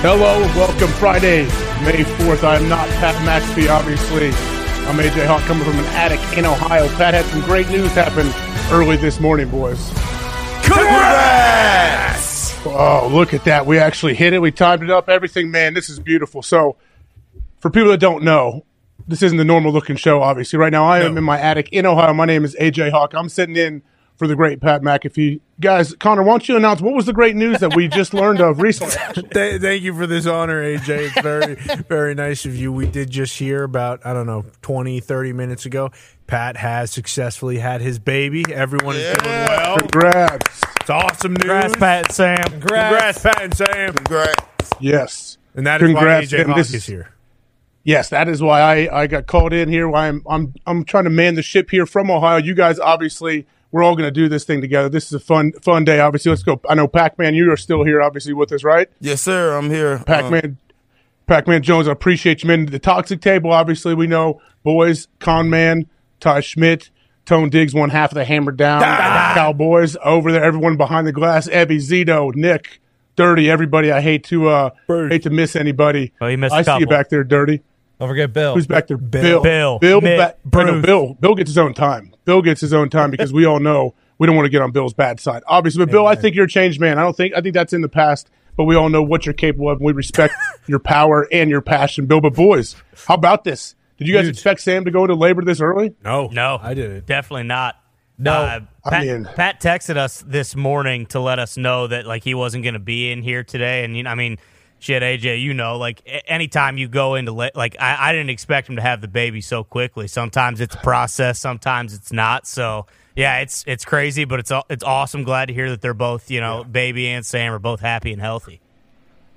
Hello, welcome Friday, May 4th. I'm not Pat McAfee, obviously. I'm AJ Hawk coming from an attic in Ohio. Pat had some great news happen early this morning, boys. Congrats! Oh, look at that. We actually hit it. We timed it up, everything. Man, this is beautiful. So, for people that don't know, this isn't the normal looking show, obviously. Right now, I am in my attic in Ohio. My name is AJ Hawk. I'm sitting in for the great Pat McAfee. Guys, Connor, why don't you announce what was the great news that we just learned of recently? Thank you for this honor, AJ. It's very, very nice of you. We did just hear about, I don't know, 20, 30 minutes ago. Pat has successfully had his baby. Everyone is doing well. Congrats. It's awesome news. Congrats, Pat and Sam. Congrats, Pat and Sam. Congrats. Yes. And that is Congrats. why AJ And Hawk this is is- here. Yes, that is why I, I got called in here. Why I'm I'm I'm trying to man the ship here from Ohio. You guys obviously we're all going to do this thing together. This is a fun fun day. Obviously, let's go. I know Pac-Man, you are still here, obviously with us, right? Yes, sir. I'm here. Pac-Man, Pac-Man Jones. I appreciate you, man. The toxic table. Obviously, we know boys. Con Man, Ty Schmitt, Tone Digz, one half of the Hammer Down Cowboys over there. Everyone behind the glass. Evie, Zito, Nick, Dirty. Everybody. I hate to uh hate to miss anybody. Oh, you missed I a see you back there, Dirty. Don't forget Bill. Who's back there? Bill. Bill. Bill. Mitt. back- oh, no, Bill. Bill gets his own time. Bill gets his own time because we all know we don't want to get on Bill's bad side, obviously. But Bill, I think you're a changed man. I don't think I think that's in the past, but we all know what you're capable of. and We respect your power and your passion, Bill. But boys, how about this? Did you guys expect Sam to go into labor this early? No. No, I didn't. Definitely not. No. Uh, I Pat, mean- Pat texted us this morning to let us know that like he wasn't going to be in here today, and you know, I mean, shit, AJ, you know, like anytime you go into la- like I, I didn't expect him to have the baby so quickly. Sometimes it's a process, sometimes it's not. So yeah, it's it's crazy, but it's it's awesome. Glad to hear that they're both you know, baby and Sam are both happy and healthy.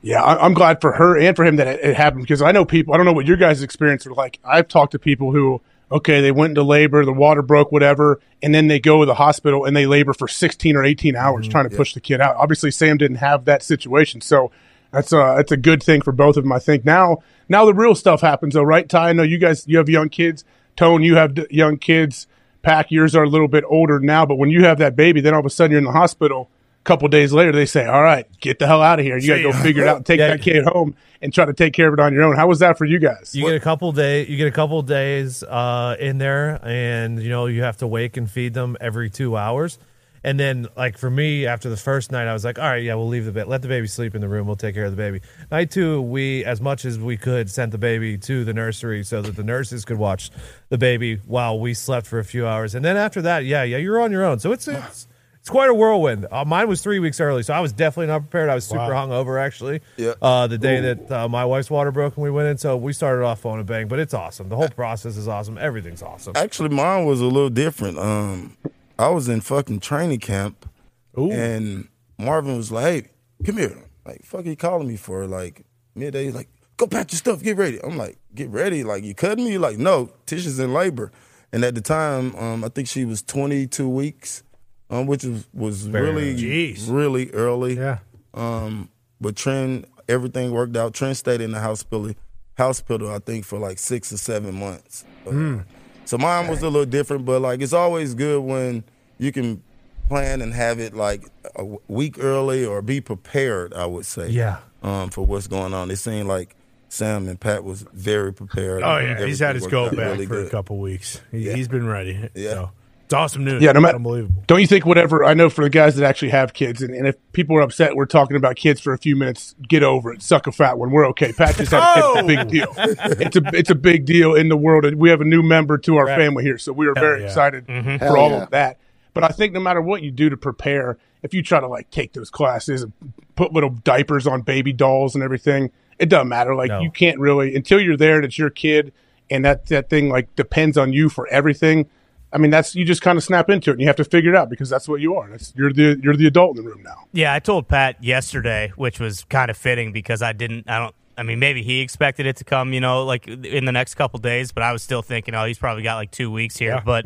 Yeah, I- I'm glad for her and for him that it, it happened because I know people. I don't know what your guys' experience are like. I've talked to people who, okay, they went into labor, the water broke, whatever, and then they go to the hospital and they labor for 16 or 18 hours mm-hmm. trying to push the kid out. Obviously, Sam didn't have that situation, so that's a that's a good thing for both of them. I think now now the real stuff happens though, right? Ty, I know you guys you have young kids. Tone, you have young kids. Pack, yours are a little bit older now, but when you have that baby, then all of a sudden you're in the hospital A couple days later, they say, "All right, get the hell out of here. You got to go figure it out and take Yeah. that kid home and try to take care of it on your own." How was that for you guys? You get a couple day. You get a couple days uh, in there, and you know you have to wake and feed them every two hours. And then, like for me, after the first night, I was like, "All right, yeah, we'll leave the bed. Let the baby sleep in the room. We'll take care of the baby." Night two, we, as much as we could, sent the baby to the nursery so that the nurses could watch the baby while we slept for a few hours. And then after that, yeah, yeah, you're on your own. So it's it's it's quite a whirlwind. Uh, mine was three weeks early, so I was definitely not prepared. I was super hungover actually. Yeah. Uh, the day that uh, my wife's water broke and we went in, so we started off on a bang. But it's awesome. The whole process is awesome. Everything's awesome. Actually, mine was a little different. Um, I was in fucking training camp, and Marvin was like, "Hey, come here." Like, fuck, he calling me for like midday. He's like, "Go pack your stuff, get ready." I'm like, "Get ready?" Like, you cutting me? Like, no, Tisha's in labor, and at the time, um, I think she was 22 weeks, um, which was was really, Jeez. really early. Yeah. Um, but Trent, everything worked out. Trent stayed in the hospital, hospital, I think, for like six or seven months. Uh, So mine was a little different, but like it's always good when you can plan and have it like a week early or be prepared. I would say, Yeah. um, for what's going on. It seemed like Sam and Pat was very prepared. Oh yeah, he's had his Everything go back really for a good. couple weeks. He, Yeah. He's been ready. Yeah. So, it's awesome news. Yeah, no matter- unbelievable. Don't you think whatever I know for the guys that actually have kids, and, and if people are upset, we're talking about kids for a few minutes. Get over it. Suck a fat one. We're okay. Pat just had a kid. It's a big deal. It's a it's a big deal in the world. and We have a new member to our family here, so we are very yeah. excited for all of that. But I think no matter what you do to prepare, if you try to like take those classes and put little diapers on baby dolls and everything, it doesn't matter. Like No. you can't really until you're there and it's your kid, and that that thing like depends on you for everything. I mean, that's you just kind of snap into it, and you have to figure it out because that's what you are. That's, you're the you're the adult in the room now. Yeah, I told Pat yesterday, which was kind of fitting because I didn't. I don't. I mean, maybe he expected it to come, you know, like in the next couple days, but I was still thinking, oh, he's probably got like two weeks here. But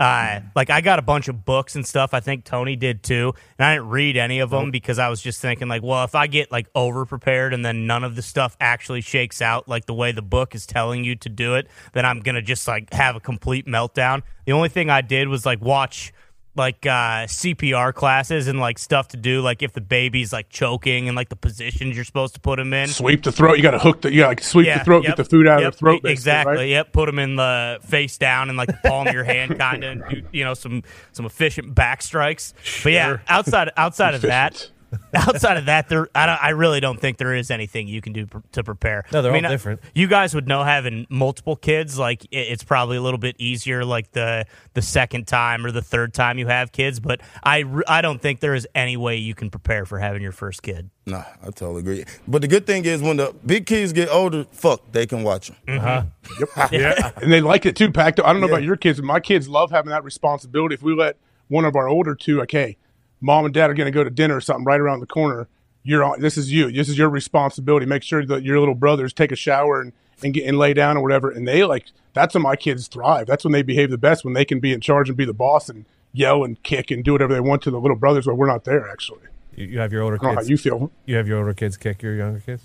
uh, like, I got a bunch of books and stuff. I think Tony did too, and I didn't read any of them because I was just thinking, like, well, if I get like over prepared and then none of the stuff actually shakes out like the way the book is telling you to do it, then I'm gonna just like have a complete meltdown. The only thing I did was like watch like uh, CPR classes and like stuff to do, like if the baby's like choking and like the positions you're supposed to put them in. Sweep the throat. You got to hook the. You got to sweep the throat, yep, get the food out yep, of the throat. Exactly. Right? Yep. Put them in the face down and like the palm of your hand, kind of. You know, some some efficient back strikes. But yeah, outside outside of that, outside of that, there I, I, really don't think there is anything you can do pr- to prepare. No, they're I mean, all different. You guys would know having multiple kids, like it, it's probably a little bit easier, like the the second time or the third time you have kids. But I I don't think there is any way you can prepare for having your first kid. Nah, I totally agree. But the good thing is when the big kids get older, fuck, they can watch them. Mm-hmm. Yep. yeah. And they like it too, Pac. I don't know yeah. about your kids, but my kids love having that responsibility. If we let one of our older two, like, hey, mom and dad are going to go to dinner or something right around the corner. You're on. This is you. This is your responsibility. Make sure that your little brothers take a shower and and get and lay down or whatever. And they like that's when my kids thrive. That's when they behave the best when they can be in charge and be the boss and yell and kick and do whatever they want to the little brothers. But we're not there actually. You, you have your older I don't know kids. how you feel. You have your older kids kick your younger kids.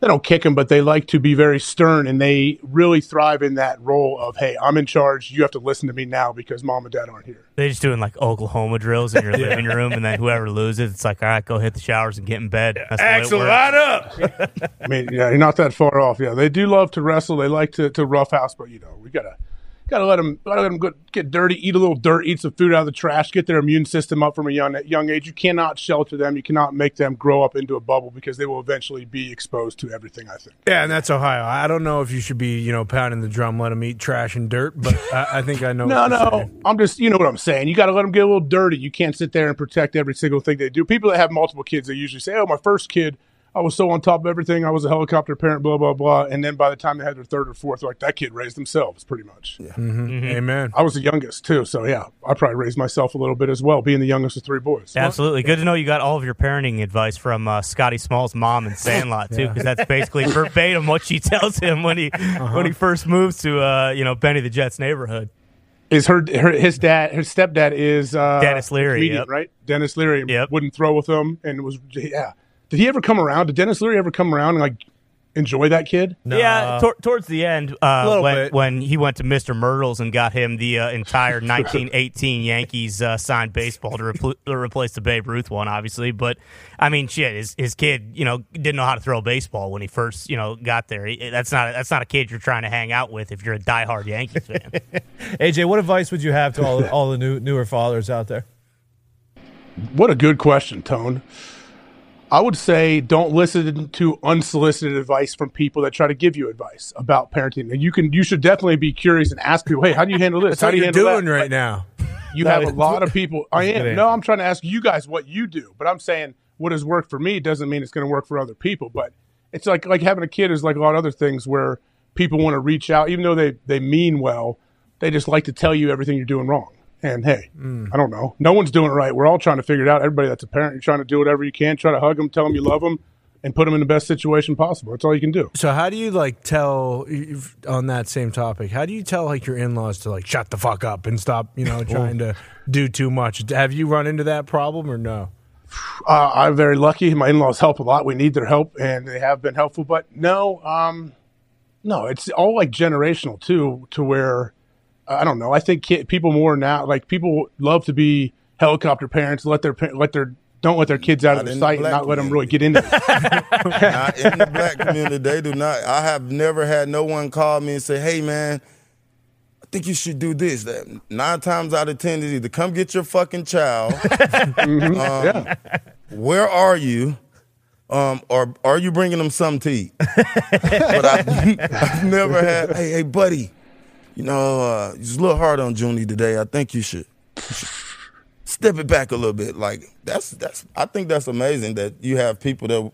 They don't kick them, but they like to be very stern, and they really thrive in that role of, "Hey, I'm in charge. You have to listen to me now because mom and dad aren't here." They're just doing like Oklahoma drills in your living room, and then whoever loses, it's like, "All right, go hit the showers and get in bed." That's Axel, line up. I mean, yeah, you're not that far off. Yeah, they do love to wrestle. They like to to roughhouse, but you know, we gotta gotta let them gotta let them go, get dirty, eat a little dirt, eat some food out of the trash, get their immune system up from a young young age. You cannot shelter them. You cannot make them grow up into a bubble because they will eventually be exposed to everything. I think. Yeah, and that's Ohio. I don't know if you should be you know pounding the drum, let them eat trash and dirt, but I, I think I know. no, no, saying. I'm just you know what I'm saying. You got to let them get a little dirty. You can't sit there and protect every single thing they do. People that have multiple kids, they usually say, "Oh, my first kid." I was so on top of everything. I was a helicopter parent, blah blah blah. And then by the time they had their third or fourth, like that kid raised themselves pretty much. Yeah. Mm-hmm. Amen. I was the youngest too, so yeah, I probably raised myself a little bit as well, being the youngest of three boys. Absolutely, good to know you got all of your parenting advice from uh, Scotty Small's mom in Sandlot too, because that's basically verbatim what she tells him when he uh-huh. when he first moves to uh, you know Benny the Jet's neighborhood. Is her, her his dad his stepdad is uh, Denis Leary, comedian, yep. right? Denis Leary Yep. wouldn't throw with him and was yeah. Did he ever come around? Did Denis Leary ever come around and like enjoy that kid? No. Yeah, tor- towards the end, uh, Little when bit. when he went to Mister Mertle's and got him the uh, entire 1918 Yankees uh, signed baseball to, repl- to replace the Babe Ruth one, obviously. But I mean, shit, his his kid, you know, didn't know how to throw a baseball when he first, you know, got there. He- That's not that's not a kid you're trying to hang out with if you're a diehard Yankees fan. AJ, what advice would you have to all all the new newer fathers out there? What a good question, Tone. I would say don't listen to unsolicited advice from people that try to give you advice about parenting. And you can you should definitely be curious and ask people, hey, how do you handle this? That's how do you you're handle doing that? right Like, now. You have a lot of people. I am. No, I'm trying to ask you guys what you do, but I'm saying what has worked for me doesn't mean it's going to work for other people. But it's like like having a kid is like a lot of other things where people want to reach out, even though they they mean well, they just like to tell you everything you're doing wrong. And hey, I don't know. No one's doing it right. We're all trying to figure it out. Everybody that's a parent, you're trying to do whatever you can. Try to hug them, tell them you love them, and put them in the best situation possible. That's all you can do. So how do you like tell on that same topic? How do you tell like your in-laws to like shut the fuck up and stop, you know, trying to do too much? Have you run into that problem or no? Uh, I'm very lucky. My in-laws help a lot. We need their help, and they have been helpful. But no, um, no, it's all like generational too. To where I don't know. I think kid, people more now, like people love to be helicopter parents. Let their let their don't let their kids out Not of their the sight, and black not let them really get into it. not in the black community. They do not. I have never had no one call me and say, "Hey, man, I think you should do this." That nine times out of ten is either come get your fucking child, um, yeah, where are you, um, or are you bringing them something to eat? but I've, I've never had. Hey, hey, buddy, you know, uh, it's a little hard on Junie today. I think you should. you should Step it back a little bit. Like that's that's. I think that's amazing that you have people that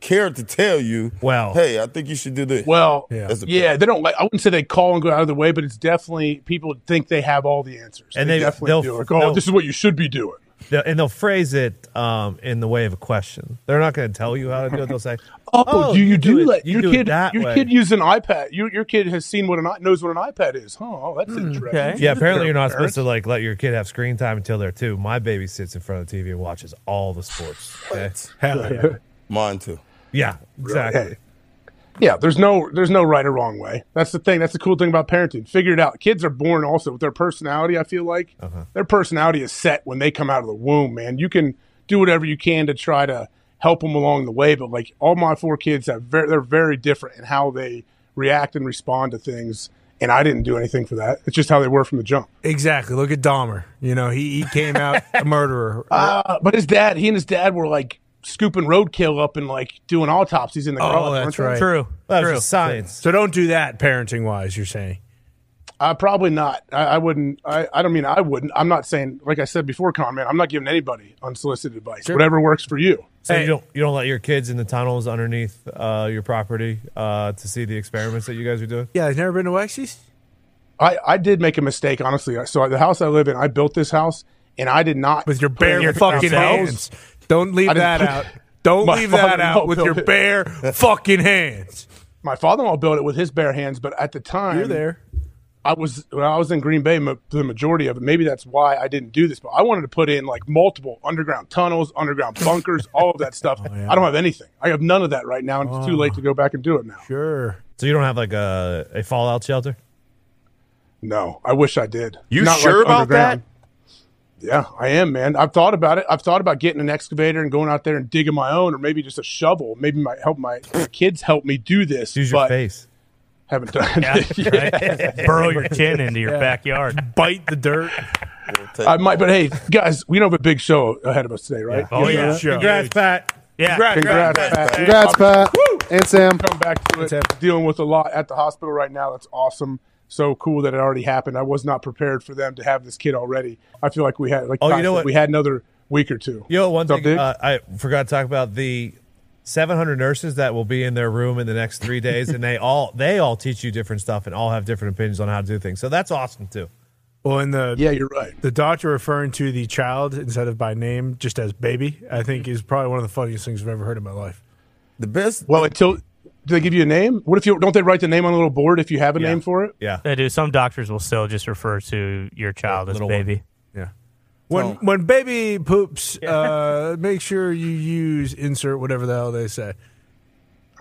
care to tell you, Well- hey, I think you should do this. well, Yeah. Yeah, they don't like. I wouldn't say they call and go out of the way, but it's definitely people think they have all the answers, And they, they- definitely they'll- do. Like, oh, they'll- this is what you should be doing. They'll- and they'll phrase it um, in the way of a question. They're not going to tell you how to do it. They'll say, Oh, do you, do, it- that? you your do kid, that your way." kid used an iPad. Your your kid has seen what an knows what an iPad is. Huh? Oh, that's Hmm, interesting. okay. Yeah, apparently you're not Parents. supposed to like let your kid have screen time until they're two. My baby sits in front of the TV and watches all the sports. Okay? Hell yeah. Mine too. Yeah, exactly. Yeah, there's no there's no right or wrong way. That's the thing. That's the cool thing about parenting. Figure it out. Kids are born also with their personality. I feel like their personality is set when they come out of the womb. Man, you can do whatever you can to try to help them along the way. But like all my four kids have, very, they're very different in how they react and respond to things. And I didn't do anything for that. It's just how they were from the jump. Exactly. Look at Dahmer. You know, he, he came out a murderer. Uh, but his dad, he and his dad were like scooping roadkill up and like doing autopsies in the Oh, that's right. True. That True. was just science. So don't do that parenting wise, you're saying. Uh, probably not. I, I wouldn't. I, I don't mean I wouldn't. I'm not saying, like I said before, Con man. I'm not giving anybody unsolicited advice. Whatever works for you. So Hey. you don't you don't let your kids in the tunnels underneath uh, your property uh, to see the experiments that you guys are doing. Yeah, I've never been to Wexy's. I, I did make a mistake, honestly. So the house I live in, I built this house, and I did not With your bare your fucking hands. Don't leave that out. Don't leave that out with your built it. bare fucking hands. My father-in-law built it with his bare hands, but at the time, You're there. I was when I was in Green Bay, ma- the majority of it. Maybe that's why I didn't do this, but I wanted to put in like multiple underground tunnels, underground bunkers, all of that stuff. Oh, I don't have anything. I have none of that right now, and it's too late oh. to go back and do it now. Sure. So you don't have like a, a fallout shelter. No, I wish I did. You Not sure like about underground. Yeah, I am, man. I've thought about it. I've thought about getting an excavator and going out there and digging my own, or maybe just a shovel. Maybe my help my, my kids help me do this. Use your face. haven't done Yeah, it. right? Burrow your chin into your backyard. Bite the dirt. I might, but hey, guys, we know have a big show ahead of us today, right? Oh yeah, Sure. Congrats, Pat. yeah. Congrats, Pat. Congrats, Pat and Sam. Come back to it. Dealing with a lot at the hospital right now. That's awesome. So cool that it already happened. I was not prepared for them to have this kid already. I feel like we had, like, Oh, you know what? we had another week or two. You know one What's up, thing uh, I forgot to talk about the 700 nurses that will be in their room in the next three days, and they all they all teach you different stuff and all have different opinions on how to do things. So that's awesome too. Well, in the yeah, you're right. the doctor referring to the child instead of by name, just as baby, I think is probably one of the funniest things I've ever heard in my life. The best. Well, until do they give you a name? What if you don't they write the name on a little board if you have a name for it? Yeah. They do. Some doctors will still just refer to your child as Little one. baby. Yeah. When when baby poops, uh, make sure you use insert whatever the hell they say.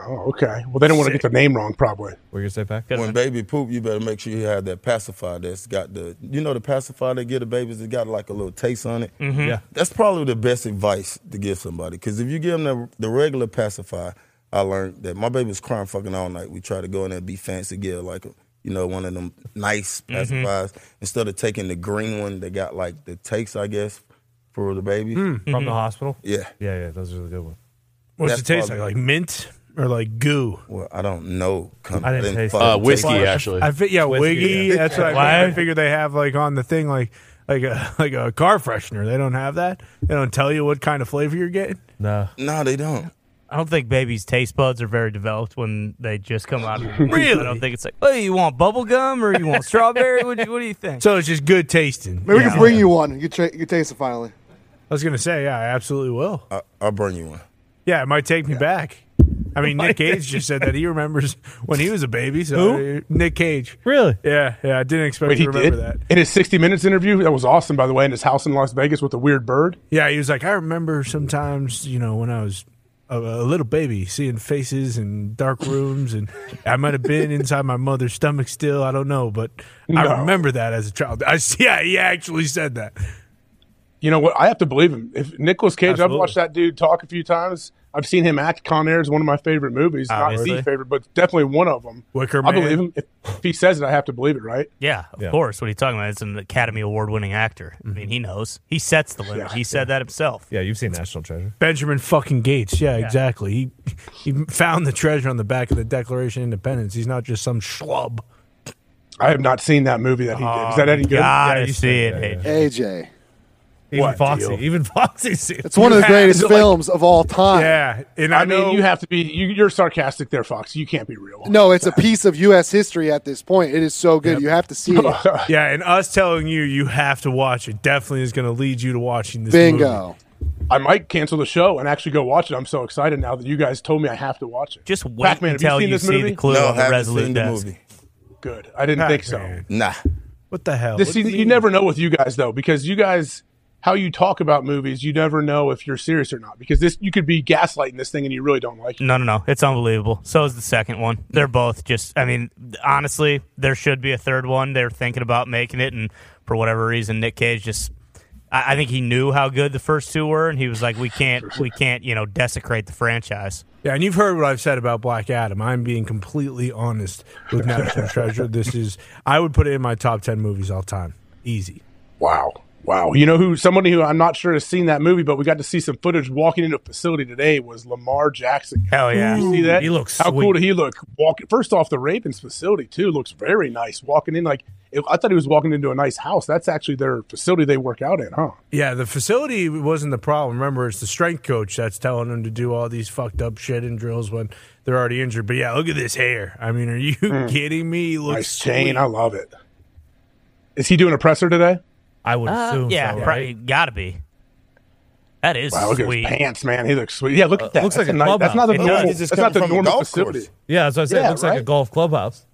Oh, okay. Well, they don't want to get the name wrong, probably. What you gonna say, Pat? When baby poop, you better make sure you have that pacifier that's got the, you know, the pacifier they give the babies that got like a little taste on it. Mm-hmm. Yeah. That's probably the best advice to give somebody. Because if you give them the, the regular pacifier, I learned that my baby was crying fucking all night. We try to go in there and be fancy, give like, a, you know, one of them nice mm-hmm. pacifiers instead of taking the green one that got like the takes, I guess, for the baby. Hmm, from the mm-hmm. hospital? Yeah. Yeah, yeah, those are the good ones. What's That's it taste probably- like? Like mint or like goo? Well, I don't know. Come, I didn't taste fucking Uh, whiskey, taste it. actually. I fit yeah, Whiskey, wiggy. yeah. That's what I, Why? figured. I figured they have like on the thing like like a like a car freshener. They don't have that. They don't tell you what kind of flavor you're getting. No. No, they don't. I don't think babies' taste buds are very developed when they just come out. of. Really? I don't think it's like, oh, you want bubble gum or you want strawberry? What do you, what do you think? So it's just good tasting. Maybe we Yeah. can bring you one. You tra- you taste it finally. I was gonna say yeah, I absolutely will. I, I'll bring you one. Yeah, it might take me back. I mean, Nick Cage just said that he remembers when he was a baby. So Who? Nick Cage. Really? Yeah, yeah. I didn't expect Wait, to he remember did that. in his 60 Minutes interview. That was awesome, by the way, in his house in Las Vegas with the weird bird. Yeah, he was like, I remember sometimes, you know, when I was a, a little baby, seeing faces in dark rooms, and I might have been inside my mother's stomach still. I don't know, but I remember that as a child. I see, yeah, he actually said that. You know what? I have to believe him. If Nicolas Cage, Absolutely. I've watched that dude talk a few times. I've seen him act. Con Air is one of my favorite movies. Not Obviously. the favorite, but definitely one of them. Wicker I Man. believe him. If, if he says it, I have to believe it, right? Yeah, of Yeah. course. What are you talking about? It's an Academy Award winning actor. I mm-hmm. mean, he knows. He sets the limit. Yeah. he said that himself. Yeah, you've seen National Treasure. Benjamin fucking Gates. Yeah, exactly. He he found the treasure on the back of the Declaration of Independence. He's not just some schlub. I have not seen that movie that he did. Is that any oh, good? Gotta Yeah, you see it. that, Hey, AJ. Even What Foxy. deal? Even Foxy's seen. It's one of the greatest is like- films of all time. Yeah, and I, I mean, know you have to be. You, you're sarcastic there, Fox. You can't be real. No, it's a piece of U.S. history at this point. It is so good. You have to see it. Yeah, and us telling you you have to watch it definitely is going to lead you to watching this. movie. Bingo. I might cancel the show and actually go watch it. I'm so excited now that you guys told me I have to watch it. just wait Pac-Man, have you until seen you, this see movie? the clue no, on the haven't Resolute seen the movie. Good. I didn't think so. Nah. What the hell? This What season, you never know with you guys though, because you guys how you talk about movies, you never know if you're serious or not because this you could be gaslighting this thing and you really don't like it. No, no, no. It's unbelievable. So is the second one. They're both just. I mean, honestly, there should be a third one. They're thinking about making it, and for whatever reason, Nick Cage just. I, I think he knew how good the first two were, and he was like, "We can't, we can't, you know, desecrate the franchise." Yeah, and you've heard what I've said about Black Adam. I'm being completely honest with National Treasure. This is, I would put it in my top 10 movies all time. Easy. Wow. Wow. You know who somebody who I'm not sure has seen that movie, but we got to see some footage walking into a facility today was Lamar Jackson. Hell yeah. You see that? He looks How sweet. cool did he look? Walking first off the Ravens facility too looks very nice. Walking in like it, I thought he was walking into a nice house. That's actually their facility they work out in, huh? Yeah, the facility wasn't the problem. Remember, it's the strength coach that's telling them to do all these fucked up shit and drills when they're already injured. But yeah, look at this hair. I mean, are you hmm. kidding me? He looks nice chain. sweet. I love it. Is he doing a presser today? I would Uh, assume yeah, so, pro- right? gotta be. That is Wow, look sweet. at his pants, man. He looks sweet. Yeah, look at that. looks that's like a nice, That's not the It normal. He's That's not the coming from a normal golf facility. course. Yeah, that's what I said. Yeah, it looks like a golf clubhouse.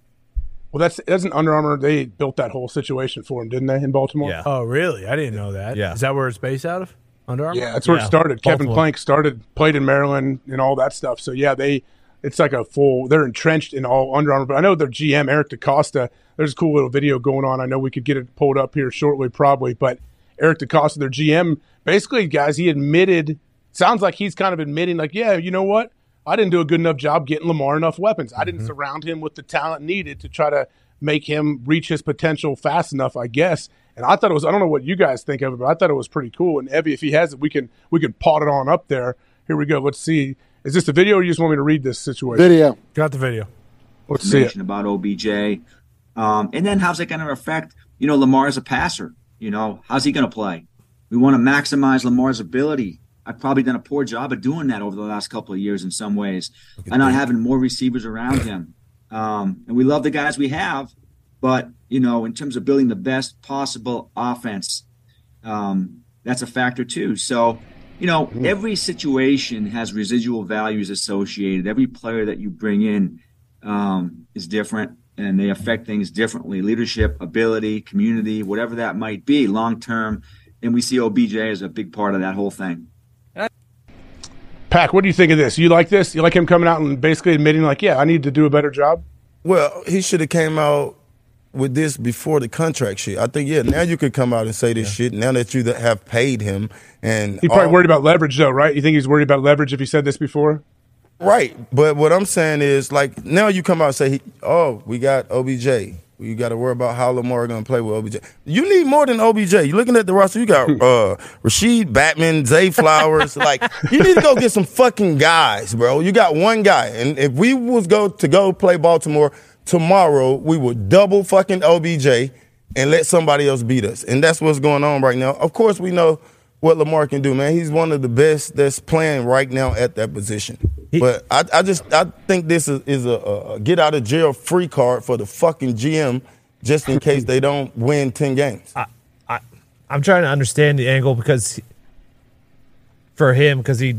Well, that's doesn't Under Armour. They built that whole situation for him, didn't they, in Baltimore? Yeah. Oh, really? I didn't know that. Yeah. Is that where it's based out of? Under Armour? Yeah, that's where Yeah, it started. Kevin Plank started, played in Maryland, and all that stuff. So yeah, they it's like a full. They're entrenched in all Under Armour. But I know their GM Eric DeCosta. There's a cool little video going on. I know we could get it pulled up here shortly, probably. But Eric DeCosta, their GM, basically, guys, he admitted. Sounds like he's kind of admitting, like, yeah, you know what? I didn't do a good enough job getting Lamar enough weapons. I didn't mm-hmm. surround him with the talent needed to try to make him reach his potential fast enough, I guess. And I thought it was I don't know what you guys think of it, but I thought it was pretty cool. And Evie, if he has it, we can we can pot it on up there. Here we go. Let's see. Is this the video or you just want me to read this situation? Video. Got the video. Let's see it. about OBJ. Um, and then how's it going to affect, you know, Lamar's a passer. You know, how's he going to play? We want to maximize Lamar's ability. I've probably done a poor job of doing that over the last couple of years in some ways, and not having more receivers around him. Um, and we love the guys we have, but you know, in terms of building the best possible offense, um, that's a factor too. So, you know, every situation has residual values associated. Every player that you bring in um, is different and they affect things differently leadership, ability, community, whatever that might be long term. And we see OBJ as a big part of that whole thing. Pack, what do you think of this? You like this? You like him coming out and basically admitting, like, yeah, I need to do a better job? Well, he should have came out with this before the contract shit. I think yeah. Now you could come out and say this shit. Now that you have paid him and He's probably all- worried about leverage, though, right? You think he's worried about leverage if he said this before? Right, but what I'm saying is like now you come out and say, "Oh, we got OBJ. You got to worry about how Lamar going to play with OBJ. You need more than OBJ. You looking at the roster, you got uh, Rashod Bateman, Zay Flowers. like you need to go get some fucking guys, bro. You got one guy, and if we was go to go play Baltimore tomorrow, we would double fucking OBJ and let somebody else beat us, and that's what's going on right now. Of course, we know what Lamar can do, man. He's one of the best that's playing right now at that position. but I, I just I think this is, is a, a get out of jail free card for the fucking GM, just in case they don't win ten games. i i'm trying to understand the angle because for him, because he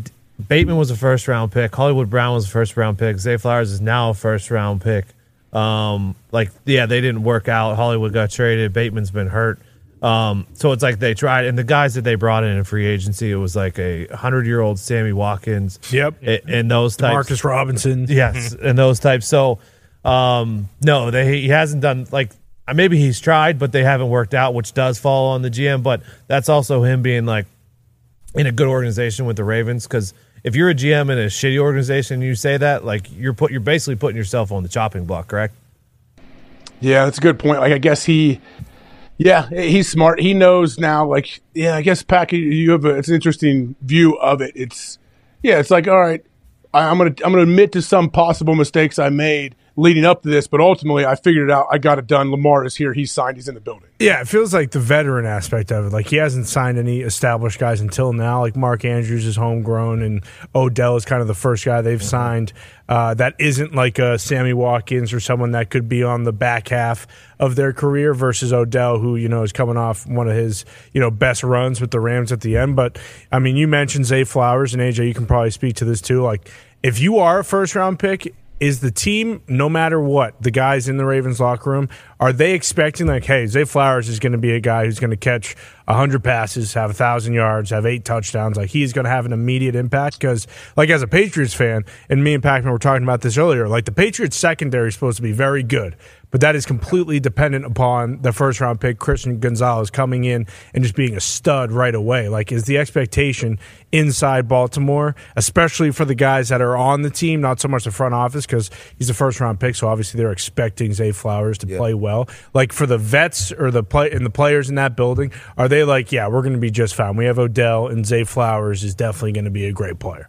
Bateman was a first round pick, Hollywood Brown was a first round pick, Zay Flowers is now a first round pick. Um, like yeah, they didn't work out. Hollywood got traded. Bateman's been hurt. Um, so it's like they tried, and the guys that they brought in in free agency, it was like a hundred year old Sammy Watkins. Yep. a- and those types. Marcus Robinson. Yes, and those types. So, um, no, they he hasn't done like maybe he's tried, but they haven't worked out, which does fall on the GM. But that's also him being like in a good organization with the Ravens. Because if you're a GM in a shitty organization, and you say that like you're put you're basically putting yourself on the chopping block, correct? Yeah, that's a good point. Like, I guess he, yeah, he's smart. He knows now. Like, yeah, I guess Pack, you have a, it's an interesting view of it. It's, yeah, it's like, all right, I, I'm gonna, I'm gonna admit to some possible mistakes I made leading up to this, but ultimately I figured it out. I got it done. Lamar is here. He's signed. He's in the building. Yeah, it feels like the veteran aspect of it. Like he hasn't signed any established guys until now. Like Mark Andrews is homegrown, and Odell is kind of the first guy they've signed. Uh, that isn't like a Sammy Watkins or someone that could be on the back half of their career versus Odell, who you know is coming off one of his you know best runs with the Rams at the end. But I mean, you mentioned Zay Flowers and AJ. You can probably speak to this too. Like if you are a first round pick is the team, no matter what, the guys in the Ravens locker room, are they expecting like, hey, Zay Flowers is going to be a guy who's going to catch hundred passes, have thousand yards, have eight touchdowns? Like he's going to have an immediate impact because, like, as a Patriots fan, and me and Pacman were talking about this earlier, like the Patriots secondary is supposed to be very good but that is completely dependent upon the first round pick Christian Gonzalez coming in and just being a stud right away. Like, is the expectation inside Baltimore, especially for the guys that are on the team, not so much the front office because he's a first round pick, so obviously they're expecting Zay Flowers to yeah. play well. Like for the vets or the play and the players in that building, are they like, yeah, we're going to be just fine? We have Odell and Zay Flowers is definitely going to be a great player.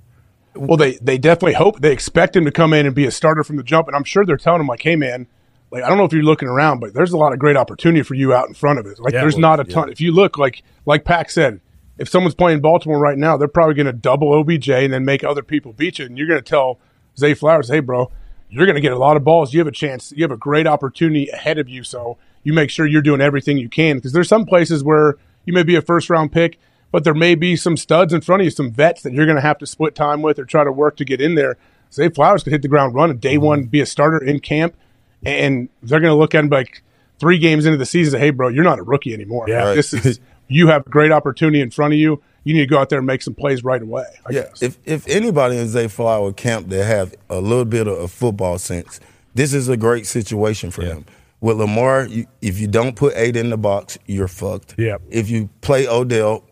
Well, they they definitely hope they expect him to come in and be a starter from the jump, and I'm sure they're telling him like, "Hey, man, like I don't know if you're looking around, but there's a lot of great opportunity for you out in front of it. Like yeah, there's not a ton. Yeah. If you look like like Pack said, if someone's playing Baltimore right now, they're probably going to double OBJ and then make other people beat you. And you're going to tell Zay Flowers, hey, bro, you're going to get a lot of balls. You have a chance. You have a great opportunity ahead of you. So you make sure you're doing everything you can because there's some places where you may be a first round pick, but there may be some studs in front of you, some vets that you're going to have to split time with or try to work to get in there. Zay Flowers could hit the ground running day mm-hmm. one, be a starter in camp and they're going to look at him like three games into the season, say, "Hey, bro, you're not a rookie anymore. Yeah, right. this is you have a great opportunity in front of you. You need to go out there and make some plays right away." I yeah, guess. if if anybody in Zay Flower camp that have a little bit of a football sense, this is a great situation for yeah. him. With Lamar, you, if you don't put eight in the box, you're fucked. Yeah. If you play Odell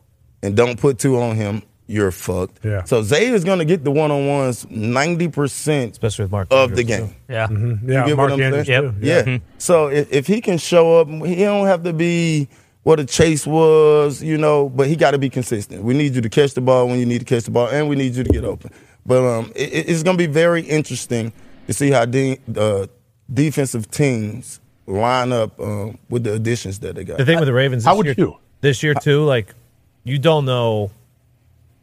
and don't put two on him, you're fucked. Yeah. So Zay is going to get the one on ones ninety percent, especially with Mark of Andrews the game. Too. Yeah, mm-hmm. yeah. Mark Andrews yep. Yeah. Mm-hmm. So if, if he can show up, he don't have to be what a chase was, you know. But he got to be consistent. We need you to catch the ball when you need to catch the ball, and we need you to get open. But um, it, it's going to be very interesting to see how the uh, defensive teams line up um, with the additions that they got. The thing with the Ravens, how would year, you this year too? Like, you don't know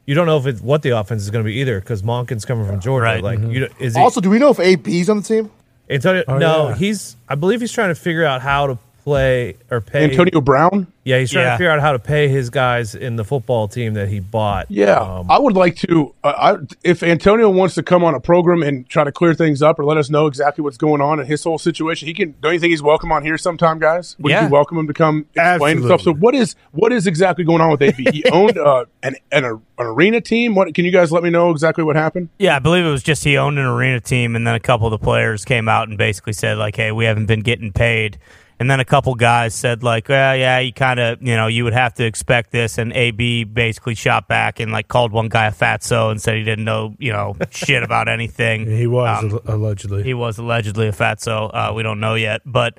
you don't know if it's what the offense is going to be either because Monken's coming from Georgia. Right. Like, mm-hmm. you, is he, also, do we know if AB's on the team? Antonio, oh, no, yeah. he's. I believe he's trying to figure out how to play or pay Antonio Brown. Yeah, he's trying yeah. to figure out how to pay his guys in the football team that he bought. Yeah, um, I would like to. Uh, I, if Antonio wants to come on a program and try to clear things up or let us know exactly what's going on in his whole situation, he can. Don't you think he's welcome on here sometime, guys? Would yeah. you welcome him to come explain stuff? So what is what is exactly going on with AB? He owned uh, an, an an arena team. What can you guys let me know exactly what happened? Yeah, I believe it was just he owned an arena team, and then a couple of the players came out and basically said like, "Hey, we haven't been getting paid." And then a couple guys said like, well, yeah, you kind of, you know, you would have to expect this. And AB basically shot back and like called one guy a fatso and said he didn't know, you know, shit about anything. He was um, allegedly. He was allegedly a fatso. Uh, we don't know yet, but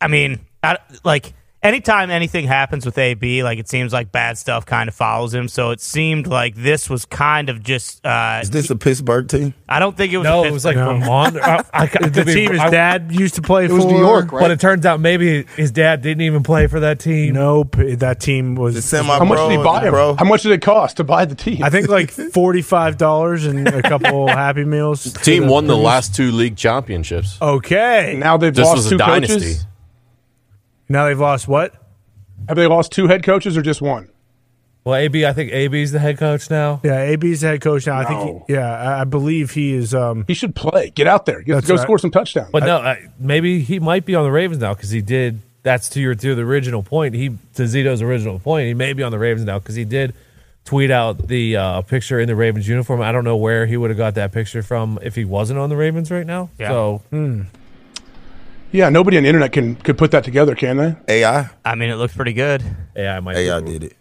I mean, I, like anytime anything happens with AB, like it seems like bad stuff kind of follows him. So it seemed like this was kind of just. Uh, Is this a Pittsburgh team? I don't think it was. No, it was like no. Vermont. I, I, the be, team his dad used to play it for. It was New York, right? But it turns out maybe his dad didn't even play for that team. Nope, that team was. How much did he buy him? Bro. How much did it cost to buy the team? I think like forty five dollars and a couple Happy Meals. The team the won the last two league championships. Okay, now they've this lost two coaches. Now they've lost what? Have they lost two head coaches or just one? Well, AB, I think AB's the head coach now. Yeah, AB's the head coach now. I think. He, yeah, I believe he is. Um, he should play. Get out there. Get, go right. score some touchdowns. But no, I, maybe he might be on the Ravens now because he did. That's to your to the original point. He to Zito's original point. He may be on the Ravens now because he did tweet out the uh, picture in the Ravens uniform. I don't know where he would have got that picture from if he wasn't on the Ravens right now. Yeah. So. Hmm. Yeah, nobody on the internet can could put that together, can they? AI. I mean, it looks pretty good. AI might. AI did it.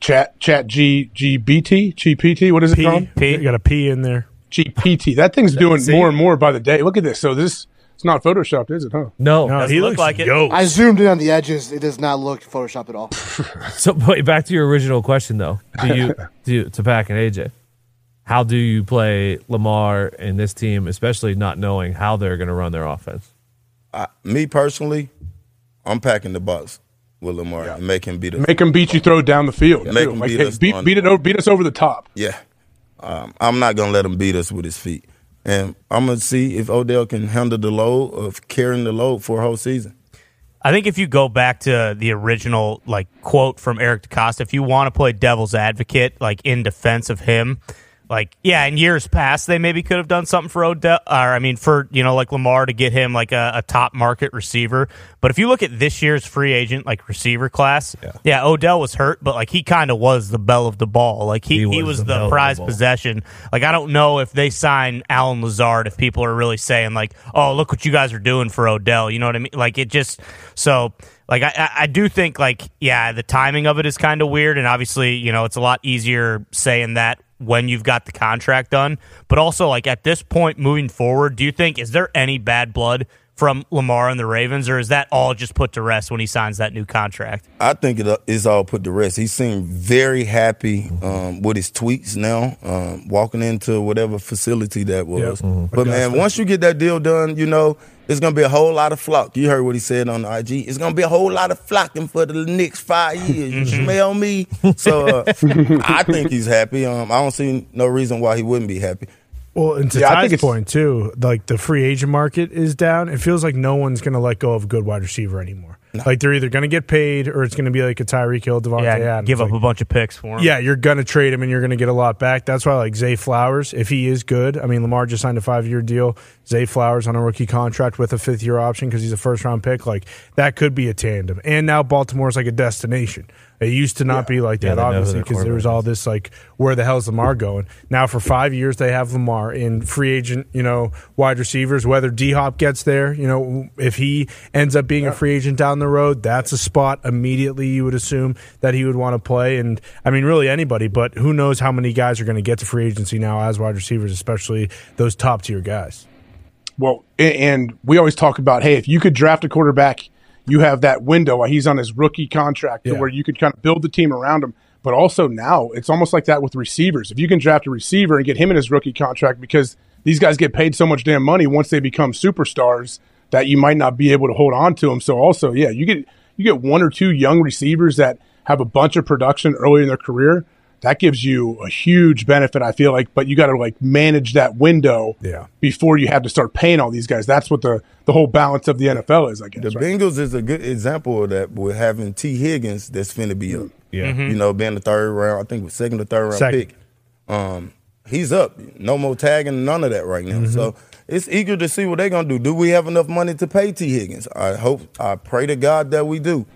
Chat Chat G GPT GPT. What is it P, called? P. You got a P in there. GPT. That thing's doing more and more by the day. Look at this. So this it's not photoshopped, is it? Huh? No, no he looks like it. I zoomed in on the edges. It does not look photoshopped at all. so, back to your original question though. Do you do you, to Pack and AJ? How do you play Lamar and this team, especially not knowing how they're going to run their offense? I, me personally, I'm packing the box with Lamar yeah. and make him beat us. Make him beat you, throw down the field. Yeah. Make him like, beat hey, us. Beat, beat, it over, beat us over the top. Yeah, um, I'm not gonna let him beat us with his feet, and I'm gonna see if Odell can handle the load of carrying the load for a whole season. I think if you go back to the original like quote from Eric DeCosta, if you want to play devil's advocate, like in defense of him, like yeah, in years past they maybe could have done something for Odell, or I mean for you know like Lamar to get him like a, a top market receiver. But if you look at this year's free agent like receiver class, yeah, Odell was hurt, but like he kind of was the belle of the ball. Like he, He he was was, the the prize possession. Like I don't know if they sign Allen Lazard if people are really saying like, oh look what you guys are doing for Odell. You know what I mean? Like it just so. Like I- I do think like yeah the timing of it is kind of weird and obviously you know it's a lot easier saying that when you've got the contract done. But also like at this point moving forward do you think is there any bad blood from Lamar and the Ravens or is that all just put to rest when he signs that new contract I think it is all put to rest. He seemed very happy um, with his tweets now, um, walking into whatever facility that was. But man, once you get that deal done, you know it's gonna be a whole lot of flock. You heard what he said on the IG. It's gonna be a whole lot of flocking for the next five years. You smell me? So uh, I think he's happy. Um, I don't see no reason why he wouldn't be happy. Well, and to Yeah, I think Ty's point too, like the free agent market is down. It feels like no one's going to let go of a good wide receiver anymore. Like they're either going to get paid or it's going to be like a Tyreek Hill, Davante yeah Adams. give up Like, a bunch of picks for him Yeah, you're going to trade him and you're going to get a lot back. That's why, like Zay Flowers, if he is good, I mean, Lamar just signed a five year deal. Zay Flowers on a rookie contract with a fifth year option because he's a first round pick. Like that could be a tandem. And now Baltimore's like a destination. It used to not be like that, they know who obviously, because there was all this like, where the hell's Lamar going? Now for five years they have Lamar in free agent, you know, wide receivers. Whether D Hop gets there, you know, if he ends up being a free agent down the road, that's a spot immediately you would assume that he would want to play. And I mean, really anybody, but who knows how many guys are going to get to free agency now as wide receivers, especially those top tier guys. Well, and we always talk about, hey, if you could draft a quarterback, you have that window while he's on his rookie contract to Yeah. where you could kind of build the team around him. But also now it's almost like that with receivers. If you can draft a receiver and get him in his rookie contract, because these guys get paid so much damn money once they become superstars that you might not be able to hold on to them. So also, yeah, you get you get one or two young receivers that have a bunch of production early in their career. That gives you a huge benefit, I feel like, but you got to like manage that window Yeah. before you have to start paying all these guys. That's what the the whole balance of the NFL is, I guess. The right? Bengals is a good example of that with having Tee Higgins that's finna be up. Yeah. You know, being the third round, I think was second or third round Second. pick. Um, he's up. No more tagging, none of that right now. So it's eager to see what they're gonna do. Do we have enough money to pay Tee Higgins? I hope I pray to God that we do.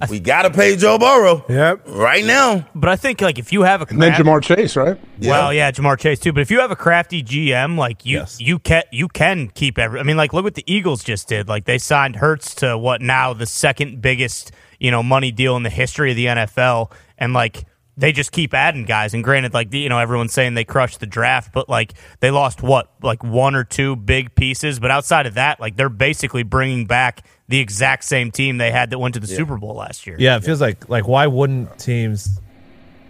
We gotta pay Joe Burrow. Yep. Right now. but I think like if you have a and then craft- Ja'Marr Chase, right? Well, yeah, Ja'Marr Chase too. But if you have a crafty GM, like you, Yes. you can you can keep every. I mean, like look what the Eagles just did. Like they signed Hurts to what now the second biggest you know money deal in the history of the NFL, and like they just keep adding guys. And granted, like you know everyone's saying they crushed the draft, but like they lost what like one or two big pieces. But outside of that, like they're basically bringing back the exact same team they had that went to the Super Bowl last year. Yeah, it feels like like why wouldn't teams?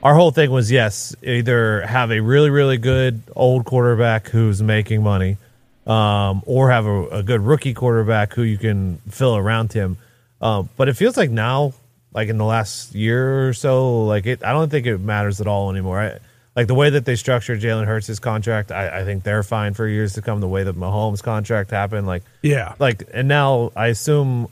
Our whole thing was yes, either have a really really good old quarterback who's making money, um, or have a, a good rookie quarterback who you can fill around him. Um, but it feels like now, like in the last year or so, like it. I don't think it matters at all anymore. I, like the way that they structured Jalen Hurts' contract, I, I think they're fine for years to come. The way that Mahomes' contract happened, like Yeah. like and now I assume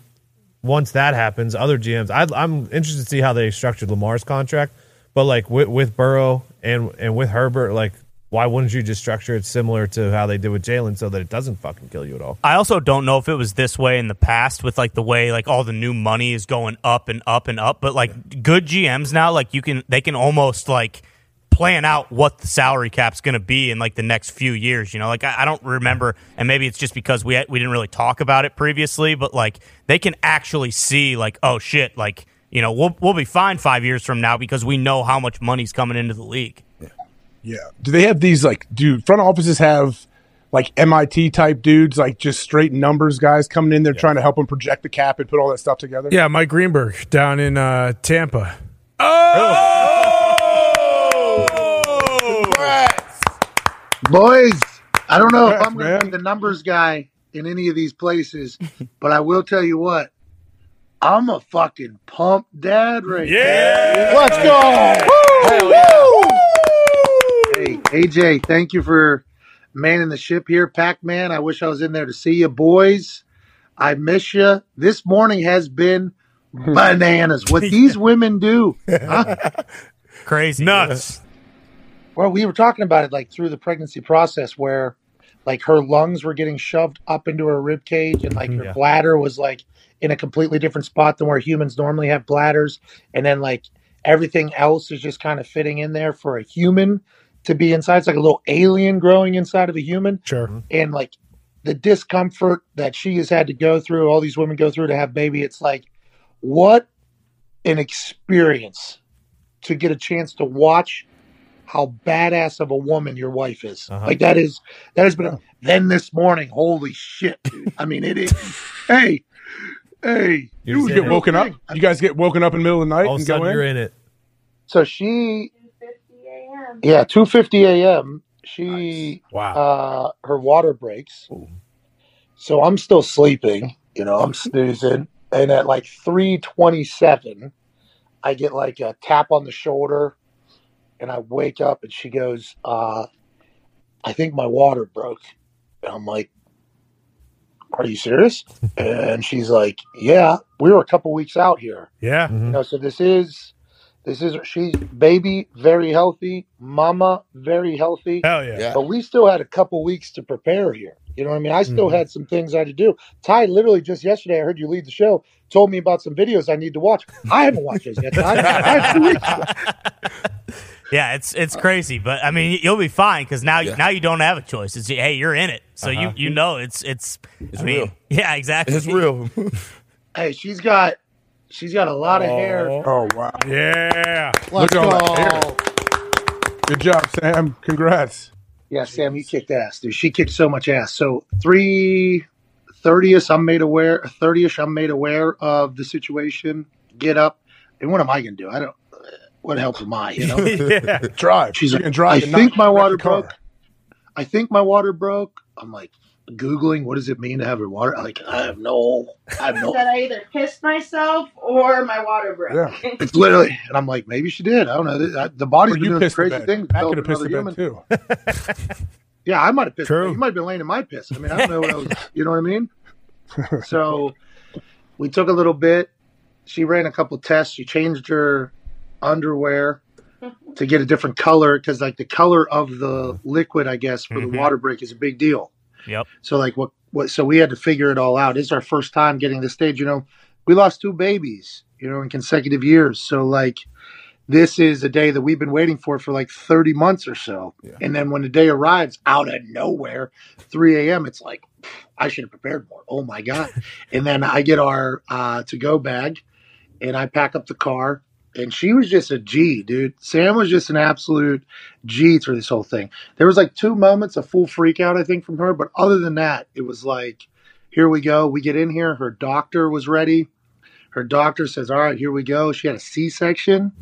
once that happens, other GMs. I, I'm interested to see how they structured Lamar's contract, but like with, with Burrow and and with Herbert, like why wouldn't you just structure it similar to how they did with Jalen so that it doesn't fucking kill you at all? I also don't know if it was this way in the past with like the way like all the new money is going up and up and up, but like good GMs now, like you can they can almost like plan out what the salary cap's going to be in like the next few years. You know, like I, I don't remember, and maybe it's just because we we didn't really talk about it previously, but like they can actually see like oh shit, like you know we'll we'll be fine five years from now because we know how much money's coming into the league. Yeah. Do they have these like do front offices have like MIT type dudes, like just straight numbers guys coming in there trying to help them project the cap and put all that stuff together? Yeah, Mike Greenberg down in uh, Tampa. Boys, I don't know if I'm going to be the numbers guy in any of these places, but I will tell you what. I'm a fucking pump dad right yeah. Let's go. Hey, AJ, thank you for manning the ship here, Pac Man. I wish I was in there to see you, boys. I miss you. This morning has been bananas. What these women do. Huh? Crazy Nuts. Well, we were talking about it like through the pregnancy process where like her lungs were getting shoved up into her rib cage and like mm-hmm. her Yeah. bladder was like in a completely different spot than where humans normally have bladders. And then like everything else is just kind of fitting in there for a human to be inside. It's like a little alien growing inside of a human. Sure. Mm-hmm. and like the discomfort that she has had to go through all these women go through to have baby it's like what an experience to get a chance to watch how badass of a woman your wife is. Uh-huh. Like that is that has been. A, then this morning, holy shit! Dude. I mean, it is. hey, hey. You're You saying get woken up. You guys get woken up in the middle of the night All of a and go sudden, in. you're in it. So she. Yeah, two fifty a.m. She Wow. uh her water breaks. So I'm still sleeping. You know, I'm snoozing, and at like three twenty seven, I get like a tap on the shoulder, and I wake up, and she goes, uh, "I think my water broke," and I'm like, "Are you serious?" and she's like, "Yeah, we were a couple weeks out here." yeah. You Mhm. know, so this is this is she's baby very healthy, mama very healthy. Hell yeah. Yeah. But we still had a couple weeks to prepare here. You know what I mean? I still Mhm. had some things I had to do. Ty literally just yesterday, I heard you lead the show, told me about some videos I need to watch. I haven't watched those yet. Ty. I have two weeks. Yeah, it's it's uh, crazy, but I mean you'll be fine because now Yeah. now you don't have a choice. It's hey, you're in it, so you uh-huh. you know it's it's It's I mean, real. Yeah, exactly. It's real. Hey, she's got she's got a lot of hair. Oh wow! Yeah. Let's Look at all that hair. Good job, Sam. Congrats. Yeah, Sam, you kicked ass, dude. She kicked so much ass. So three thirtieth, I'm made aware. Thirtieth, I'm made aware of the situation. Get up, and what am I gonna do? I don't. What help am I? You know. yeah. Drive. She's you like, drive. I and think my water the car. broke. I think my water broke. I'm like googling what does it mean to have your water. Like I have no, I have no. that I either pissed myself or my water broke. Yeah. It's literally, and I'm like, maybe she did. I don't know. The- The body's Or been you doing pissed the crazy things. Matt to could have pissed the bed human. too. Yeah, I might have pissed. True. You might have been laying in my piss. I mean, I don't know what I was. You know what I mean? So we took a little bit. She ran a couple tests. She changed her underwear to get a different color because, like, the color of the liquid, I guess, for Mhm. the water break is a big deal. Yep. So, like, what? What? So we had to figure it all out. it's our first time getting this stage. You know, we lost two babies. You know, in consecutive years. So, like, this is a day that we've been waiting for for like 30 months or so. Yeah. And then when the day arrives out of nowhere, 3 a.m., it's like, I should have prepared more. Oh my God. and then I get our uh, to go bag and I pack up the car. And she was just a G, dude. Sam was just an absolute G through this whole thing. There was like two moments of full freak out, I think, from her. But other than that, it was like, here we go. We get in here. Her doctor was ready. Her doctor says, all right, here we go. She had a C section.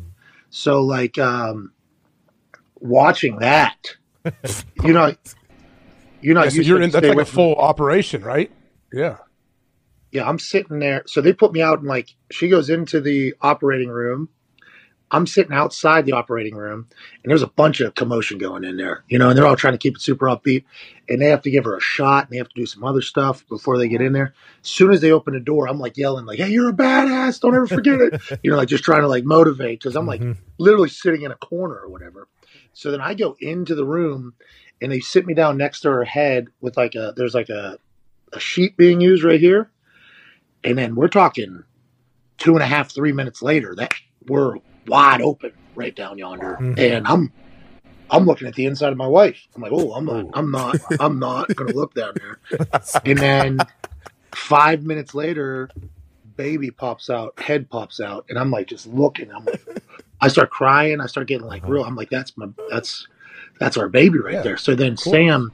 So like um watching that, you know, you're not Yeah, so you're in. That's like a with me. full operation, right? Yeah. Yeah, I'm sitting there. So they put me out and like she goes into the operating room. I'm sitting outside the operating room, and there's a bunch of commotion going in there, you know, and they're all trying to keep it super upbeat. And they have to give her a shot, and they have to do some other stuff before they get in there. As soon as they open the door, I'm like yelling, like, "Hey, you're a badass! Don't ever forget it!" you know, like just trying to like motivate because I'm like Mhm. literally sitting in a corner or whatever. So then I go into the room, and they sit me down next to her head with like a there's like a a sheet being used right here, and then we're talking two and a half, three minutes later that we're wide open right down yonder, Mhm. and I'm I'm looking at the inside of my wife. I'm like, oh, I'm not, I'm not, I'm not gonna look down there. And then five minutes later, baby pops out, head pops out, and I'm like just looking. I'm like, I start crying. I start getting like real. I'm like, that's my, that's, that's our baby right Yeah, there. So then. Sam,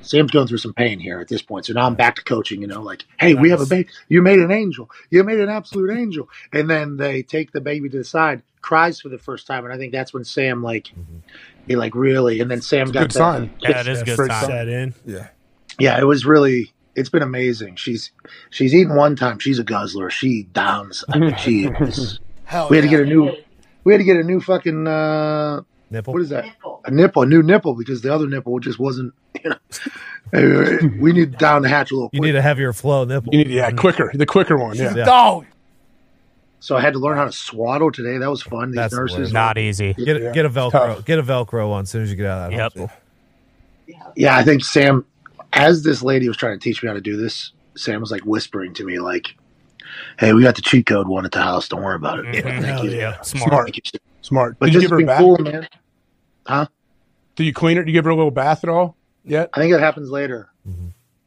Sam's going through some pain here at this point. So now I'm back to coaching. You know, like, hey, we have a baby. You made an angel. You made an absolute angel. And then they take the baby to the side, cries for the first time, and I think that's when Sam like, he like really, and then Sam It's a got good the- sign. Yeah, it is good great time. sign. Set in. Yeah. yeah, it was really. It's been amazing. She's she's eaten one time. She's a guzzler. She downs. I mean, she is. Hell We had to get a new. We had to get a new fucking. uh Nipple. What is that? Nipple. A nipple, a new nipple, because the other nipple just wasn't. You know, we need to down the hatch a little. You need a heavier flow nipple. You need yeah, quicker, the quicker one. Yeah. Yeah. Dog. So I had to learn how to swaddle today. That was fun. These That's nurses, worst. Not easy. Get Yeah. get a Velcro. Get a Velcro on as soon as you get out of that Yep. hospital. Yeah, I think Sam, as this lady was trying to teach me how to do this, Sam was like whispering to me, like, "Hey, we got the cheat code one at the house. Don't worry about it." Mhm. Thank you. yeah. Smart. Smart. Thank you. Smart. But Did you give her a been bath? cool, man. Huh? Did you clean her? Did you give her a little bath at all Yeah. I think that happens later.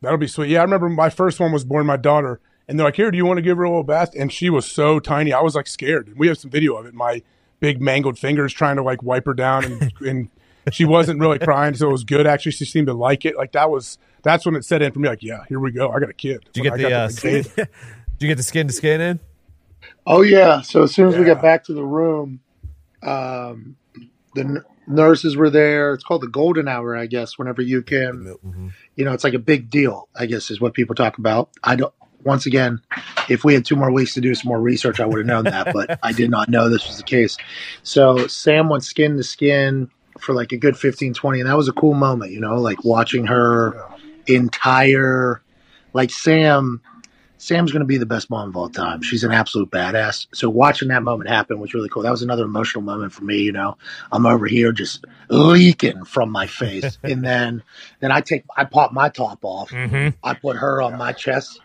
That'll be sweet. Yeah, I remember my first one was born my daughter, and they're like, "Here, do you want to give her a little bath?" And she was so tiny, I was like scared. We have some video of it. My big mangled fingers trying to like wipe her down, and, and she wasn't really crying, so it was good. Actually, she seemed to like it. Like that was that's when it set in for me. Like, yeah, here we go. I got a kid. Did you When get I the uh, skin, kid. Did you get the skin to skin in? Oh yeah. So as soon as we got back to the room, um, the n- nurses were there. It's called the golden hour, I guess. Whenever you can, you know, it's like a big deal. I guess is what people talk about. I don't. Once again, if we had two more weeks to do some more research, I would have known that, but I did not know this was the case. So Sam went skin to skin for like a good 15, 20, and that was a cool moment, you know, like watching her entire, like Sam. Sam's going to be the best mom of all time. She's an absolute badass. So watching that moment happen was really cool. That was another emotional moment for me. You know, I'm over here just leaking from my face, and then then I take I pop my top off. Mm-hmm. I put her on my chest,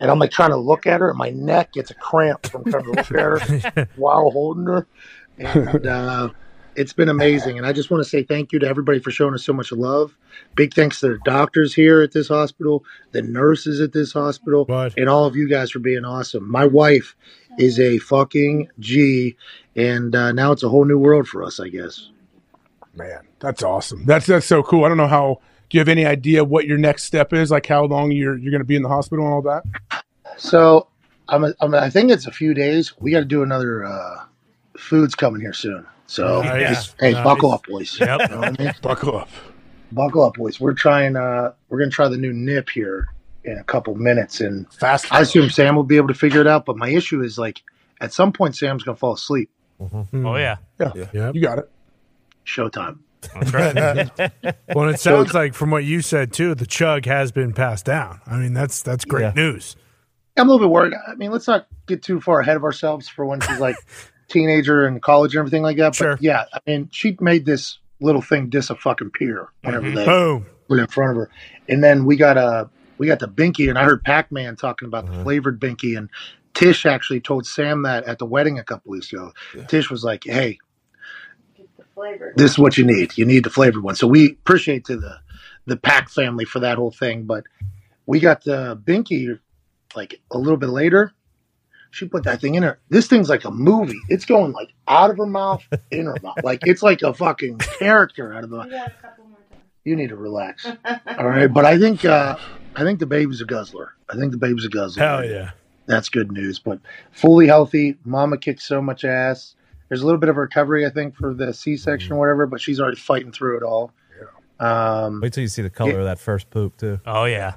and I'm like trying to look at her, and my neck gets a cramp from trying to look at her while holding her. And uh, it's been amazing. And I just want to say thank you to everybody for showing us so much love. Big thanks to the doctors here at this hospital, the nurses at this hospital, Bud. and all of you guys for being awesome. My wife is a fucking G, and uh, now it's a whole new world for us, I guess. Man, that's awesome. That's that's so cool. I don't know how. Do you have any idea what your next step is? Like how long you're you're going to be in the hospital and all that? So I'm, a, I'm a, I think it's a few days. We got to do another uh, food's coming here soon. So Nice. just- hey, Nice. buckle up, boys. Yep. You know what I mean? Buckle up. Buckle up, boys. We're trying. Uh, we're gonna try the new nip here in a couple minutes, and Fast. I assume Sam will be able to figure it out. But my issue is like, at some point, Sam's gonna fall asleep. Oh yeah. Yep. You got it. Showtime. That's right. Well, it sounds like from what you said too, the chug has been passed down. I mean, that's that's great Yeah. news. I'm a little bit worried. I mean, let's not get too far ahead of ourselves for when she's like teenager and college and everything like that. But Sure. yeah, I mean, she made this little thing dis a fucking peer whenever mm-hmm. they Boom. put it in front of her. And then we got a we got the binky, and I heard Pacman talking about the uh-huh. flavored binky, and Tish actually told Sam that at the wedding a couple weeks ago. Tish was like, "Hey, Get the flavor. this is what you need. You need the flavored one." So we appreciate to the the Pack family for that whole thing. But we got the binky like a little bit later. She put that thing in her. This thing's like a movie. It's going like out of her mouth, in her mouth. Like it's like a fucking character out of the. We got a couple more times. You need to relax. All right, but I think uh, I think the baby's a guzzler. I think the baby's a guzzler. Hell yeah. That's good news. But fully healthy. Mama kicked so much ass. There's a little bit of recovery, I think, for the C-section or whatever, but she's already fighting through it all. Um, Wait till you see the color of that first poop too. Oh yeah.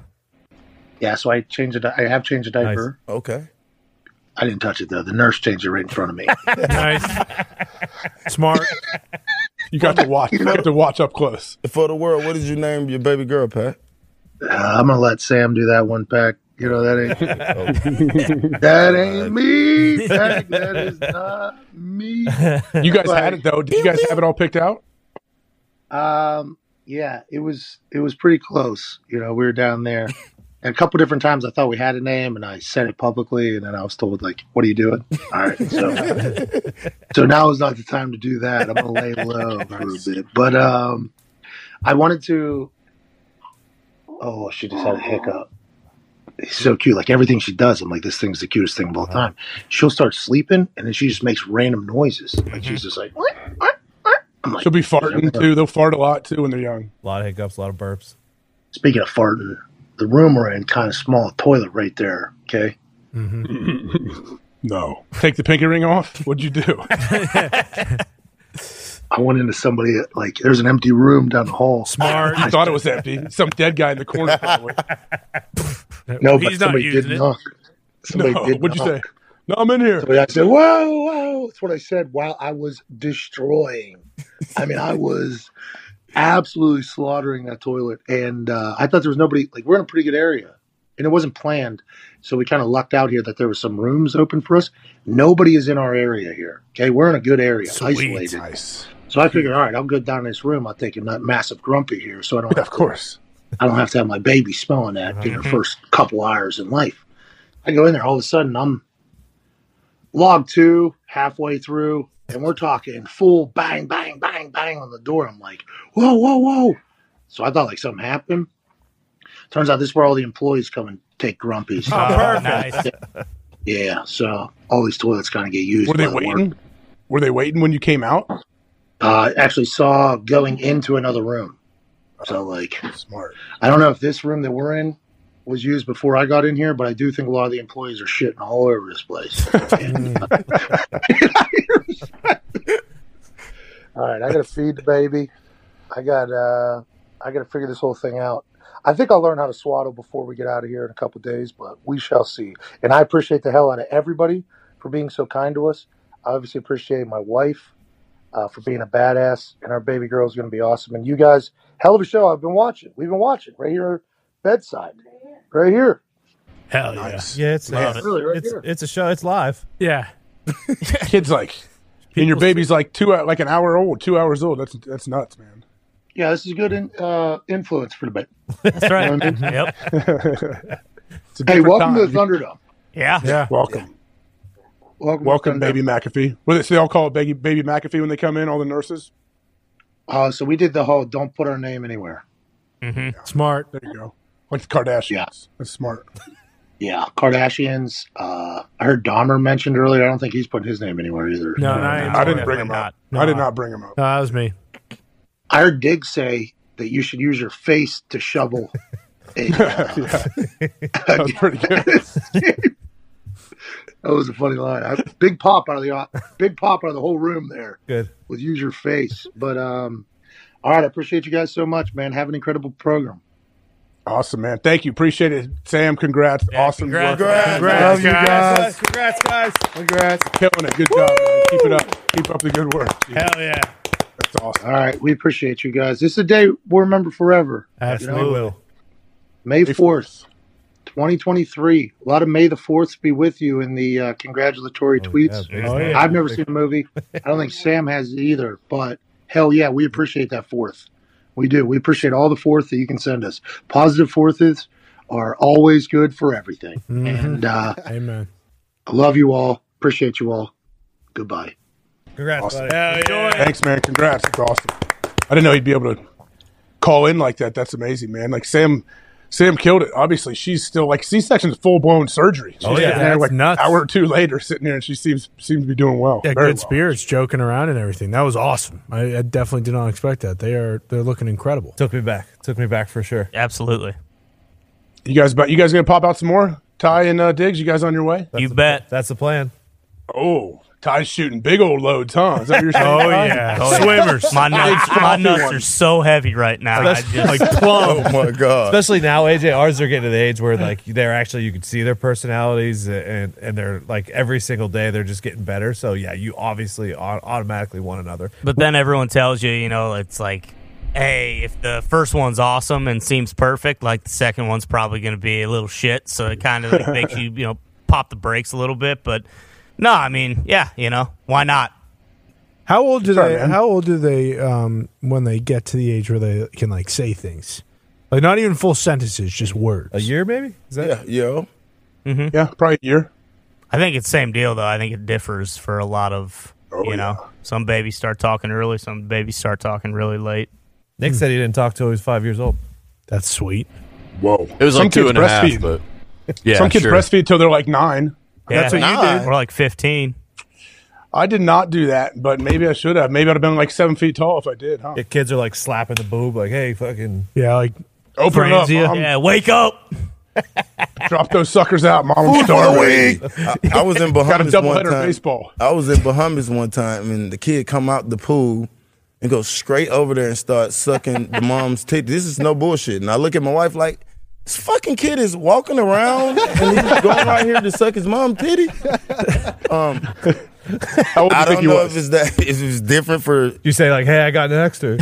yeah, so I changed it. I have changed a diaper. Okay. I didn't touch it though. The nurse changed it right in front of me. Nice. Smart. You got to watch. You got to watch up close. For the world, what did you name your baby girl, Pat? Uh, I'm gonna let Sam do that one pack. You know that ain't that ain't me. Pack. That is not me. You guys had it though. Did you guys have it all picked out? Um, yeah, it was it was pretty close. You know, we were down there. And a couple different times I thought we had a name and I said it publicly and then I was told like, What are you doing? All right. So so now is not the time to do that. I'm gonna lay low for a bit. But um I wanted to Oh, she just had a hiccup. It's so cute. Like everything she does, I'm like, this thing's the cutest thing of all uh-huh. time. She'll start sleeping and then she just makes random noises. Like she's mm-hmm. just like what? I'm like She'll be farting too. They'll fart a lot too when they're young. A lot of hiccups, a lot of burps. Speaking of farting, the room we're in, kind of small toilet right there. Okay. Mm-hmm. No. Take the pinky ring off. What'd you do? I went into somebody like there's an empty room down the hall. Smart. I thought it was empty. Some dead guy in the corner. No, He's not somebody using did it. knock. Somebody No. did What'd you say? No, I'm in here. Somebody I said, "Whoa, whoa!" That's what I said while I was destroying. I mean, I was absolutely slaughtering that toilet, and uh, I thought there was nobody. Like we're in a pretty good area, and it wasn't planned. So we kind of lucked out here that there was some rooms open for us. Nobody is in our area here. Okay, we're in a good area, isolated. Nice. So I figured, all right, I'll go down in this room. I'll take a not massive grumpy here, so I don't. Yeah, Have of course. I don't have to have my baby smelling that in her first couple hours in life. I go in there, all of a sudden I'm log two, halfway through, and we're talking full bang, bang, bang, bang on the door. I'm like, whoa, whoa, whoa. So I thought like something happened. Turns out this is where all the employees come and take grumpies. Oh, nice. Yeah, so all these toilets kind of get used. Were they by the work. waiting? Were they waiting when you came out? Uh, actually saw going into another room. So like, Smart. I don't know if this room that we're in was used before I got in here, but I do think a lot of the employees are shitting all over this place. all right, I got to feed the baby. I got uh, I got to figure this whole thing out. I think I'll learn how to swaddle before we get out of here in a couple days, but we shall see. And I appreciate the hell out of everybody for being so kind to us. I obviously appreciate my wife uh, for being a badass, and our baby girl is going to be awesome. And you guys, hell of a show. I've been watching. We've been watching right here, bedside, right here. Hell yeah. Nice. Yeah, it's Love it's, it. Really, right it's, here. it's a show. It's live. Yeah. Kids like, and your baby's like two, like an hour old, two hours old. That's that's nuts, man. Yeah, this is good in, uh, influence for the baby. That's right. You know what I yep. It's a Hey, welcome time. to the Thunderdome. Yeah. Yeah. Welcome, Welcome, welcome, baby Thunderdome. McAfee. Well, they all call it baby baby McAfee when they come in. All the nurses. Uh, so we did the whole "don't put our name anywhere." Smart. There you go. Like the Kardashians. Yeah. That's smart. Yeah, Kardashians. Uh, I heard Dahmer mentioned earlier. I don't think he's putting his name anywhere either. No, no, I, I didn't bring him Definitely up. not. I did not bring him up. No, that was me. I heard Digz say that you should use your face to shovel. A, uh, That was pretty good. that was a funny line. I, big pop out of the big pop out of the whole room there Good. with use your face. But um, all right, I appreciate you guys so much, man. Have an incredible program. Awesome, man. Thank you. Appreciate it. Sam, congrats. Yeah, awesome congrats. work. Congrats, guys. Congrats, guys. Congrats. Killing it. Good job, man. Keep it up. Keep up the good work. Hell yeah. That's awesome. All right, we appreciate you guys. This is a day we'll remember forever. Absolutely will. May fourth, twenty twenty three. A lot of May the fourth be with you in the uh, congratulatory tweets. yeah, Oh, yeah. I've never seen a movie. I don't think Sam has either. But hell yeah, we appreciate that fourth. We do. We appreciate all the fourth that you can send us. Positive fourths are always good for everything. And uh, Amen. I love you all. Appreciate you all. Goodbye. Congrats, Awesome. buddy. Hell yeah. Thanks, man. Congrats. That's awesome. I didn't know he'd be able to call in like that. That's amazing, man. Like Sam, Sam killed it. Obviously, she's still like C section's full blown surgery. She's Oh, yeah. there That's like nuts. an hour or two later, sitting there, and she seems seems to be doing well. Yeah, good well. spirits, joking around and everything. That was awesome. I, I definitely did not expect that. They are they're looking incredible. Took me back. Took me back for sure. Absolutely. You guys, about you guys gonna pop out some more? Ty and uh, Digz, you guys on your way? you bet. That's the plan. Oh, Ty's shooting big old loads, huh? Is that what you're saying? Oh yeah, Oh, yeah. swimmers. My nuts, my nuts are so heavy right now. I just, like plum. Oh my god! Especially now, AJ, ours are getting to the age where like they're actually you can see their personalities and and they're like every single day they're just getting better. So yeah, you obviously automatically want another. but then everyone tells you, you know, it's like, hey, if the first one's awesome and seems perfect, like the second one's probably going to be a little shit. So it kind of like makes you, you know, pop the brakes a little bit. But no, I mean, yeah, you know, why not? How old do Sorry, they? man. How old do they? Um, when they get to the age where they can like say things, like not even full sentences, just words. A year maybe? Is that Yeah, yo. yeah, probably a year. I think it's same deal though. I think it differs for a lot of, Oh, you know, some babies start talking early, some babies start talking really late. Nick said he didn't talk till he was five years old. That's sweet. Whoa, It was Some like two kids and a half, breastfeed. but yeah, Some kids sure. breastfeed till they're like nine. Yeah, That's what you did. We're like 15. I did not do that, but maybe I should have. Maybe I'd have been like seven feet tall if I did, huh? Yeah, kids are like slapping the boob, like, "Hey, fucking." Yeah, like Open it up, mom. Yeah, wake up. Drop those suckers out, mom. I'm starving. I, I was in Got a Bahamas double one time. baseball. I was in Bahamas one time, and the kid come out the pool and go straight over there and start sucking the mom's titty. This is no bullshit. And I look at my wife like, this fucking kid is walking around and he's going right here to suck his mom's titty. Um, How old do you I don't he know was? if it's that if it's different for. You say like, "Hey, I got next to."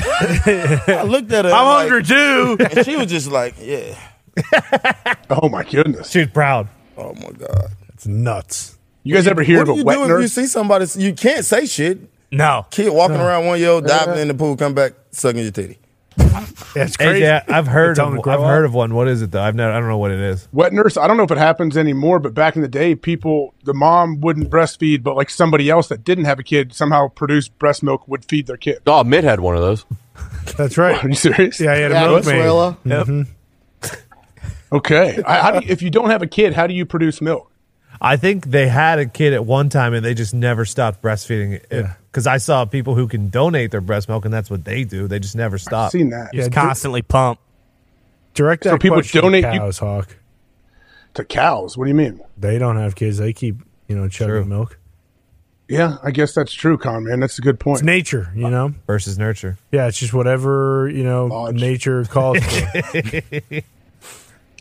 I looked at her. I'm like- hungry too. and she was just like, yeah. oh my goodness. She's proud. Oh my god. It's nuts. You guys ever hear what of do a you wet do if nurse? you see somebody? You can't say shit. No. Kid walking around one year old, diving in the pool, come back sucking your titty. That's crazy. AJ, I've heard of, I've grow heard of one. What is it though? I've never. I don't know what it is. wet nurse i don't know if it happens anymore but back in the day people the mom wouldn't breastfeed but like somebody else that didn't have a kid somehow produced breast milk would feed their kid Oh, Mitt had one of those. That's right. are you serious Yeah, he had a Yeah, milkmaid. Venezuela. Mm-hmm. okay I, how do you, if you don't have a kid how do you produce milk I think they had a kid at one time and they just never stopped breastfeeding it. Because I saw people who can donate their breast milk and that's what they do. They just never i've stop. seen that Just Yeah, constantly pump. Direct So that people question donate- to you- cows, Hawk. to cows what do you mean They don't have kids. They keep, you know, chugging True. milk. yeah i guess that's true con man that's a good point It's nature, you know? versus nurture. Yeah, it's just whatever, you know, Lodge. nature calls for.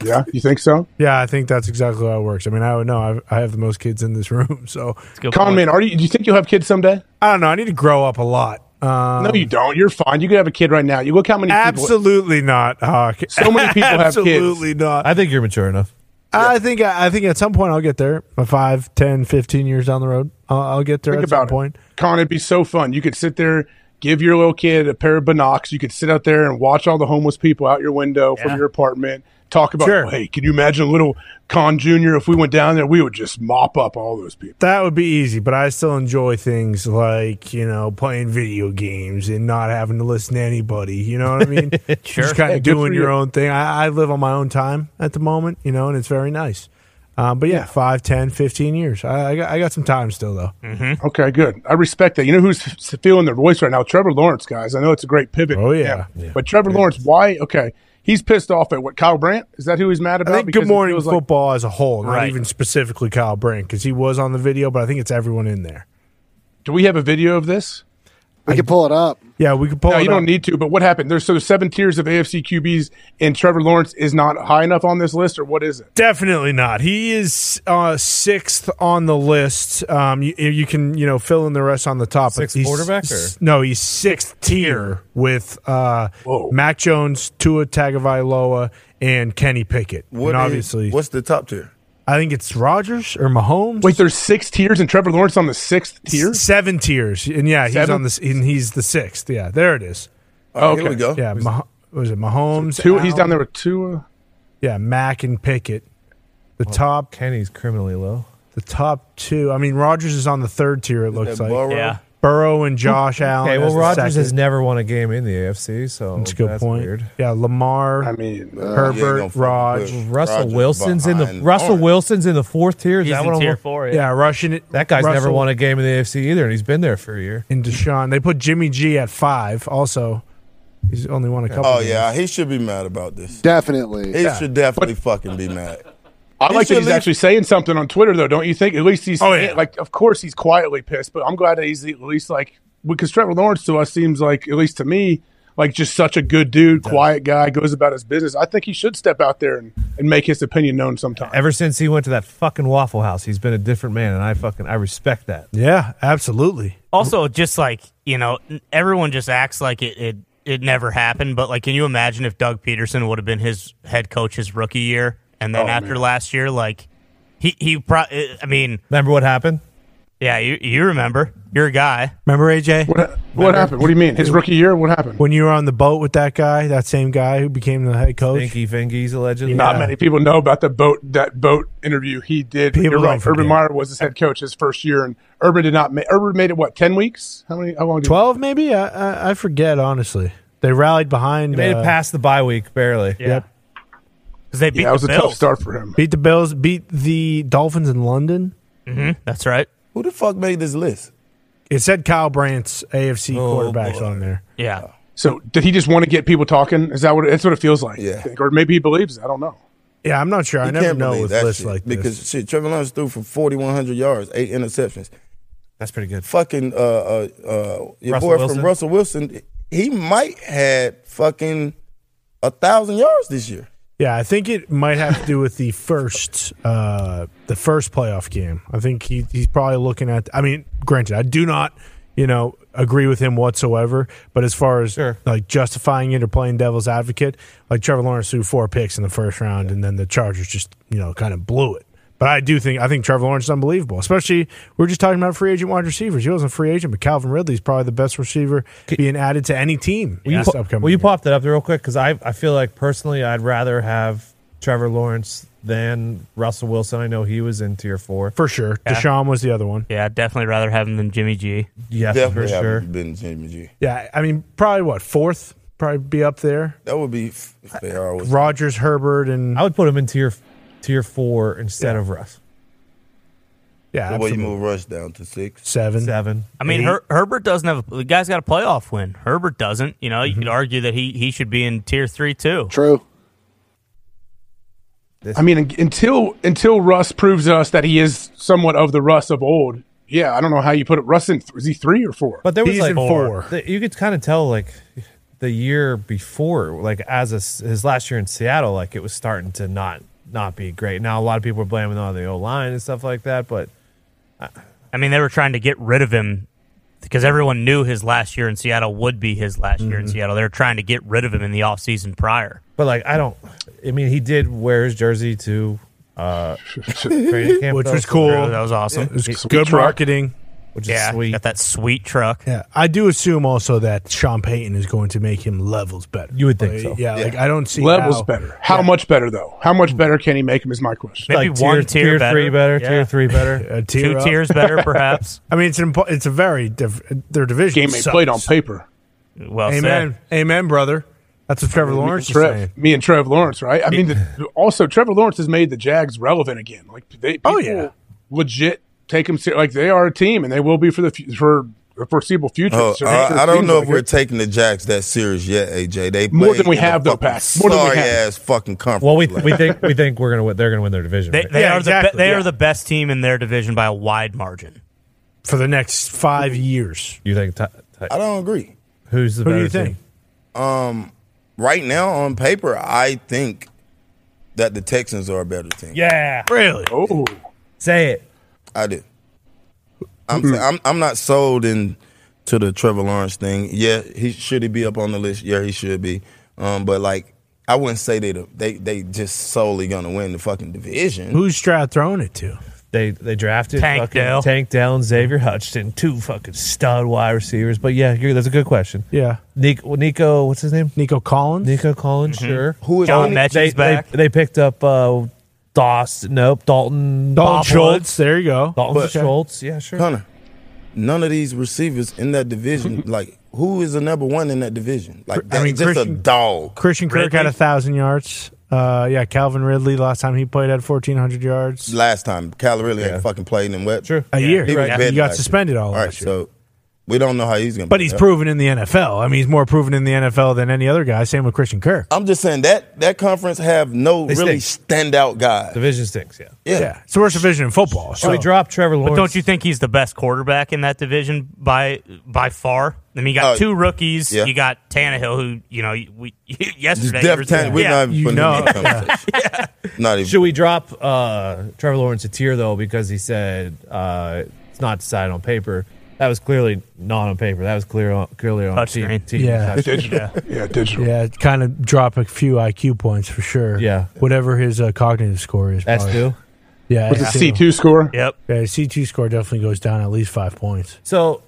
yeah you think so yeah, I think that's exactly how it works. I mean, I would know. I've, I have the most kids in this room. So Good con man are you do you think you'll have kids someday I don't know. I need to grow up a lot. Um, no you don't you're fine you could have a kid right now you look how many people Absolutely not, Hawk. So many people have kids. Absolutely not. I think you're mature enough. I think I think at some point I'll get there. Five, ten, fifteen years down the road, I'll, I'll get there Think at some about point. Con, it'd be so fun. You could sit there, give your little kid a pair of binocs. You could sit out there and watch all the homeless people out your window from your apartment. Talk about, Sure. hey, can you imagine a little Con Jr. if we went down there? We would just mop up all those people. That would be easy, but I still enjoy things like you know playing video games and not having to listen to anybody. You know what I mean? Sure. Just kind of good doing your you. own thing. I, I live on my own time at the moment, you know, and it's very nice. Um, but yeah, five, ten, fifteen years. I, I, got, I got some time still though. Okay, good. I respect that. You know who's feeling their voice right now? Trevor Lawrence, guys. I know it's a great pivot. Oh, yeah. But Trevor Lawrence, why? Okay. He's pissed off at what? Kyle Brandt? Is that who he's mad about? I think Because Good it Morning feels like- Football as a whole, not Right. even specifically Kyle Brandt, because he was on the video, but I think it's everyone in there. do we have a video of this? We can pull it up. Yeah, we could pull. No, it you up. don't need to. But what happened? There's so there's seven tiers of AFC QBs, and Trevor Lawrence is not high enough on this list, or what is it? Definitely not. He is uh, sixth on the list. Um, you, you can you know fill in the rest on the top. but Sixth he's- quarterback, or? s- no? He's sixth tier with uh, Whoa. Mac Jones, Tua Tagovailoa, and Kenny Pickett. What and is- obviously, what's the top tier? I think it's Rodgers or Mahomes. Wait, there's six tiers, and Trevor Lawrence on the sixth tier. S- seven tiers, and yeah, he's Seven? on this, and he's the sixth. Yeah, there it is. Oh, Here Okay. we go. Yeah, Mah- was it Mahomes? Two, he's Allen? down there with Tua. Yeah, Mac and Pickett. The top, Kenny's criminally low. the top two. I mean, Rodgers is on the third tier. It looks like. Burrow? Yeah. Burrow and Josh Allen. Okay, well, the Rodgers has never won a game in the AFC, so That's a good that's point. weird. Yeah, Lamar. I mean, uh, You ain't Herbert, gonna Raj, Russell Rodgers Wilson's in the behind Russell Wilson's in the fourth tier. Is He's that in what tier I'm? four. yeah, rushing it. That guy's never won a game in the AFC either, and he's been there for a year. And Deshaun. They put Jimmy G at five. Also, he's only won a couple. Oh games. yeah, he should be mad about this. Definitely. He should definitely fucking be mad. I like that he's leave- actually saying something on Twitter, though. Don't you think? At least he's Oh, yeah. like, of course he's quietly pissed, but I'm glad that he's at least like because Trevor Lawrence to us seems like, at least to me, like just such a good dude, quiet guy, goes about his business. I think he should step out there and, and make his opinion known sometime. Ever since he went to that fucking Waffle House, he's been a different man, and I fucking I respect that. Yeah, absolutely. Also, just like you know, everyone just acts like it, it it never happened. But like, can you imagine if Doug Pederson would have been his head coach his rookie year, and then Oh, after man. last year, like he he pro- I mean, Remember what happened? yeah, you you remember, you're a guy. Remember AJ What, what happened? What do you mean? His rookie year? What happened? when you were on the boat with that guy, that same guy who became the head coach? Finky Fingies allegedly. Not Yeah. many people know about the boat that boat interview he did. People You're right. Urban Meyer was his head coach his first year, and Urban did not. Ma- Urban made it what ten weeks? How many? How long? Did Twelve, maybe. I, I I forget honestly. They rallied behind. He made uh, it past the bye week barely. Yep. Because they beat Yeah, it was the a tough start for him. Beat the Bills. Beat the Dolphins in London. That's right. Who the fuck made this list? It said Kyle Brandt's AFC Oh, quarterbacks boy. on there. Yeah. So did he just want to get people talking? Is that what? That's what it feels like. Yeah. Think. Or maybe he believes. it. I don't know. Yeah, I'm not sure. I never know believe with lists shit. like because this. shit, Trevor Lawrence threw for forty one hundred yards, eight interceptions. That's pretty good. Fucking uh uh uh your Russell boy Wilson? from Russell Wilson, he might had fucking a thousand yards this year. Yeah, I think it might have to do with the first uh the first playoff game. I think he he's probably looking at I mean, granted, I do not, you know, agree with him whatsoever. But as far as Sure. like justifying it or playing devil's advocate, like Trevor Lawrence threw four picks in the first round, and then the Chargers just you know kind of blew it. But I do think I think Trevor Lawrence is unbelievable. Especially we are just talking about free agent wide receivers. He wasn't a free agent, but Calvin Ridley is probably the best receiver being added to any team. Will you, this po- upcoming will you year. pop that up there real quick? Because I, I feel like personally, I'd rather have Trevor Lawrence than Russell Wilson. I know he was in tier four. for sure? Yeah. Deshaun was the other one. Yeah, I'd definitely rather have him than Jimmy G. Yes, Definitely for sure. haven't been Jimmy G. Yeah, I mean probably what fourth, probably be up there. That would be fair. Rodgers, Herbert, and I would put him in tier tier four instead Yeah. of Russ. yeah, The way you move Russ down to six. seven. Seven. I mean, Her- Herbert doesn't have a, the guy's got a playoff win. Herbert doesn't. You know, you Mm-hmm. could argue that he he should be in tier three too. True. I mean, until until Russ proves to us that he is somewhat of the Russ of old. Yeah, I don't know how you put it. Russ in is he three or four? But there was He's like in four. the- you could kind of tell like the year before, like as a s his last year in Seattle, like it was starting to not not be great. Now a lot of people are blaming on the O line and stuff like that, but I mean, they were trying to get rid of him because everyone knew his last year in Seattle would be his last year Mm-hmm. in Seattle. They were trying to get rid of him in the offseason prior. but like I don't. I mean, he did wear his jersey to uh, training camp, Which though, was so- cool. That was awesome. It was Sweet good truck. marketing. Which is Yeah, sweet. got that sweet truck. Yeah, I do assume also that Sean Payton is going to make him levels better. You would think Like, so. Yeah, like I don't see Levels how- better. How much better though? How much better can he make him? Is my question. Maybe like one tier, tier, three better, Yeah. tier three better. A tier Two up. tiers better, perhaps. I mean, it's an, impo- it's a very diff- their division. Game ain't sucks. played on paper. Well Amen, said. amen, brother. That's what Trevor Me and Lawrence is Trev, saying. me and Trevor Lawrence, right? I mean, the, also Trevor Lawrence has made the Jags relevant again. Like they, Oh, yeah. legit take them ser- like they are a team, and they will be for the fu- for the foreseeable future. Oh, So I, I don't know like if we're it. taking the Jags that serious yet, AJ. They More than we have, though, fucking Pat. More than we have. ass fucking conference. Well, we like- we think we think we're gonna win, they're gonna win their division. They, right? they Yeah, are the be- they yeah. are the best team in their division by a wide margin. for the next five years. you think? Ti- Ti- I don't agree. who's the Who do better you think? team? Um, right now on paper, I think that the Texans are a better team. Yeah, Really? Oh, say it. I do. I'm saying- I'm I'm not sold in to the Trevor Lawrence thing. Yeah, he should he be up on the list? Yeah, he should be. Um, but like I wouldn't say they the- they they just solely gonna win the fucking division. Who's Stroud throwing it to? They they drafted Tank fucking Dell. Tank Dell and Xavier Hutchinson, two fucking stud wide receivers. But yeah, you're, that's a good question. Yeah, Nico, Nico what's his name? Nico Collins. Nico Collins, sure. Who is John on- they, back. They, they picked up uh, Doss. Nope, Dalton. Dalton Bob Schultz. Woods. There you go. Dalton But- Schultz. Yeah, sure. Connor, none of these receivers in that division, like who is the number one in that division? Like I mean, just a Christian- dog. Christian Kirk Ridley? had a thousand yards. Uh, yeah, Calvin Ridley last time he played had fourteen hundred yards. Last time, Cal really Yeah. ain't fucking played in what? Sure. A year. He was Right. bad He got last year. suspended all All right, last year. so we don't know how he's gonna. But play. he's proven in the NFL. I mean, he's more proven in the NFL than any other guy. Same with Christian Kirk. I'm just saying that that conference have no They really stink. standout guys. Division stinks. Yeah. Yeah. Yeah, it's the worst division in football. So we drop Trevor Lawrence. But don't you think he's the best quarterback in that division by by far? I mean, you got Uh, two rookies. yeah. You got Tannehill, who you know we Just yesterday. Def was- Tan- we're yeah. not even You know, him in that. Not even. Should we drop uh, Trevor Lawrence a tier though because he said uh, it's not decided on paper? That was clearly not on paper. That was clear on, clearly on team. Touchscreen. team Yeah. touch- digital. Yeah, digital. yeah, kind of drop a few IQ points for sure. Yeah. whatever his uh, cognitive score is. That's probably. two. Yeah, What's the S2. C two score? Yep. Yeah, C two score definitely goes down at least five points. So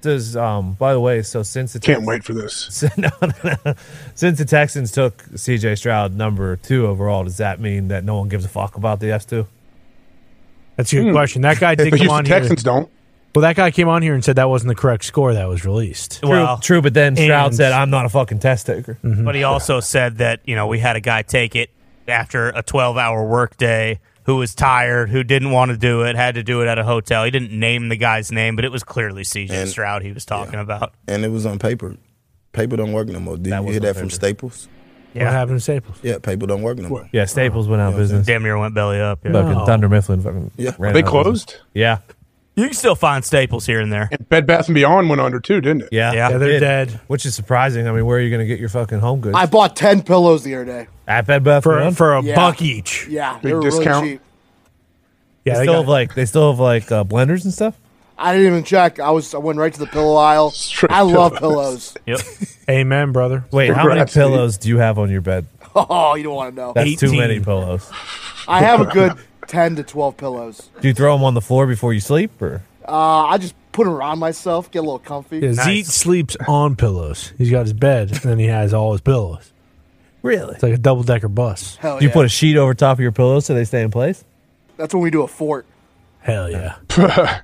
does um by the way, so since the Can't wait for this. no, no, no. Since the Texans took CJ Stroud number two overall, does that mean that no one gives a fuck about the S two? That's a good question. That guy did The come Houston on here. Texans don't. Well, that guy came on here and said that wasn't the correct score that was released. True, Well, true, but then Stroud and- said, "I'm not a fucking test taker." Mm-hmm. But he also said that you know we had a guy take it after a 12 hour workday who was tired, who didn't want to do it, had to do it at a hotel. He didn't name the guy's name, but it was clearly CJ And- Stroud he was talking about. and it was on paper. Paper don't work no more. Did That you hear on that from paper. Staples? What happened to Staples? Yeah, paper don't work no more. Yeah, Staples went out of Yeah, business. Damn near went belly up. yeah. Fucking No. Dunder Mifflin fucking Yeah. ran They out of business. closed. Yeah, You can still find Staples here and there. And Bed Bath and Beyond went under too, didn't it? yeah, Yeah. Yeah, they're Did. dead Which is surprising. I mean, where are you going to get your fucking home goods? I bought ten pillows the other day. At Bed Bath for Beyond? for a Yeah. buck each. Yeah, Big they were discount. really cheap. Yeah, they they still got- have like they still have like uh, blenders and stuff. I didn't even check. I was I went right to the pillow aisle. Straight I love pillows. pillows. Yep. Amen, brother. Wait, how many Congrats, Steve. pillows do you have on your bed? Oh, you don't want to know. That's too many pillows. I have a good ten to twelve pillows. Do you throw them on the floor before you sleep, or Uh, I just put them around myself, get a little comfy. Yeah, Zeke sleeps on pillows. He's got his bed, and then he has all his pillows. really? It's like a double decker bus. Hell Do you yeah. put a sheet over top of your pillows so they stay in place? That's when we do a fort. Hell yeah.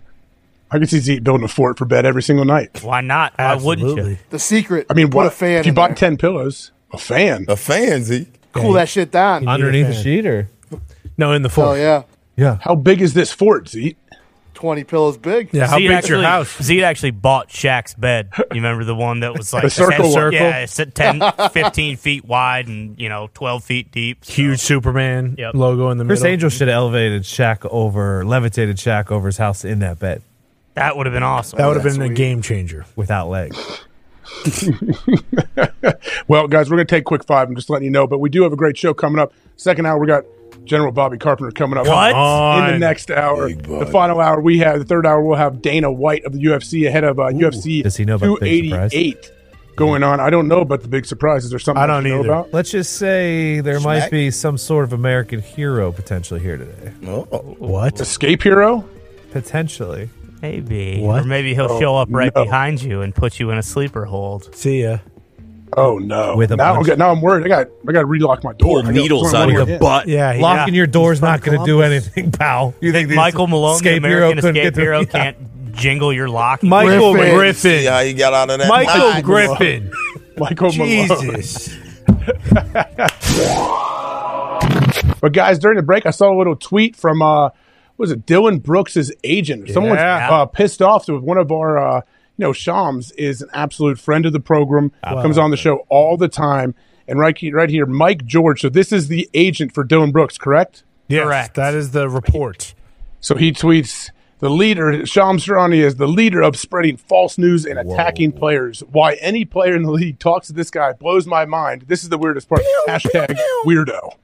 I can see Zeke building a fort for bed every single night. Why not? Why wouldn't you? Absolutely. The secret. I mean, put what a fan. if you in bought there. ten pillows? A fan. A fan, Zeke. cool that shit down. need a Underneath the fan. sheet, or No, in the fort. Oh yeah, yeah? How big is this fort, Zeke? twenty pillows big. Yeah, how Zeke big's actually, your house? Zeke actually bought Shaq's bed. You remember the one that was like The circle one? Yeah, it's at 10, 15 feet wide and you know twelve feet deep. So- Huge Superman Yep. logo in the Criss middle. Angel should have elevated Shaq over, levitated Shaq over his house in that bed That would have been awesome. That would have been a game changer. without legs. Well, guys, we're going to take a quick five. I'm just letting you know, but we do have a great show coming up. Second hour, we got General Bobby Carpenter coming up. What? In the next hour. The final hour, we have, the third hour, we'll have Dana White of the UFC ahead of uh, UFC Does he know about the big surprise? 288 going on. I don't know about the big surprises or something I don't know either. about? Let's just say there might be some sort of American hero potentially here today. Oh, What? Escape Hero? Potentially. Maybe, What? or maybe he'll show up right no. behind you and put you in a sleeper hold. See ya. Oh, no. With a now, I'm, now I'm worried. I got I got to relock my door. Pull needles I'm out of worried. your butt. Yeah, he- Locking yeah. your door's He's not going to do anything, pal. You think Michael Malone, the escape hero American couldn't escape hero, Yeah. can't jingle your lock. Michael Griffin. Griffin. see how you got out of that? Michael Nice. Griffin. Michael Malone. Jesus. But guys, during the break, I saw a little tweet from uh, what was it Dillon Brooks' agent? Someone's Yeah. uh, pissed off with one of our, uh, you know, Shams is an absolute friend of the program. comes on the show all the time. And right, he- right here, Mike George. So this is the agent for Dillon Brooks, correct? Yes, Correct. That is the report. So he tweets the leader, Shams Charania, is the leader of spreading false news and attacking players. Why any player in the league talks to this guy blows my mind. This is the weirdest part. Hashtag weirdo.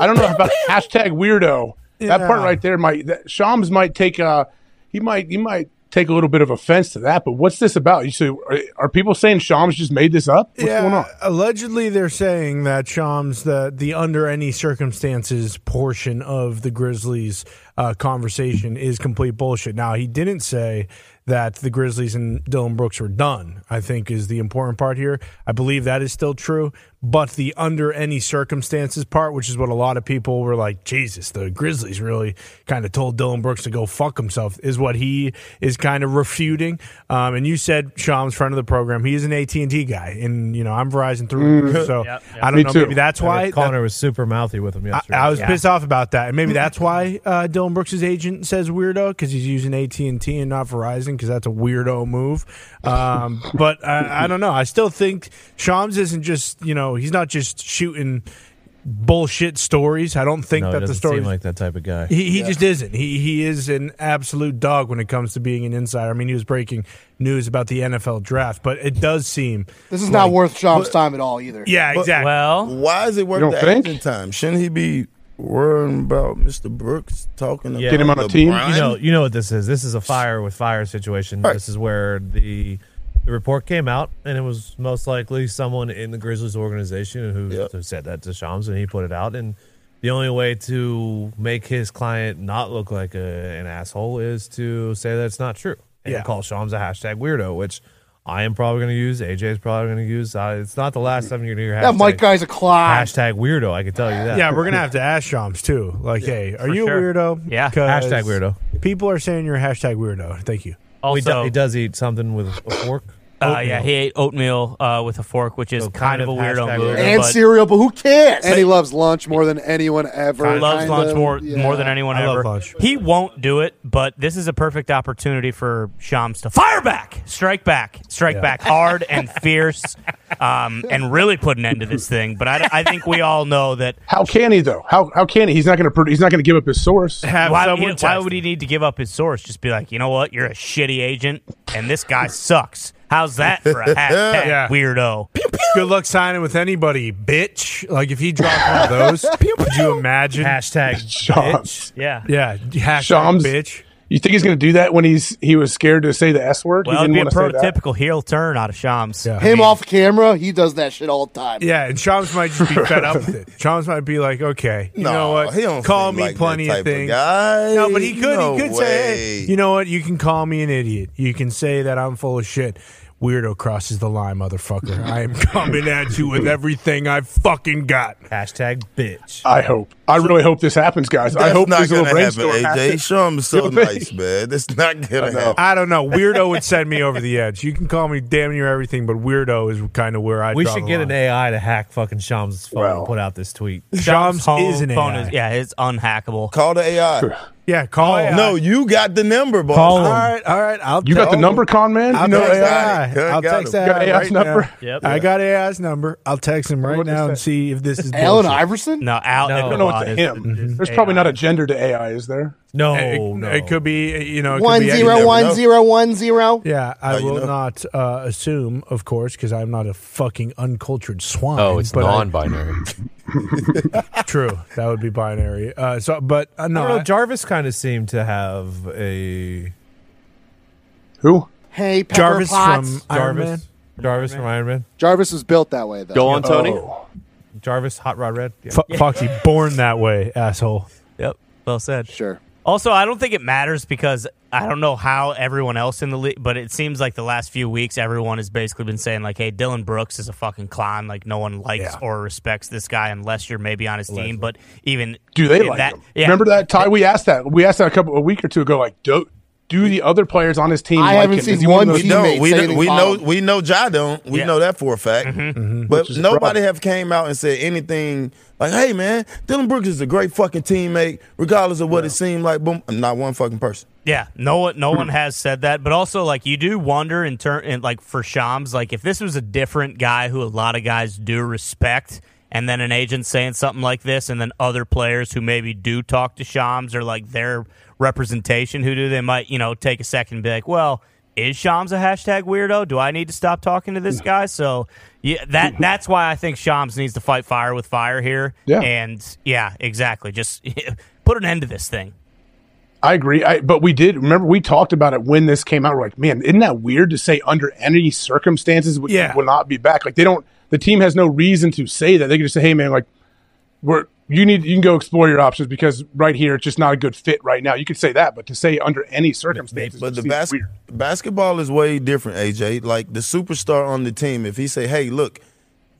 I don't know about hashtag weirdo. That part right there might that, Shams might take uh he might he might take a little bit of offense to that. But what's this about? You say are, are people saying Shams just made this up? What's going on? Allegedly, they're saying that Shams, the the under any circumstances portion of the Grizzlies uh, conversation is complete bullshit. Now, he didn't say that the Grizzlies and Dillon Brooks were done. I think is the important part here. I believe that is still true, but the under any circumstances part, which is what a lot of people were like, Jesus, the Grizzlies really kind of told Dillon Brooks to go fuck himself, is what he is kind of refuting. Um, and you said Shams, friend of the program, he is an AT and T guy, and you know I'm Verizon through, so Yep, yep. I don't Me know. too. Maybe that's why. that- Connor was super mouthy with him I, yesterday. I was Yeah. pissed off about that, and maybe that's why uh, Dillon Brooks' agent says weirdo because he's using AT and T and not Verizon because that's a weirdo move. Um, but I, I don't know. I still think Shams isn't just you know he's not just shooting bullshit stories. I don't think no, that the story. seem like that type of guy. He, he just isn't. He he is an absolute dog when it comes to being an insider. I mean, he was breaking news about the NFL draft, but it does seem This is not worth Shams' time at all either. yeah, exactly. Well, Why is it worth You the think? agent time? Shouldn't he be worrying about Mr. Brooks talking about Get him on a team? You know, you know what this is. This is a fire with fire situation. Right. This is where the the report came out, and it was most likely someone in the Grizzlies organization who, Yep. who said that to Shams, and he put it out. And the only way to make his client not look like a, an asshole is to say that it's not true and Yeah. call Shams a hashtag weirdo, which. I am probably going to use. AJ is probably going to use. Uh, it's not the last time you're going to hear That hashtag, Mike guy's a clown. hashtag weirdo. I can tell you that. yeah, we're gonna have to ask Shams too. Like, hey, are you sure. a weirdo? Yeah. 'Cause Hashtag weirdo. People are saying you're a hashtag weirdo. Thank you. He, do- he does eat something with a fork. Uh, yeah, he ate oatmeal uh, with a fork, which is So kind, kind of a of weirdo hashtag move. weirdo. and but cereal, but who cares? And he loves lunch more than anyone ever. he loves kind lunch of. more Yeah. more than anyone I love ever. lunch. He won't do it, but this is a perfect opportunity for Shams to fire back, strike back, strike back hard and fierce, um, and really put an end to this thing. But I, I think we all know that How can he though? How how can he? He's not going to he's not going to give up his source. Have why, someone you know, why text would he need to give up his source? Just be like, you know what, you're a shitty agent, and this guy sucks. How's that for a hashtag Yeah. weirdo? Good luck signing with anybody, bitch. Like if he dropped one of those, could you imagine? Hashtag Shams. Yeah, yeah, hashtag Shams. bitch. You think he's going to do that when he's he was scared to say the S word? Well, he it'd didn't be a want to prototypical heel turn out of Shams. Yeah. Him off camera, he does that shit all the time. Yeah, and Shams might just be fed up with it. Shams might be like, okay, you No, know what? he don't call me like that plenty type of of things. guy. No, but he could. No he could say, hey, you know what? You can call me an idiot. You can say that I'm full of shit. Weirdo crosses the line, motherfucker. I am coming at you with everything I've fucking got. Hashtag bitch. I hope. I really hope this happens, guys. I hope not this little gonna happen, AJ. happens. Sean is so nice, man. That's not gonna happen. I don't know. Weirdo would send me over the edge. You can call me damn near everything, but weirdo is kind of where I. We draw should the get line. an AI to hack fucking Shams' phone and put out this tweet. Shams home is an phone AI. is- yeah, it's unhackable. Call the AI. Yeah, call oh, AI. No, you got the number, boss. Call All him. right, all right. I'll You got the number, con man? I'll You know text AI? AI. I'll got text him. AI. Got AI's right number? Now. Yep. I got AI's number. I'll text him right What'd now and see if this is Allen bullshit. Iverson? No, Al. No. I don't know it's a him. There's probably not a gender to AI, is there? No, it, no. it could be, you know, it could One be zero one know. zero one zero. Yeah, I How you will know? not uh, assume, of course, because I'm not a fucking uncultured swine. Oh, it's but non-binary. true, that would be binary. Uh, so, but uh, I no, don't know. Jarvis kind of seemed to have a Who? Hey, Pepper Jarvis Potts. from Iron Man. Jarvis. Jarvis from Iron Man. Jarvis was built that way, though. Go on, Tony. Oh. Jarvis, Hot Rod Red. Yeah. F- Foxy, born that way, asshole. Yep. Well said. Sure. Also, I don't think it matters because I don't know how everyone else in the league, but it seems like the last few weeks, everyone has basically been saying like, "Hey, Dillon Brooks is a fucking clown. Like, no one likes Yeah. or respects this guy unless you're maybe on his team." But even Do they like that? him? Yeah, Remember that, Ty? We asked that. We asked that a couple a week or two ago. Like, do do the other players on his team? I like haven't him? seen Is one of those- We teammate don't. We, say know, we know. him. We know. Ja don't. We Yeah. know that for a fact. Mm-hmm. But Which is nobody have came out and said anything like, "Hey, man, Dillon Brooks is a great fucking teammate, regardless of what it seemed like." Boom. Not one fucking person. Yeah, no one, no one has said that, but also like you do wonder in turn, in, like for Shams, like if this was a different guy who a lot of guys do respect, and then an agent saying something like this, and then other players who maybe do talk to Shams or like their representation who do, they might you know take a second and be like, well, is Shams a hashtag weirdo? Do I need to stop talking to this guy? So yeah, that that's why I think Shams needs to fight fire with fire here. Yeah. and yeah, exactly. Just put an end to this thing. I agree. I, but we did remember we talked about it when this came out. We're like, man, isn't that weird to say under any circumstances would, Yeah. will not be back? Like they don't. The team has no reason to say that. They can just say, hey, man, like we're you need you can go explore your options because right here it's just not a good fit right now. You could say that, but to say under any circumstances, But the bas- weird. basketball is way different, AJ. Like the superstar on the team, if he say, "Hey, look,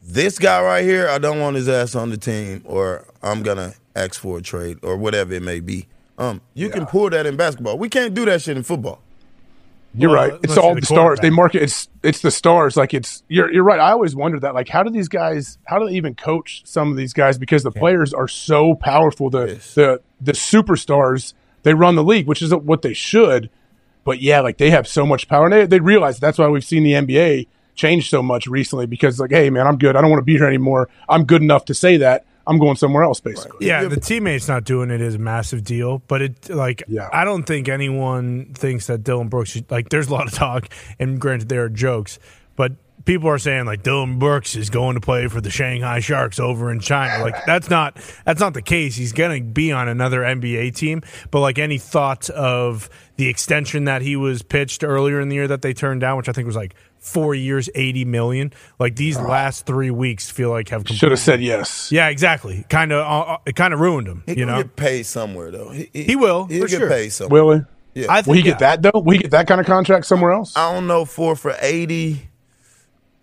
this guy right here, I don't want his ass on the team, or I'm gonna ask for a trade, or whatever it may be," um, you can pull that in basketball. We can't do that shit in football. You're Well, right. It's all the the stars. They market it's it's the stars. Like it's you're you're right. I always wondered that. Like how do these guys how do they even coach some of these guys because the players are so powerful. The Yes. the the superstars they run the league, which is what they should. But yeah, like they have so much power, and they they realize that's why we've seen the NBA change so much recently. Because like, hey man, I'm good. I don't want to be here anymore. I'm good enough to say that. I'm going somewhere else, basically. Yeah, the teammates not doing it is a massive deal, but it like Yeah. I don't think anyone thinks that Dillon Brooks should, like. There's a lot of talk, and granted there are jokes, but people are saying like Dillon Brooks is going to play for the Shanghai Sharks over in China. Like that's not that's not the case. He's going to be on another NBA team, but like any thought of the extension that he was pitched earlier in the year that they turned down, which I think was like four years, eighty million. Like these last three weeks feel like have Should have said yes. yeah, exactly. Kind of, uh, it kind of ruined him. He you gonna know, get paid somewhere though. He, He will, He'll for get sure. paid somewhere. Will he? Yeah. I Will he think- get that though? Will he get that kind of contract somewhere else? I don't know four for eighty.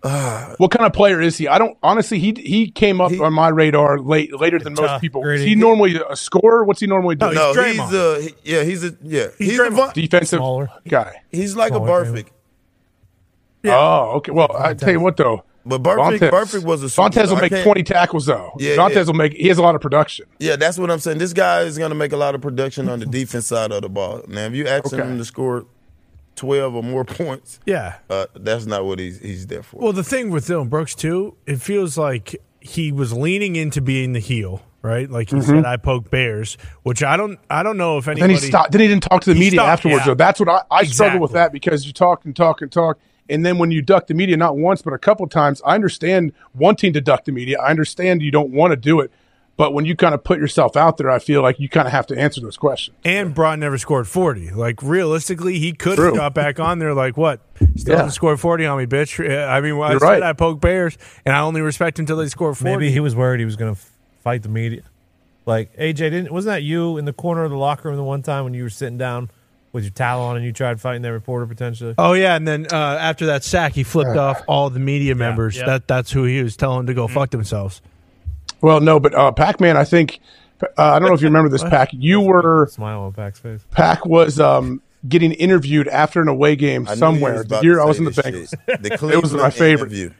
What kind of player is he? I don't honestly. He he came up He- on my radar late later than most people. gritty. Is he normally a scorer? What's he normally do? No, No, He's he's, a yeah. He's a yeah. He's He's, a defensive Smaller. guy. he's like a Smaller Burfict. Oh, okay. Well, I tell you what though. But Burfict, Vontaze- Burfict was a Vontaze superstar. will make twenty tackles though. Yeah, Vontaze yeah. will make. He has a lot of production. Yeah, that's what I'm saying. This guy is going to make a lot of production on the defense side of the ball. Now, if you ask Okay. him to score 12 or more points, yeah. uh, that's not what he's he's there for. Well, the thing with Dillon Brooks too, it feels like he was leaning into being the heel, right? Like he said, "I poke bears," which I don't, I don't know if Mm-hmm. Anybody. then he stopped. Then he didn't talk to the media stopped, afterwards. yeah. Though that's what I, I struggle with that because you talk and talk and talk, and then when you duck the media, not once but a couple times, I understand wanting to duck the media. I understand you don't want to do it, But when you kind of put yourself out there, I feel like you kind of have to answer those questions. And Bron never scored 40. Like, realistically, he could True. have got back on there, like, what? Still Yeah. hasn't scored 40 on me, bitch. Uh, I mean, well, I You're said right. I poke bears, and I only respect him until they score 40. Maybe he was worried he was going to fight the media. Like AJ didn't wasn't that you in the corner of the locker room the one time when you were sitting down with your towel on and you tried fighting that reporter potentially? Oh yeah, and then uh, after that sack, he flipped off all the media members. yeah. That that's who he was telling to go fuck themselves. Well, no, but uh, Pac Man, I think uh, I don't know if you remember this, Pac. You were Smile on Pac's face. Pac was um, getting interviewed after an away game I somewhere. was The year I was in the this Bengals. The it was my favorite. interview.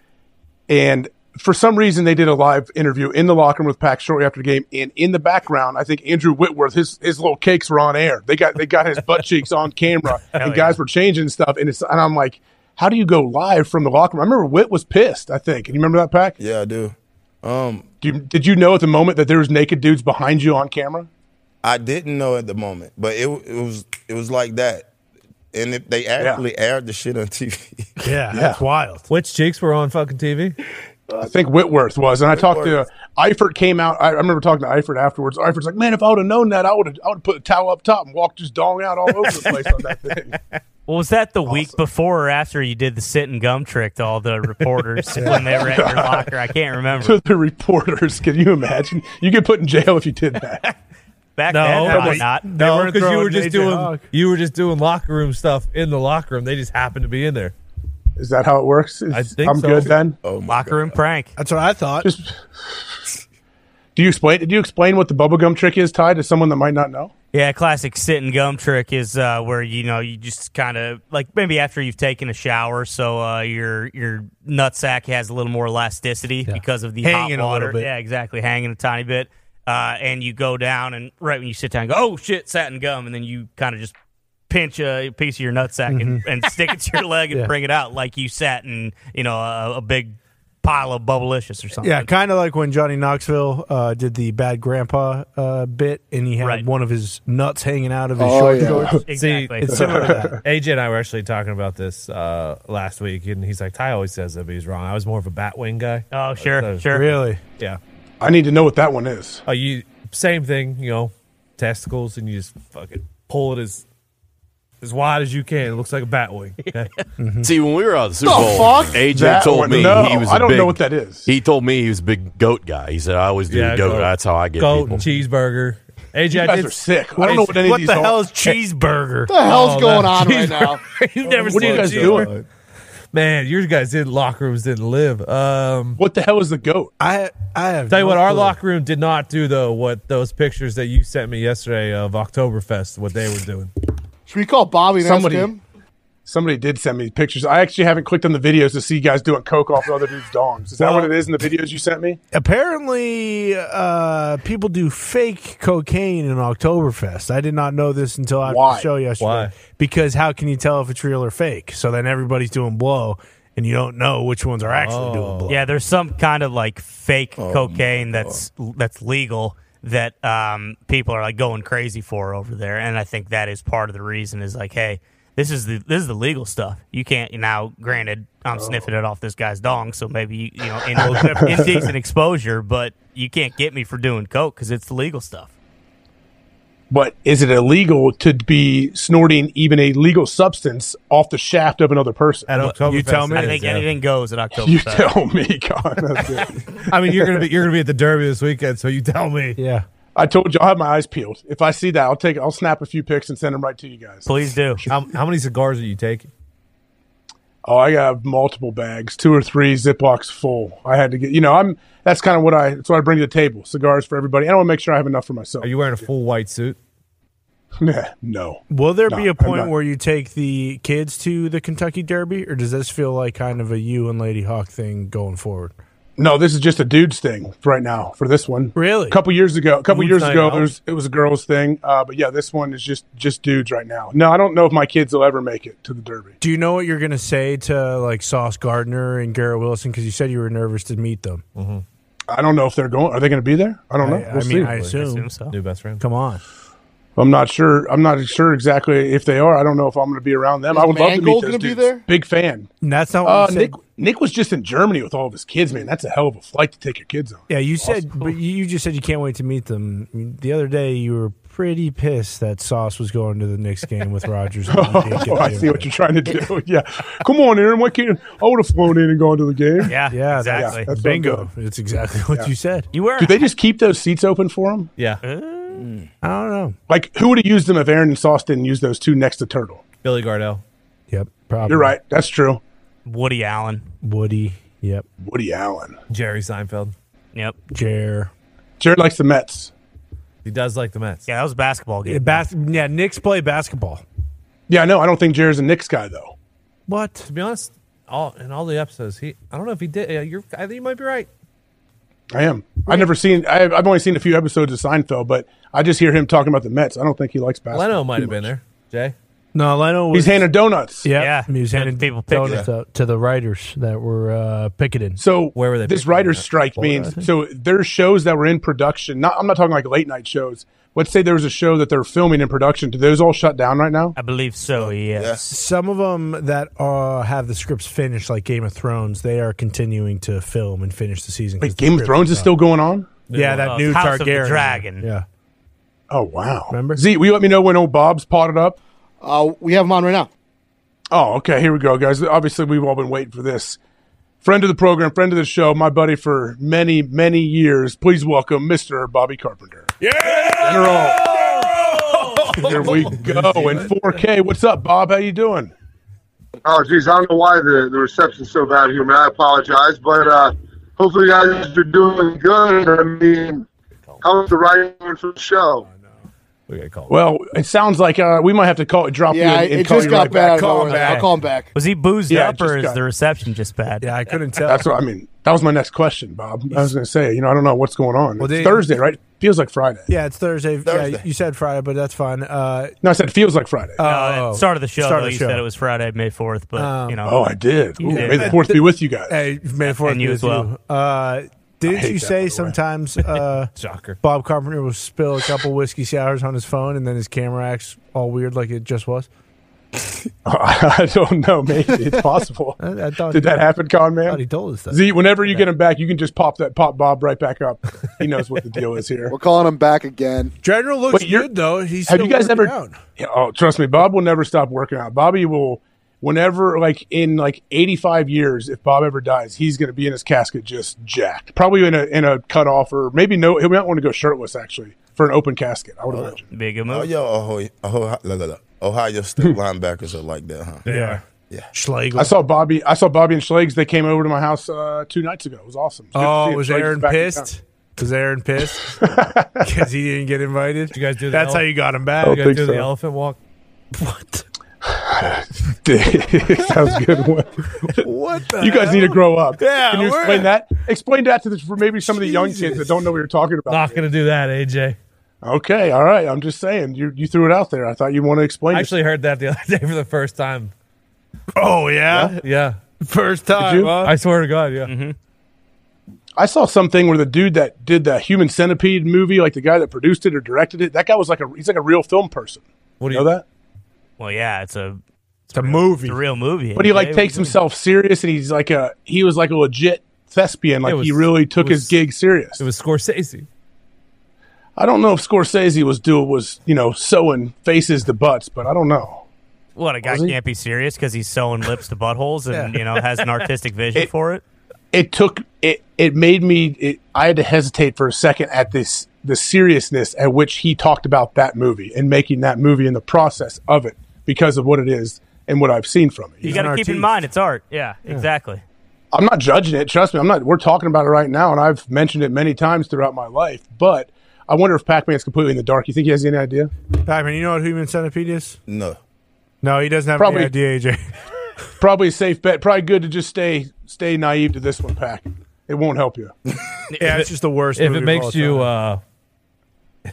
And for some reason, they did a live interview in the locker room with Pac shortly after the game. And in the background, I think Andrew Whitworth, his his little cakes were on air. They got they got his butt cheeks on camera, and guys were changing stuff. And it's and I'm like, how do you go live from the locker room? I remember Whit was pissed. I think. And you remember that, Pac? Yeah, I do. Um, Do you, did you know at the moment that there was naked dudes behind you on camera? I didn't know at the moment, but it it was it was like that, and it, they actually aired the shit on TV. Yeah, that's wild. Which cheeks were on fucking TV? I think Whitworth was, and I talked to Whitworth. Eifert. Came out. I, I remember talking to Eifert afterwards. Eifert's like, "Man, if I would have known that, I would have. I would put a towel up top and walked his dong out all over the place on that thing." Well, was that the week before or after you did the sit and gum trick to all the reporters when they were at your locker? I can't remember. to the reporters, can you imagine? You get put in jail if you did that. Back No, then, probably not. No, because you were just doing Hawk. you were just doing locker room stuff in the locker room. They just happened to be in there. Is that how it works? Is- I think I'm so. good then. Oh my Locker room prank. That's what I thought. Just do you explain? Did you explain what the bubblegum trick is tied to someone that might not know? Yeah, classic sit and gum trick is uh, where you know you just kind of like maybe after you've taken a shower, so uh, your your nutsack has a little more elasticity because of the Hanging a hot water. little bit. Yeah, exactly, hanging a tiny bit. Uh, and you go down, and right when you sit down, go, oh shit, satin gum, and then you kind of just pinch a piece of your nutsack and, and stick it to your leg and Yeah. bring it out like you sat in you know a, a big pile of bubblicious or something. Yeah, kind of like when Johnny Knoxville uh, did the bad grandpa uh, bit, and he had Right. one of his nuts hanging out of his Oh, short yeah. shorts. exactly. It's similar to that. AJ and I were actually talking about this uh, last week, and he's like, "Ty always says that, but he's wrong. I was more of a Batwing guy." oh sure, So- sure. Really? Yeah. I need to know what that one is. Uh, you same thing, you know, testicles, and you just fucking pull it as as wide as you can. It looks like a Batwing. Okay? See, when we were at the Super The Bowl, fuck? AJ That told me no, he was. a I don't big, know what that is. He told me he was a big goat guy. He said, "I always do Yeah, goat. goat. That's how I get Goat people." and cheeseburger. AJ, You guys did. are sick. I don't know what any What of these the hell is cheeseburger? What the hell's Oh, going on right now? You've never What are seen you guys a doing? Man, your guys in locker rooms didn't live. Um, What the hell is the goat? I I have tell you no what, our clue. locker room did not do though. What those pictures that you sent me yesterday of Oktoberfest, what they were doing. Should we call Bobby and Somebody- ask him? Somebody did send me pictures. I actually haven't clicked on the videos to see guys doing coke off other dudes' dongs. Is that what it is in the videos you sent me? Apparently, uh, people do fake cocaine in Oktoberfest. I did not know this until after Why? the show yesterday. Why? Because how can you tell if it's real or fake? So then everybody's doing blow, and you don't know which ones are actually doing blow. Yeah, there's some kind of like fake Oh, cocaine that's that's legal that um, people are like going crazy for over there, and I think that is part of the reason. Is like, hey, this is the this is the legal stuff. You can't now. Granted, I'm sniffing it off this guy's dong, so maybe you, you know in, indecent exposure, but you can't get me for doing coke because it's the legal stuff. But is it illegal to be snorting even a legal substance off the shaft of another person? At Oktoberfest, you tell me. it I think yeah. anything goes at October. You tell me, God. That's good. I mean, you're gonna be you're gonna be at the Derby this weekend, so you tell me. Yeah. I told you I'll have my eyes peeled. If I see that, I'll take. I'll snap a few pics and send them right to you guys. Please do. How, how many cigars are you taking? Oh, I got multiple bags, two or three Ziplocs full. I had to get. You know, I'm. That's kind of what I. That's what I bring to the table. Cigars for everybody. And I want to make sure I have enough for myself. Are you wearing a full white suit? Nah, no. Will there No, be a I'm point where you take the kids to the Kentucky Derby, or does this feel like kind of a you and Lady Hawk thing going forward? No, this is just a dudes thing right now for this one. Really? A couple years ago, a couple Dudes years ago, out? was, it was a girls thing. Uh, but yeah, this one is just just dudes right now. No, I don't know if my kids will ever make it to the Derby. Do you know what you're going to say to like Sauce Gardner and Garrett Wilson? Because you said you were nervous to meet them. I don't know if they're going. Are they going to be there? I don't know. I, I We'll mean, see. I assume. assume so. New best friend. Come on. I'm not sure. I'm not sure exactly if they are. I don't know if I'm going to be around them. Is I would love to meet those gonna be there? Big fan. And that's not what Uh, you said. Nick Nick was just in Germany with all of his kids. Man, that's a hell of a flight to take your kids on. Yeah, you said, but you you just said you can't wait to meet them. The other day, you were pretty pissed that Sauce was going to the Knicks game with Rodgers. and you didn't get Oh, I see what you're trying to do. yeah, come on, Aaron. Why can't I would have flown in and gone to the game? Yeah, Yeah, exactly. That's, That's bingo. It's exactly what Yeah. you said. you were. Do they just keep those seats open for them? Yeah, I don't know. Like, who would have used them if Aaron and Sauce didn't use those two next to Turtle? Billy Gardell. Yep, probably. You're right. That's true. Woody Allen. Woody. Yep. Woody Allen. Jerry Seinfeld. Yep. Jer. Jared likes the Mets. He does like the Mets. Yeah, that was a basketball game. Yeah, bas- yeah, Knicks play basketball. Yeah, I know. I don't think Jared's a Knicks guy though. What? To be honest, all in all the episodes, he I don't know if he did. Yeah, you're. I think you might be right. I am. I've never seen. I've, I've only seen a few episodes of Seinfeld, but I just hear him talking about the Mets. I don't think he likes basketball. Leno might have been there. Jay. No, Leno was. He's handing donuts. yeah, Yeah, he was handing people donuts out to the writers that were uh, picketing. So Where were they this writer's strike means think. so there's shows that were in production. Not I'm not talking like late night shows. Let's say there was a show that they're filming in production. Do those all shut down right now? I believe so. Yes. Some of them that uh, have the scripts finished, like Game of Thrones, they are continuing to film and finish the season. 'cause Like the Game of Thrones is done. still going on. Yeah, that Uh, new House of the Targaryen Dragon. Yeah, Oh wow! Remember? Z? Will you let me know when old Bob's potted up? Uh, we have him on right now. Oh, okay. Here we go, guys. Obviously, we've all been waiting for this. Friend of the program, friend of the show, my buddy for many, many years. Please welcome Mr. Bobby Carpenter. Yeah! General. Here we go in 4K. What's up, Bob? How you doing? Oh, geez, I don't know why the, the reception's so bad here, man. I apologize, but uh, hopefully you guys are doing good. I mean, how's the writing for the show? We got to call. Well, it sounds like uh, we might have to call drop Yeah, you and, and it call just got right bad. back. I'll, I'll call him back. Was he boozed Yeah, up just or is got- the reception just bad? yeah, I couldn't tell. That's what I mean. That was my next question, Bob. I was going to say, you know, I don't know what's going on. Well, it's they- Thursday, right? Feels like Friday. yeah, it's Thursday. Yeah, you said Friday, but that's fine. Uh, No, I said feels like Friday. No, oh, at start of the show. Start of though, the you show. said it was Friday, May fourth, but Um, you know. oh, I did. Ooh, did. May the fourth be with you guys. Hey, May the Fourth And you be as with well. Uh, didn't you say the sometimes uh, Shocker. Bob Carpenter will spill a couple whiskey sours on his phone and then his camera acts all weird like it just was? I don't know. Maybe it's possible. I, I thought Did that happen, Con I thought he Man? told us that. Z, whenever you get him back, you can just pop that pop Bob right back up. He knows what the deal is here. We're calling him back again. General looks you're- good though. He's Have you guys working ever? out. Oh, trust me, Bob will never stop working out. Bobby will, whenever like in like eighty five years, if Bob ever dies, he's going to be in his casket just jacked, probably in a in a cut off or maybe no. He might want to go shirtless actually for an open casket. I would oh, imagine. Big good Oh, move. yo, Ohio, Ohio, la, la, la. Ohio State linebackers are like that, huh? Yeah. Yeah. Schlegel. I saw Bobby. I saw Bobby and Schlegs. They came over to my house uh, two nights ago. It was awesome. It was oh, see him. was Aaron back in town. pissed? Was Aaron pissed because he didn't get invited? Did you guys do the That's how you got him back. Oh, You guys think do the elephant walk? What? that was a good one. What the You guys need to grow up. Yeah, Can you explain that? Explain that to the, for maybe some of the young kids that don't know what you're talking about. Not going to do that, AJ. Okay, all right. I'm just saying. You you threw it out there. I thought you want to explain. I it. actually heard that the other day for the first time. Oh yeah, Yeah. first time. you? huh? I swear to God, yeah. Mm-hmm. I saw something where the dude that did the Human Centipede movie, like the guy that produced it or directed it, that guy was like a he's like a real film person. What do You you know that? Well, yeah, it's a It's a movie. it's a real movie. But he like AJ. takes himself serious, and he's like a he was like a legit thespian. Like was- he really took it his gig serious. It was Scorsese. I don't know if Scorsese was doing was you know sewing faces to butts, but I don't know. What a guy can't be serious because he's sewing lips to buttholes and you know has an artistic vision It- for it. It took it. It made me. It, I had to hesitate for a second at this the seriousness at which he talked about that movie and making that movie in the process of it because of what it is and what I've seen from it. You He's got to keep in mind it's art. Yeah, exactly. I'm not judging it. Trust me, I'm not. We're talking about it right now, and I've mentioned it many times throughout my life. But I wonder if Pac-Man's completely in the dark. You think he has any idea? Pac-Man, you know what human centipede is? No. No, he doesn't have Probably- any idea. AJ. Probably a safe bet. Probably good to just stay stay naive to this one, Pac. It won't help you. yeah, it's just the worst. If movie it makes you, uh,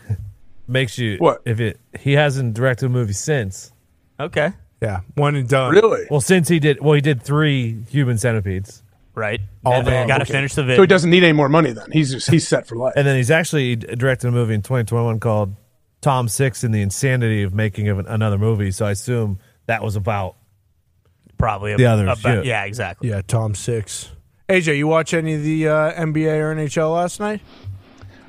makes you What? If it he hasn't directed a movie since. Okay, yeah, one and done. Really? Well, since he did, well, he did three Human Centipedes, right. All and day. got to Okay. finish the video. So he doesn't need any more money then. He's just he's set for life. and then he's actually directed a movie in 2021 called Tom Six and the insanity of making of an, another movie. So I assume that was about Probably The others, a yeah. yeah, exactly. Yeah, Tom Six. AJ, you watch any of the uh, NBA or NHL last night?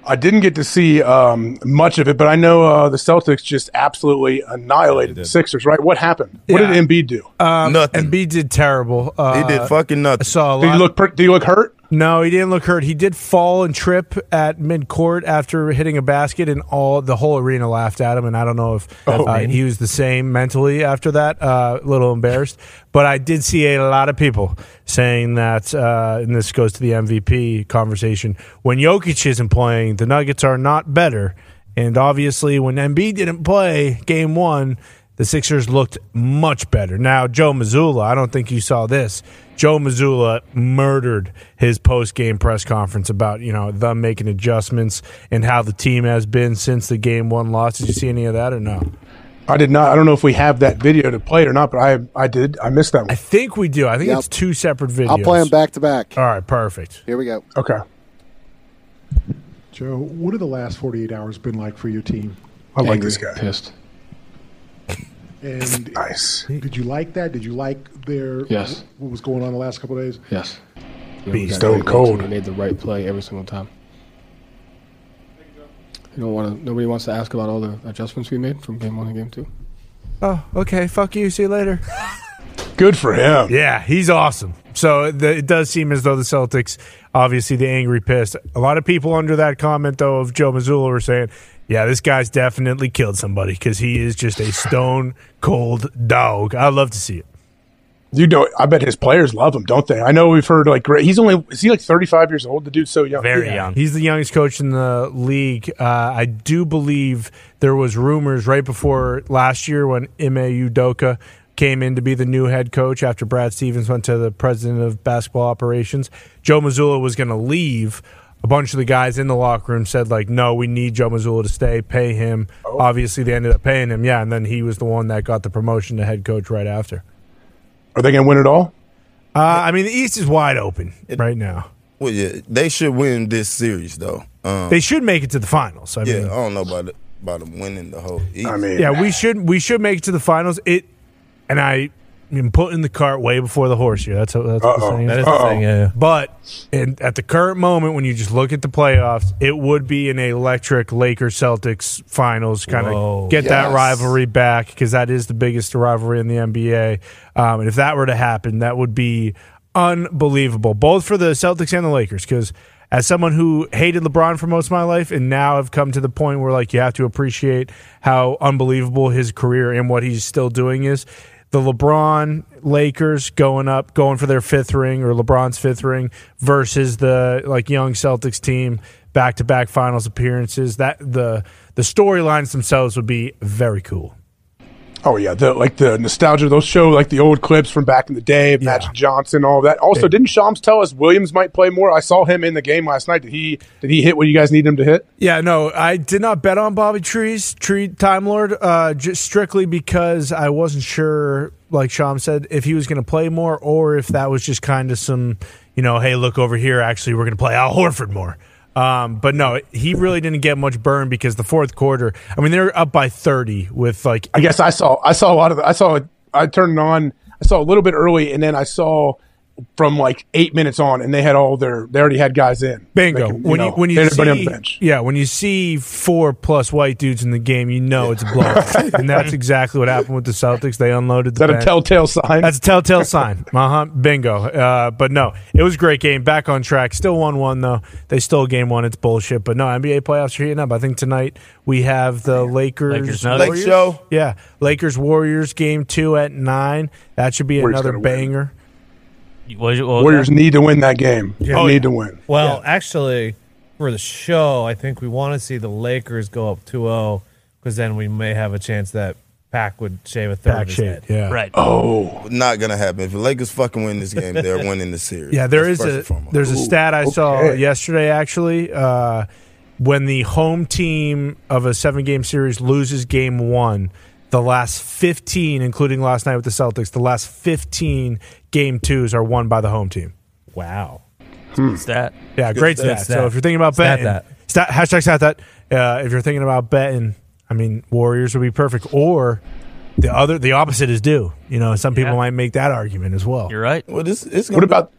I didn't get to see um, much of it, but I know uh, the Celtics just absolutely annihilated the Sixers. Right? What happened? What did Embiid do? Um, Nothing. Embiid did terrible. Uh, he did fucking nothing. I nothing. saw a lot. did he look? per- Did he look hurt? No, he didn't look hurt. He did fall and trip at mid court after hitting a basket, and all the whole arena laughed at him. And I don't know if uh, he was the same mentally after that. Uh, a little embarrassed, but I did see a lot of people saying that, uh, and this goes to the MVP conversation. When Jokic isn't playing, the Nuggets are not better, and obviously when Embiid didn't play Game One. The Sixers looked much better. Now, Joe Mazzulla, I don't think you saw this. Joe Mazzulla murdered his post game press conference about, you know, them making adjustments and how the team has been since the game one loss. Did you see any of that or no? I did not. I don't know if we have that video to play it or not, but I I did. I missed that one. I think we do. I think Yep. it's two separate videos. I'll play them back to back. All right, perfect. Here we go. Okay. Joe, what have the last 48 hours been like for your team? I like this guy. Pissed. And Nice. did you like that? Did you like their Yes. what was going on the last couple of days? Yes. You Be we stone cold. team. We made the right play every single time. You don't want to. Nobody wants to ask about all the adjustments we made from game one and game two. Oh, okay. Fuck you. See you later. Good for him. Yeah, he's awesome. So the, it does seem as though the Celtics, obviously the angry pissed. A lot of people under that comment though of Joe Mazzulla were saying, "Yeah, this guy's definitely killed somebody because he is just a stone cold dog." I'd love to see it. You know, I bet his players love him, don't they? I know we've heard like great. He's only is he like thirty five years old? The dude's so young. Very Yeah, young. He's the youngest coach in the league. Uh, I do believe there was rumors right before last year when Ime Udoka came in to be the new head coach after Brad Stevens went to the president of basketball operations. Joe Mazzulla was going to leave. A bunch of the guys in the locker room said like, "No, we need Joe Mazzulla to stay. Pay him." Obviously, they ended up paying him. Yeah, and then he was the one that got the promotion to head coach right after. Are they going to win it all? Uh, I mean, the East is wide open right now. Well, yeah, they should win this series though. Um, They should make it to the finals. I yeah, mean, I don't know about it, about them winning the whole. East. I mean, yeah, we should we should make it to the finals. It and I am putting the cart way before the horse here. That's that's what the Uh-oh. saying that is. is the thing. Yeah, yeah. But in, at the current moment, when you just look at the playoffs, it would be an electric Lakers Celtics finals. Kind Whoa. of get that Yes. rivalry back because that is the biggest rivalry in the NBA. Um, and if that were to happen, that would be unbelievable, both for the Celtics and the Lakers. Because as someone who hated LeBron for most of my life, and now have come to the point where like you have to appreciate how unbelievable his career and what he's still doing is the LeBron Lakers going up, going for their fifth ring or LeBron's fifth ring versus the like young Celtics team back to back finals appearances. That the the storylines themselves would be very cool. Oh yeah, the like the nostalgia. Those show like the old clips from back in the day, Magic Johnson, all that. Also, didn't Shams tell us Williams might play more? I saw him in the game last night. Did he did he hit what you guys need him to hit? Yeah, no, I did not bet on Bobby Trees, Tree Time Lord, uh, just strictly because I wasn't sure, like Sham said, if he was going to play more or if that was just kind of some, you know, hey, look over here. Actually, we're going to play Al Horford more. Um, but no, he really didn't get much burn because the fourth quarter. I mean, they're up by thirty with like I guess I saw I saw a lot of the, I saw. I turned on. I saw a little bit early, and then I saw from like eight minutes on, and they had all their they already had guys in. Bingo. Making, when you when they you had everybody on see the bench. yeah, when you see four plus white dudes in the game, you know it's a blowout, and that's exactly what happened with the Celtics. They unloaded. Is The that a telltale sign? That's a telltale sign. Uh huh. Bingo. Uh, but no, it was a great game. Back on track. Still one one though. They stole game one. It's bullshit. But no, NBA playoffs are heating up. I think tonight we have the Lakers. Lakers Nuggets. Lake show. Yeah, Lakers Warriors game two at nine. That should be Warriors another gonna win. Banger. What, what Warriors that? need to win that game. Oh, need yeah. to win. Well, actually, for the show, I think we want to see the Lakers go up 2-0 because then we may have a chance that Pac would shave a third Back of his shit. head. Yeah. Right. Oh, Not gonna happen. If the Lakers fucking win this game, they're winning the series. Yeah, there That's is a and foremost. there's a stat I saw okay. yesterday actually. Uh, when the home team of a seven game series loses game one, the last fifteen, including last night with the Celtics, the last fifteen game twos are won by the home team. Wow. Stat. Yeah, great stat. stat. So if you're thinking about Stat betting, that. stat, hashtag stat that. Uh, if you're thinking about betting I mean, Warriors would be perfect. Or the other, the opposite is due. You know, some people might make that argument as well. You're right. Well, this it's What about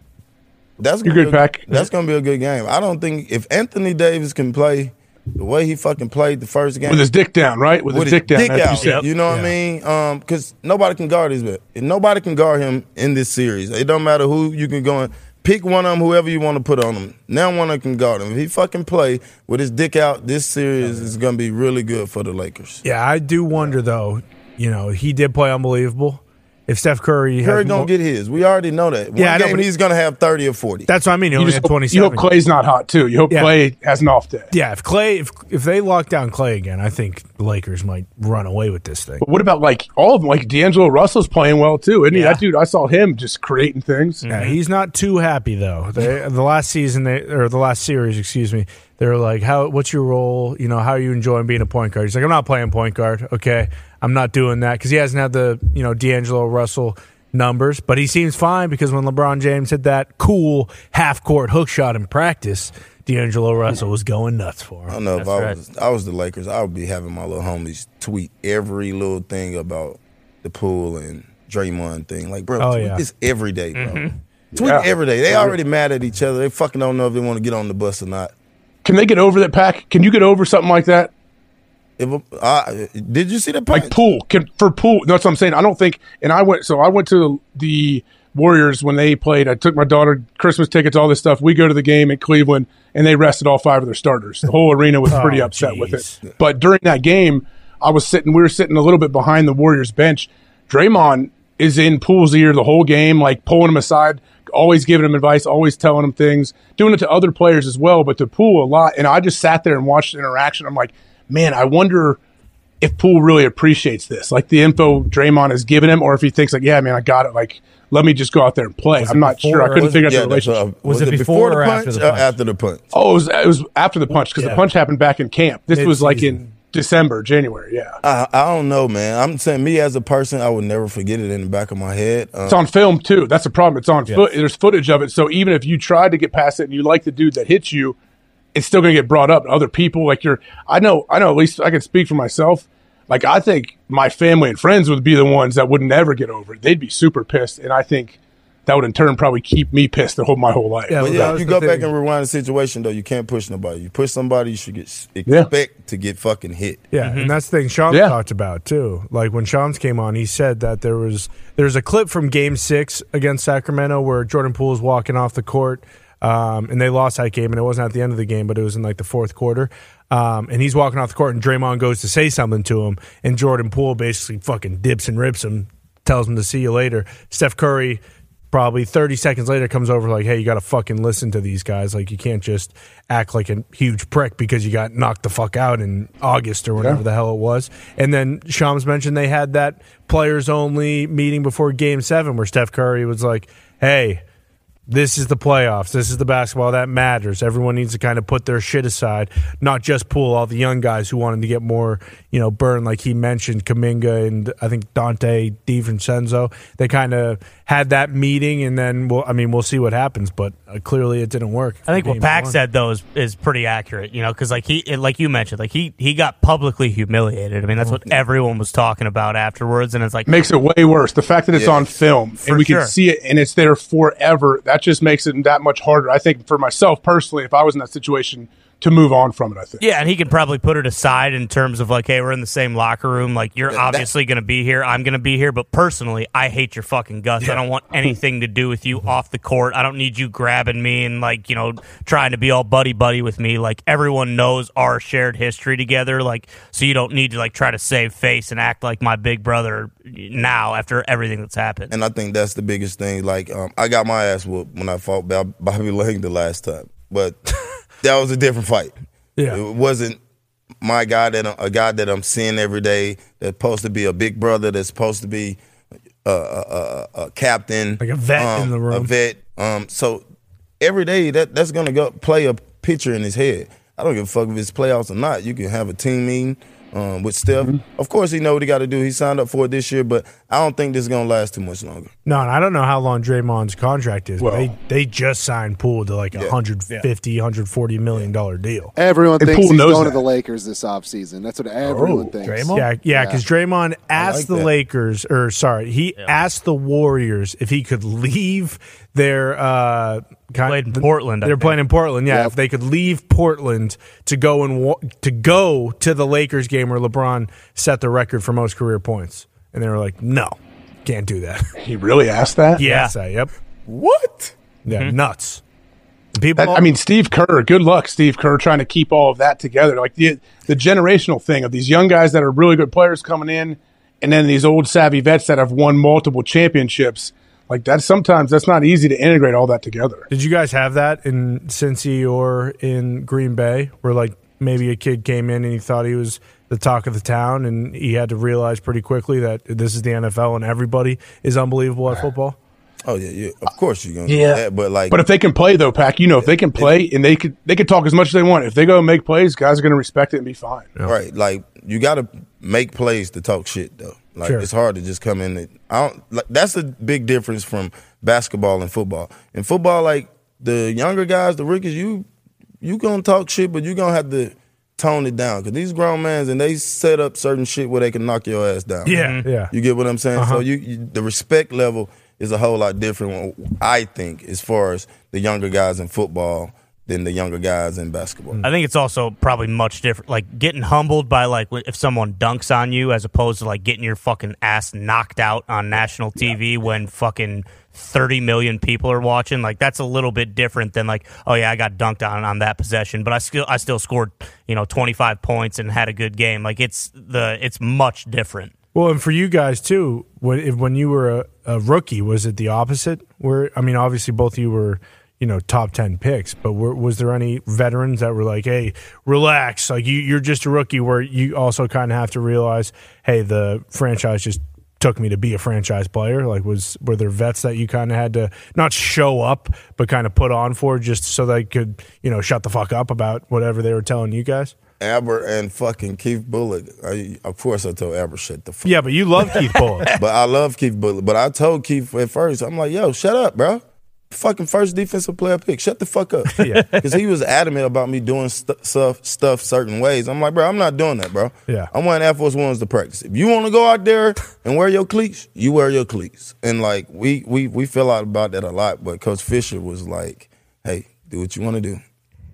that's You're gonna good, be a- Pac. That's gonna be a good game. I don't think if Anthony Davis can play the way he fucking played the first game with his dick down, right? With, his dick down. dick that's out. you said. You know what I mean? Um, because nobody can guard his bit. Nobody can guard him in this series. It don't matter who you can go and pick one of them, whoever you want to put on him. Now one of them can guard him. If he fucking play with his dick out, this series is gonna be really good for the Lakers. Yeah, I do wonder though. You know, he did play unbelievable. If Steph Curry, Curry has gonna more- get his. We already know that. One Yeah, I know, game but- he's gonna have thirty or forty. That's what I mean. He only just had hope, twenty you hope. Clay's not hot too. You hope Yeah. Clay has an off day. Yeah, if Clay, if if they lock down Clay again, I think the Lakers might run away with this thing. But what about like all of them? Like D'Angelo Russell's playing well too, isn't he? Yeah. That dude, I saw him just creating things. Yeah, he's not too happy though. They, the last season, they, or the last series, excuse me, they're like, "How? What's your role? You know, how are you enjoying being a point guard?" He's like, "I'm not playing point guard. Okay, I'm not doing that because he hasn't had the you know D'Angelo Russell numbers, but he seems fine because when LeBron James hit that cool half court hook shot in practice, D'Angelo Russell was going nuts for him. I don't know if I was I was the Lakers, I would be having my little homies tweet every little thing about the Poole and Draymond thing. Like, bro, Oh, tweet yeah. this every day, bro. Mm-hmm. Tweet Yeah. every day. They already mad at each other. They fucking don't know if they want to get on the bus or not. Can they get over that Pac? Can you get over something like that? If a, I, did you see the Like pool can for pool. That's what I'm saying. I don't think. And I went. So I went to the Warriors when they played. I took my daughter Christmas tickets, all this stuff. We go to the game at Cleveland, and they rested all five of their starters. The whole arena was pretty Oh, upset with it. But during that game, I was sitting. We were sitting a little bit behind the Warriors bench. Draymond is in Poole's ear the whole game, like pulling him aside, always giving him advice, always telling him things, doing it to other players as well, but to Pool a lot. And I just sat there and watched the interaction. I'm like, man, I wonder if Poole really appreciates this, like the info Draymond has given him, or if he thinks like, yeah, man, I got it. Like, let me just go out there and play. Was I'm not sure. I couldn't was- figure out yeah, the that's what I- relationship. Was it before or after the or punch? after the punch? Oh, it was, it was after the punch because Yeah. the punch happened back in camp. This was like in December, January. Yeah, I, I don't know, man. I'm saying me as a person, I would never forget it in the back of my head. Um, it's on film too. That's the problem. It's on foot. There's footage of it. So even if you tried to get past it and you like the dude that hits you, it's still going to get brought up. to Other people, like you're, I know, I know. At least I can speak for myself. Like I think my family and friends would be the ones that would never get over it. They'd be super pissed, and I think that would in turn probably keep me pissed the whole my whole life. Yeah, But yeah, was you the go back and rewind the situation though. You can't push nobody. You push somebody, you should get s- Yeah. expect to get fucking hit. Yeah, and mm-hmm. that's the thing Sean Yeah. talked about too. Like when Sean's came on, he said that there was there's a clip from Game Six against Sacramento where Jordan Poole is walking off the court, um, and they lost that game, and it wasn't at the end of the game, but it was in like the fourth quarter. Um, and he's walking off the court, and Draymond goes to say something to him, and Jordan Poole basically fucking dips and rips him, tells him to see you later. Steph Curry probably 30 seconds later comes over like hey you gotta fucking listen to these guys like you can't just act like a huge prick because you got knocked the fuck out in august or whatever Yeah. the hell it was and then shams mentioned they had that players only meeting before game seven where steph curry was like hey this is the playoffs. This is the basketball that matters. Everyone needs to kind of put their shit aside, not just pull all the young guys who wanted to get more, you know, burn. Like he mentioned, Kuminga and I think Donte DiVincenzo. They kind of had that meeting, and then we'll, I mean, we'll see what happens. But uh, clearly, it didn't work. I think what Pac one. said though is, is pretty accurate, you know, because like he, like you mentioned, like he he got publicly humiliated. I mean, that's what everyone was talking about afterwards, and it's like makes it way worse. The fact that it's Yeah, on film and we sure. can see it and it's there forever, that just makes it that much harder. I think for myself personally, if I was in that situation, to move on from it. I think. Yeah, and he could probably put it aside in terms of like, hey, we're in the same locker room. Like, you're Yeah, obviously going to be here. I'm going to be here. But personally, I hate your fucking guts. I don't want anything to do with you off the court. I don't need you grabbing me and like, you know, trying to be all buddy buddy with me. Like, everyone knows our shared history together. Like, so you don't need to like try to save face and act like my big brother now after everything that's happened. And I think that's the biggest thing. Like, um, I got my ass whooped when I fought Bobby Lang the last time, but that was a different fight. Yeah. It wasn't my guy that a guy that I'm seeing every day. That's supposed to be a big brother. That's supposed to be a, a, a, a captain, Like a vet um, in the room. A vet. Um, so every day that that's gonna go play a picture in his head. I don't give a fuck if it's playoffs or not. You can have a team meeting um, with Steph. Mm-hmm. Of course, he know what he got to do. He signed up for it this year, but I don't think this is gonna last too much longer. No, and I don't know how long Draymond's contract is. but Well- they they just signed Poole to like a Yeah. 150, 140 million dollar deal. Everyone And thinks Poole he's knows going to the Lakers this offseason. That's what everyone Oh, thinks. Draymond? Yeah, yeah, because Draymond asked like the that. Lakers, or sorry, he asked the Warriors if he could leave their. Uh, kind Played in Portland, They're playing in Portland. Yeah, Yep. if they could leave Portland to go and to go to the Lakers game where LeBron set the record for most career points, and they were like, "No, can't do that." He really asked that. yeah, yep, What? yeah, mm-hmm. nuts. People, That, I mean, Steve Kerr. Good luck, Steve Kerr, trying to keep all of that together. Like the the generational thing of these young guys that are really good players coming in, and then these old savvy vets that have won multiple championships. Like that, sometimes that's not easy to integrate all that together. Did you guys have that in Cincy or in Green Bay, where like maybe a kid came in and he thought he was the talk of the town, and he had to realize pretty quickly that this is the NFL and everybody is unbelievable at football? Oh yeah, yeah. Of course you're gonna Yeah. do that, but like, But if they can play though, Pac, you know, if they can play and they could they could talk as much as they want. If they go make plays, guys are going to respect it and be fine. Right. Like you got to make plays to talk shit though. Like Sure. it's hard to just come in. And, I don't. Like that's a big difference from basketball and football. In football, like the younger guys, the rookies, you you gonna talk shit, but you gonna have to tone it down because these grown mans and they set up certain shit where they can knock your ass down. Yeah, yeah. You get what I'm saying? Uh-huh. So you, you the respect level is a whole lot different. I think as far as the younger guys in football than the younger guys in basketball. I think it's also probably much different. Like getting humbled by like if someone dunks on you, as opposed to like getting your fucking ass knocked out on national TV when fucking thirty million people are watching. Like that's a little bit different than like, oh yeah, I got dunked on on that possession, but I still I still scored you know twenty five points and had a good game. Like it's the it's much different. Well, and for you guys too, when if, when you were a, a rookie, was it the opposite? Where I mean, obviously both of you were you know top ten picks, but were, was there any veterans that were like, "Hey, relax, like you, you're just a rookie," where you also kind of have to realize, "Hey, the franchise just." Took me to be a franchise player. Like, was were there vets that you kind of had to not show up, but kind of put on for just so they could, you know, shut the fuck up about whatever they were telling you guys? Aber and fucking Keith Bulluck. I, of course, I told Aber shut the fuck. Yeah, but you love Keith Bulluck. but I love Keith Bulluck. But I told Keith at first, I'm like, yo, shut up, bro. Fucking first defensive player pick. Shut the fuck up. Yeah. Because he was adamant about me doing st- stuff stuff certain ways. I'm like, bro, I'm not doing that, bro. Yeah. I'm wearing Air Force Ones to practice. If you want to go out there and wear your cleats, you wear your cleats. And like we we we feel out about that a lot. But Coach Fisher was like, hey, do what you want to do.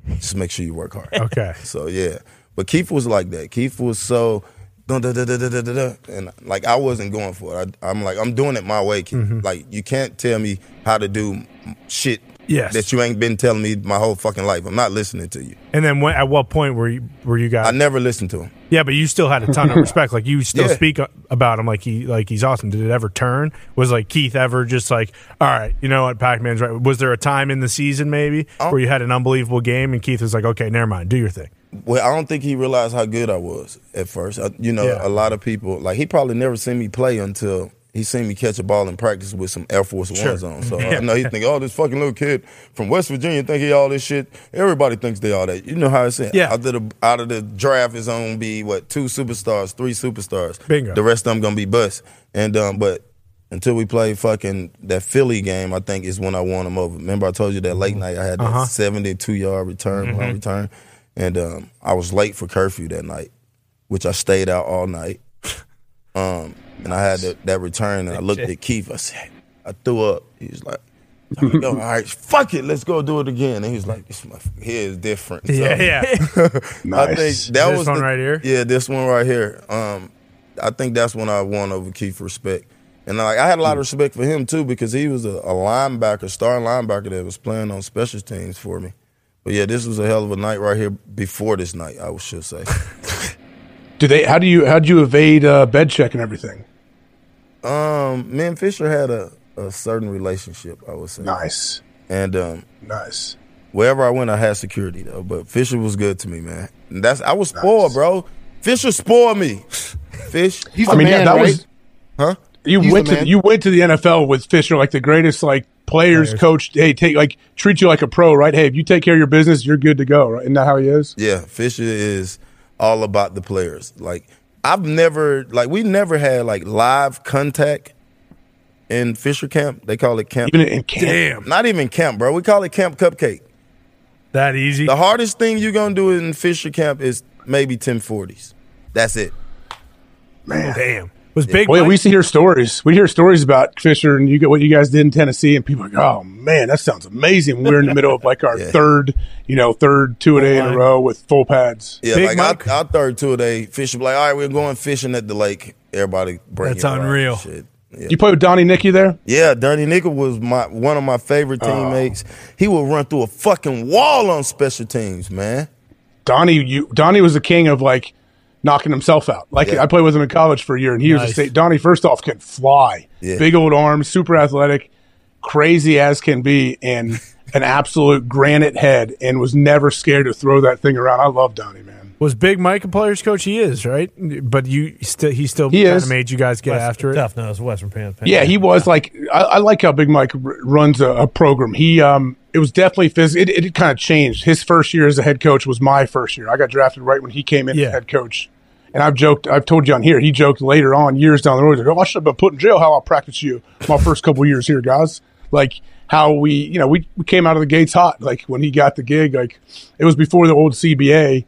Just make sure you work hard. Okay. So yeah, but Keith was like that. Keith was so dun, dun, dun, dun, dun, dun, dun, and like I wasn't going for it. I, I'm like I'm doing it my way, Keith. Mm-hmm. Like you can't tell me how to do shit Yes. that you ain't been telling me my whole fucking life. I'm not listening to you. And then when, at what point were you were you guys? I never listened to him. Yeah, but you still had a ton of respect. Like you still Yeah. speak about him like he like he's awesome. Did it ever turn? Was like Keith ever just like, all right, you know what, Pac Man's right. Was there a time in the season maybe Oh. where you had an unbelievable game and Keith was like, okay, never mind, do your thing. Well, I don't think he realized how good I was at first. I, you know, Yeah. a lot of people like he probably never seen me play until he seen me catch a ball in practice with some Air Force Sure. Ones on. So Yeah. I know he think, oh, this fucking little kid from West Virginia think he all this shit. Everybody thinks they all that. You know how it's saying. Yeah. Out of the out of the draft is gonna be what two superstars, three superstars. Bingo. The rest of them gonna be bust. And um, but until we play fucking that Philly game, I think is when I won them over. Remember I told you that late night I had that Uh-huh. 72 yard return, Mhm. return, and um, I was late for curfew that night, which I stayed out all night. Um, and I had that, that return, and I looked at Keith. I said, I threw up. He was like. I'm like, "Yo, all right, fuck it, let's go do it again. And he was like, "This motherfucker here is different." So, Yeah, yeah. I think Nice. that This was one the- right here? Yeah, this one right here. Um, I think that's when I won over Keith respect, and like I had a lot of respect for him too because he was a, a linebacker, star linebacker that was playing on special teams for me. But yeah, this was a hell of a night right here before this night. I should say. Do they? How do you? How do you evade uh, bed check and everything? Um, me and Fisher had a, a certain relationship. I would say nice, and um, nice. Wherever I went, I had security though. But Fisher was good to me, man. And that's I was spoiled, bro. Fisher spoiled me. Fish. I mean, yeah, that was. Huh? You He's went to you went to the NFL with Fisher, like the greatest like players, Players. coach. Hey, take like treat you like a pro, right? Hey, if you take care of your business, you're good to go, right? Isn't that how he is? Yeah, Fisher is all about the players. Like I've never like we never had like live contact in Fisher Camp. They call it camp. Even in camp? Damn. Not even camp, bro. We call it Camp Cupcake. That easy. The hardest thing you're gonna do in Fisher Camp is maybe 1040s. That's it. Man, damn. Was Big Well, yeah, we used to hear stories. We hear stories about Fisher and you get what you guys did in Tennessee, and people are like, "Oh man, that sounds amazing." We're in the middle of like our third, you know, third two a day in a row with full pads. Yeah, like our, our third two a day Fisher be like, all right, we're going fishing at the lake. Everybody bring That's your rod unreal. Shit. Yeah. You play with Donnie Nickey there? Yeah, Dirty Nickel was my one of my favorite Oh. teammates. He would run through a fucking wall on special teams, man. Donnie, you Donnie was the king of like knocking himself out. Like Yeah. I played with him in college for a year, and he was a state. Donnie, first off, can fly, Yeah. big old arms, super athletic, crazy as can be, and an absolute granite head, and was never scared to throw that thing around. I love Donnie, man. Was Big Mike a player's coach? He is, right? But you still he still He kind is. of made you guys get West- after it. Tough nose, Western Pan. Yeah, he was like I, I like how Big Mike r- runs a, a program. He um it was definitely physical. It, it kind of changed. His first year as a head coach was my first year. I got drafted right when he came in Yeah. as head coach. And I've joked, I've told you on here. He joked later on, years down the road, like, "Oh, I should have been put in jail. How I practice you my first couple years here, guys." Like how we, you know, we, we came out of the gates hot. Like when he got the gig, like it was before the old CBA.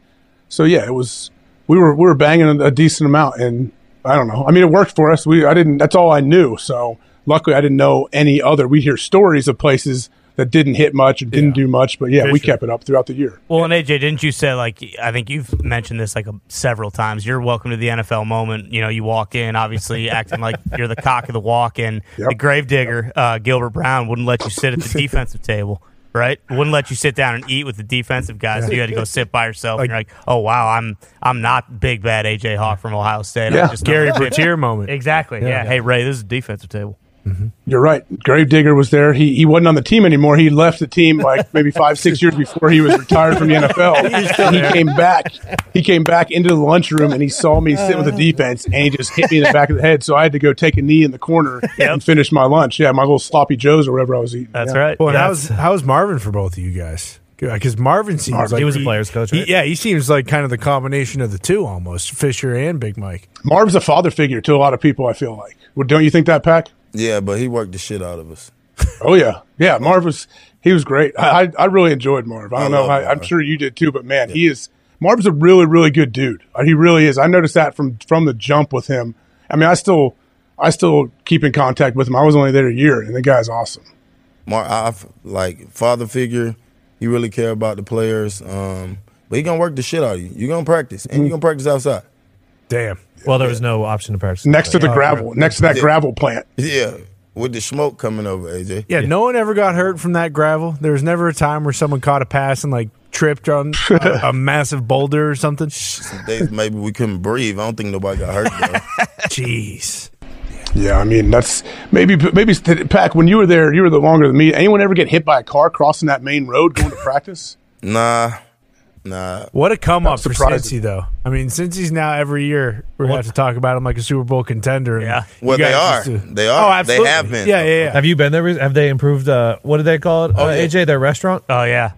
So yeah, it was. We were we were banging a decent amount, and I don't know. I mean, it worked for us. We I didn't. That's all I knew. So luckily, I didn't know any other. We hear stories of places that didn't hit much and didn't do much, but yeah, we kept it up throughout the year. Well, and AJ, didn't you say like I think you've mentioned this like a, several times? You're welcome to the NFL moment. You know, you walk in, obviously acting like you're the cock of the walk, and the gravedigger uh, Gilbert Brown wouldn't let you sit at the defensive table. Right, wouldn't let you sit down and eat with the defensive guys. So you had to go sit by yourself. and you're like, oh wow, I'm I'm not big bad AJ Hawk from Ohio State. Yeah. I'm just Gary another kid." Moment. Exactly. Yeah. Yeah. Hey Ray, this is a defensive table. Mm-hmm. You're right. Gravedigger was there. He he wasn't on the team anymore. He left the team like maybe five six years before he was retired from the NFL. He's still And he came back. He came back into the lunchroom and he saw me sit with the defense and he just hit me in the back of the head. So I had to go take a knee in the corner and finish my lunch. Yeah, my little sloppy joes or whatever I was eating. That's Yeah. right. Well, and Yeah. how's how's Marvin for both of you guys? Because Marvin seems Marvin. like He was a player's coach, he- yeah, he seems like kind of the combination of the two, almost Fisher and Big Mike. Marv's a father figure to a lot of people. I feel like. Well, don't you think that, Pac? Yeah, but he worked the shit out of us. Oh yeah, yeah. Marv was he was great. I I, I really enjoyed Marv. I I don't know. I, I'm sure you did too. But man, he is Marv's a really really good dude. Uh, He really is. I noticed that from from the jump with him. I mean, I still I still keep in contact with him. I was only there a year, and the guy's awesome. Mark, I, like father figure. He really care about the players. Um, but he gonna work the shit out of you. You gonna practice, and you gonna practice outside. Damn. Well, there was no option to practice Next to the Oh, gravel, next to that gravel plant. Yeah, with the smoke coming over, AJ. Yeah, no one ever got hurt from that gravel. There was never a time where someone caught a pass and like tripped on a, a massive boulder or something. Some days maybe we couldn't breathe. I don't think nobody got hurt though. Jeez. Yeah, I mean that's maybe maybe Pac. When you were there, you were the longer than me. Anyone ever get hit by a car crossing that main road going to practice? nah, nah. What a come up for surprising. Cincy, though. I mean, Cincy's now every year we're gonna have to talk about him like a Super Bowl contender. and Yeah. Well, they are. to- They Oh, are. absolutely. They have been. Yeah, yeah, yeah. Have you been there? Have they improved? Uh, what do they call it? Oh, uh, yeah. AJ, their restaurant. Oh yeah.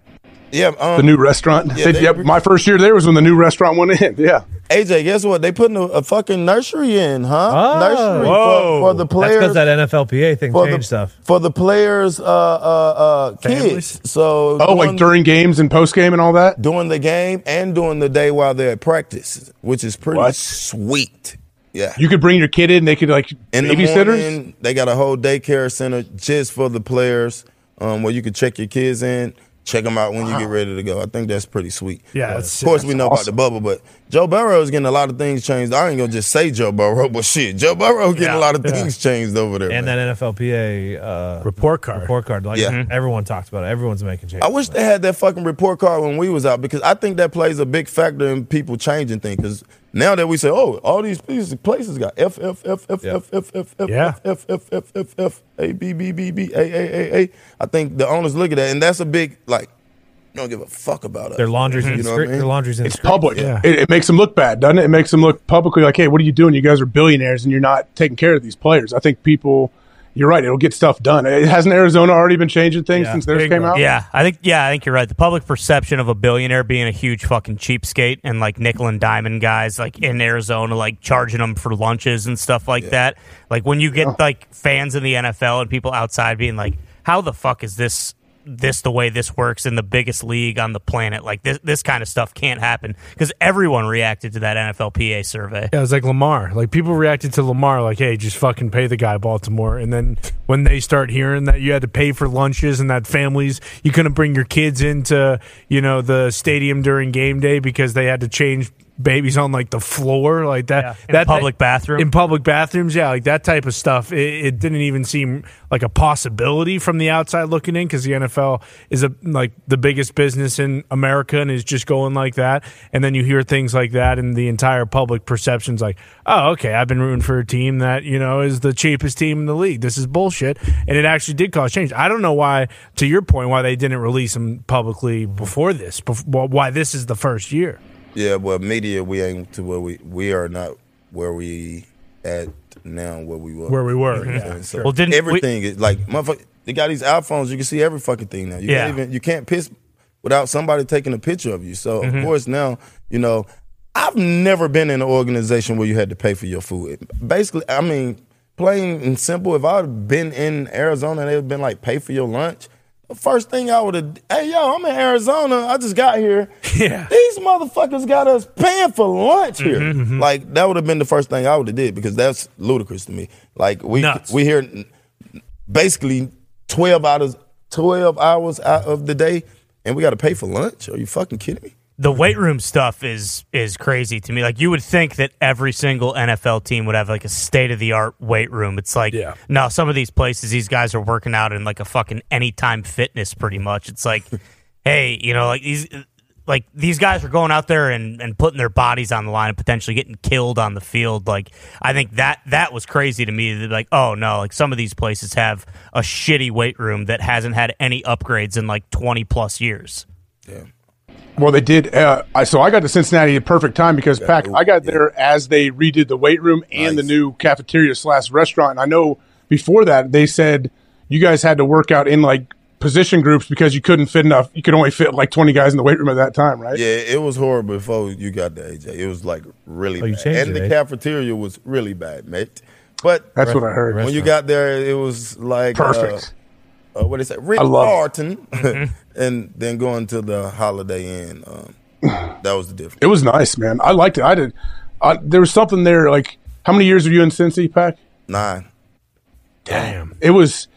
Yeah, um, The new restaurant. Yeah, they- yep, my first year there was when the new restaurant went in. Yeah. AJ, guess what? They putting a, a fucking nursery in, huh? Oh. nursery Whoa. for, for the players. That's because that NFLPA thing for changed the, stuff. for the players' uh, uh, uh, kids. So Oh, like during- during games and post game and all that. during the game and during the day while they're at practice, which is pretty What? sweet. Yeah. You could bring your kid in. They could like In the babysitters. morning, they got a whole daycare center just for the players, um, where you can check your kids in, check them out when you get ready to go. I think that's pretty sweet. Yeah, Uh, that's- of course we that's know about the bubble, but Joe Burrow is getting a lot of things changed. I ain't gonna just say Joe Burrow, but shit, Joe Burrow getting Yeah, a lot of things changed over there. And man. that NFLPA uh, Report card. report card. Like Yeah. everyone talks about it. Everyone's making changes. I wish they had that fucking report card when we was out because I think that plays a big factor in people changing things. Because now that we say, oh, all these places, places got F F F F Yeah. F F F F Yeah. F F F F F F A B B B B A A A A. I think the owners look at that, and that's a big like. Don't give a fuck about us. Their laundry's You in know what I mean? Their laundry's in It's public. Yeah. It, it makes them look bad, doesn't it? It makes them look publicly like, hey, what are you doing? You guys are billionaires and you're not taking care of these players. I think people, you're right. It'll get stuff done. It hasn't Arizona already been changing things since theirs came out? Yeah, I think yeah, I think you're right. The public perception of a billionaire being a huge fucking cheapskate and like nickel and diamond guys like in Arizona like charging them for lunches and stuff like that. Like when you get like fans in the NFL and people outside being like, "How the fuck is this?" This the way this works in the biggest league on the planet. Like this, this kind of stuff can't happen because everyone reacted to that NFLPA survey. Yeah, it was like Lamar. Like people reacted to Lamar like, "Hey, just fucking pay the guy, Baltimore." And then when they start hearing that you had to pay for lunches and that families you couldn't bring your kids into, you know, the stadium during game day because they had to change babies on like the floor like that in a public bathroom. in public bathrooms yeah like that type of stuff. It, it didn't even seem like a possibility from the outside looking in because the nfl is a like the biggest business in america and is just going like that. And then you hear things like that and the entire public perception's like oh okay i've been rooting for a team that you know is the cheapest team in the league. This is bullshit. And it actually did cause change. I don't know why to your point why they didn't release them publicly before this before, why this is the first year Yeah, well, media, we ain't to where we we are not where we at now. Where we were, Where we were, yeah. So. Well, didn't we- everything is like motherfucker. They got these iPhones. You can see every fucking thing now. You Yeah. can't even you can't piss without somebody taking a picture of you. So Mhm. of course now you know I've never been in an organization where you had to pay for your food. Basically, I mean, plain and simple. If I'd been in Arizona, and they'd been like pay for your lunch. The first thing I would have, hey yo, I'm in Arizona. I just got here. Yeah. These motherfuckers got us paying for lunch here. Mm-hmm, Like that would have been the first thing I would have did because that's ludicrous to me. Like we Nuts. we here basically twelve hours twelve hours out of the day, and we got to pay for lunch. Are you fucking kidding me? The weight room stuff is is crazy to me. Like you would think that every single NFL team would have like a state of the art weight room. It's like yeah. no, some of these places these guys are working out in like a fucking anytime fitness pretty much. It's like, hey, you know, like these like these guys are going out there and, and putting their bodies on the line and potentially getting killed on the field. Like I think that that was crazy to me. That like, oh no, like some of these places have a shitty weight room that hasn't had any upgrades in like twenty plus years. Well, they did. Uh, I, so I got to Cincinnati at perfect time because Pac. I got there as they redid the weight room and the new cafeteria slash restaurant. And I know before that they said you guys had to work out in like position groups because you couldn't fit enough. You could only fit like twenty guys in the weight room at that time, right? Yeah, it was horrible before you got there, AJ. It was like really Oh, bad. And it, the eh? cafeteria was really bad, mate. But That's what I heard. When you got there, it was like Perfect. Uh, what is it? Rick I mm-hmm. and then going to the Holiday Inn. Um, that was the difference. It was nice, man. I liked it. I did. I, there was something there. Like, how many years were you in Cincy, Pac? Nine. Damn. It was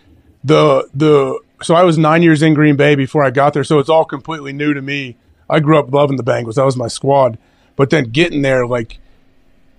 the the. So I was nine years in Green Bay before I got there. So it's all completely new to me. I grew up loving the Bengals. That was my squad. But then getting there, like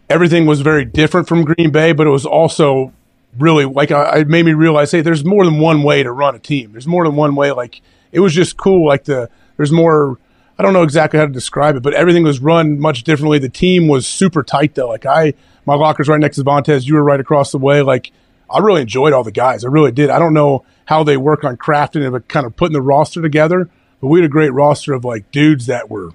everything was very different from Green Bay, but it was also really like I, it made me realize, hey, there's more than one way to run a team. There's more than one way. Like it was just cool. Like the there's more. I don't know exactly how to describe it, but everything was run much differently. The team was super tight though. Like I, my locker's right next to Vontaze. You were right across the way. Like I really enjoyed all the guys. I really did. I don't know how they work on crafting and kind of putting the roster together, but we had a great roster of like dudes that were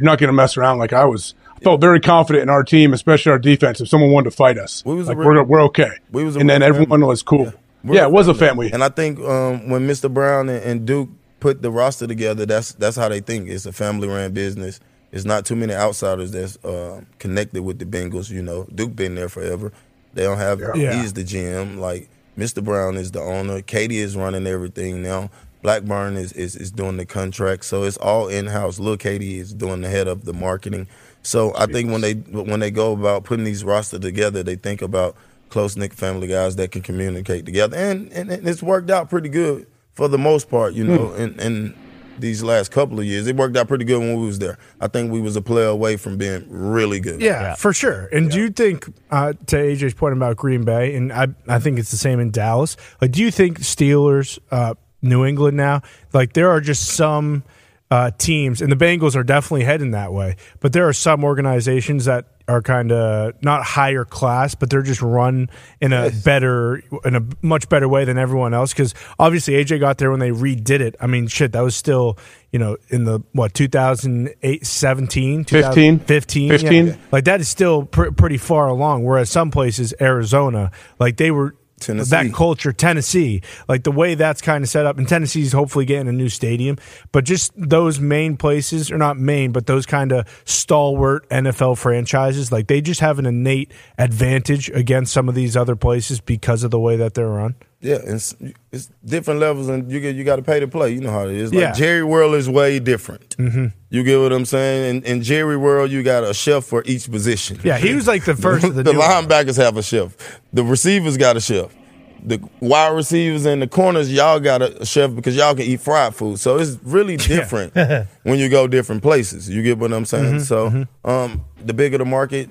you're not going to mess around. Like I was, felt very confident in our team, especially our defense. If someone wanted to fight us, We was like, we're we're okay. We was a and then everyone was cool. We're Yeah, it was a family. And I think um, when Mr. Brown and, and Duke put the roster together, that's that's how they think. It's a family ran business. It's not too many outsiders that's uh, connected with the Bengals. You know, Duke been there forever. They don't have. Yeah. He's the GM. Like Mr. Brown is the owner. Katie is running everything now. Blackburn is, is is doing the contract. So it's all in house. Lil Katie is doing the head of the marketing. So I think when they when they go about putting these roster together, they think about close knit family guys that can communicate together, and, and and it's worked out pretty good for the most part. You know, in, in these last couple of years, it worked out pretty good when we was there. I think we was a player away from being really good. Yeah, for sure. And do you think, uh, to AJ's point about Green Bay, and I, I think it's the same in Dallas. Like, do you think Steelers, uh, New England now, like there are just some uh, teams, and the Bengals are definitely heading that way. But there are some organizations that are kind of not higher class, but they're just run in a better, in a much better way than everyone else. Because obviously AJ got there when they redid it. I mean, shit, that was still you know in the what 2008, 17, 15? 15, 15? yeah. Like that is still pr- pretty far along. Whereas some places, Arizona, like they were Tennessee. that culture, Tennessee, like the way that's kind of set up, and Tennessee's hopefully getting a new stadium, but just those main places, or not main, but those kind of stalwart NFL franchises, like they just have an innate advantage against some of these other places because of the way that they're run. Yeah, it's, it's different levels, and you get you got to pay to play. You know how it is. Like Yeah. Jerry World is way different. Mm-hmm. You get what I'm saying? In, in Jerry World, you got a chef for each position. Yeah, he was like the first of the the linebackers have a chef. The receivers got a chef. The wide receivers and the corners, y'all got a chef because y'all can eat fried food. So it's really different when you go different places. You get what I'm saying? Mhm, so um, the bigger the market,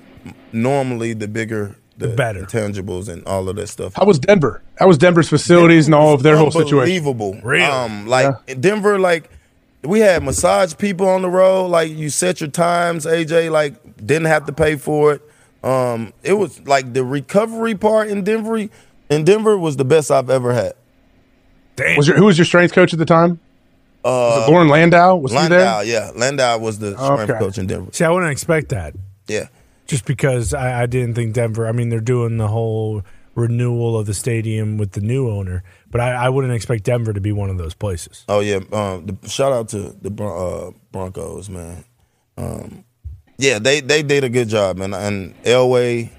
normally the bigger the, better. intangibles and all of that stuff. How was Denver? How was Denver's facilities and all of their whole situation? Unbelievable. Um, like Denver, like we had massage people on the road. Like you set your times, AJ. Like didn't have to pay for it. Um, it was like the recovery part in Denver. In Denver was the best I've ever had. Was your, who was your strength coach at the time? Uh, was it Loren Landow? Was Landow, he there? yeah, Landow was the strength Okay. coach in Denver. See, I wouldn't expect that. Yeah. Just because I, I didn't think Denver, I mean, they're doing the whole renewal of the stadium with the new owner, but I, I wouldn't expect Denver to be one of those places. Oh yeah, um, the, shout out to the uh, Broncos, man. Um, yeah, they they did a good job, man. And Elway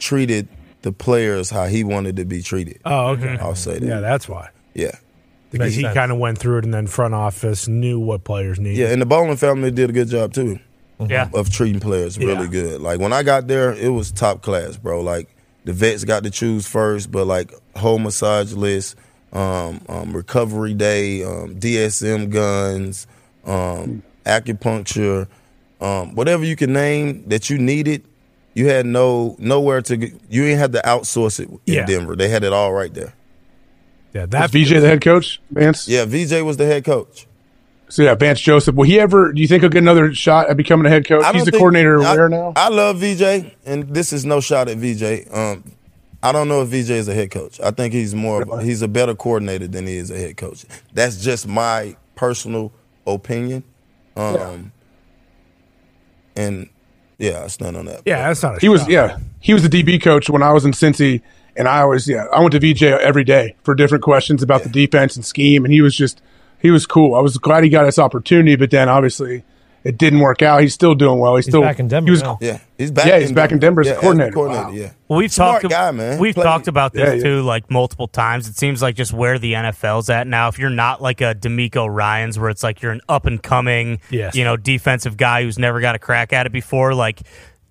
treated the players how he wanted to be treated. Oh, okay. I'll say that. Yeah, that's why. Yeah. Because he kind of went through it and then front office knew what players needed. Yeah, and the Bowlen family did a good job too. Yeah. Of treating players really Yeah. good. Like when I got there, it was top class, bro. Like the vets got to choose first, but like whole massage list, um, um, recovery day, um, DSM guns, um, acupuncture, um, whatever you can name that you needed. You had no nowhere to get. You ain't had to outsource it in Yeah. Denver. They had it all right there. Yeah, Was VJ the head coach, Vance? Yeah, VJ was the head coach. So yeah, Vance Joseph. Will he ever? Do you think he'll get another shot at becoming a head coach? He's the think- coordinator I, where now? I love VJ, and this is no shot at VJ. Um, I don't know if VJ is a head coach. I think he's more. Of, he's a better coordinator than he is a head coach. That's just my personal opinion. Um, and yeah, I stand on that. Yeah, that's not a he was yeah he was the DB coach when I was in Cincy, and I always yeah I went to VJ every day for different questions about the defense and scheme, and he was just he was cool. I was glad he got this opportunity, but then obviously it didn't work out. He's still doing well. He's, still back in Denver He was now. Yeah, he's back. Yeah, he's back in Denver as a Yeah, coordinator. coordinator, Wow. Yeah, Well, we've Smart talked guy, man. We've Play- talked about this Yeah, yeah. too, like multiple times. It seems like just where the NFL's at now. If you're not like a DeMeco Ryans, where it's like you're an up and coming, Yes. you know, defensive guy who's never got a crack at it before, like.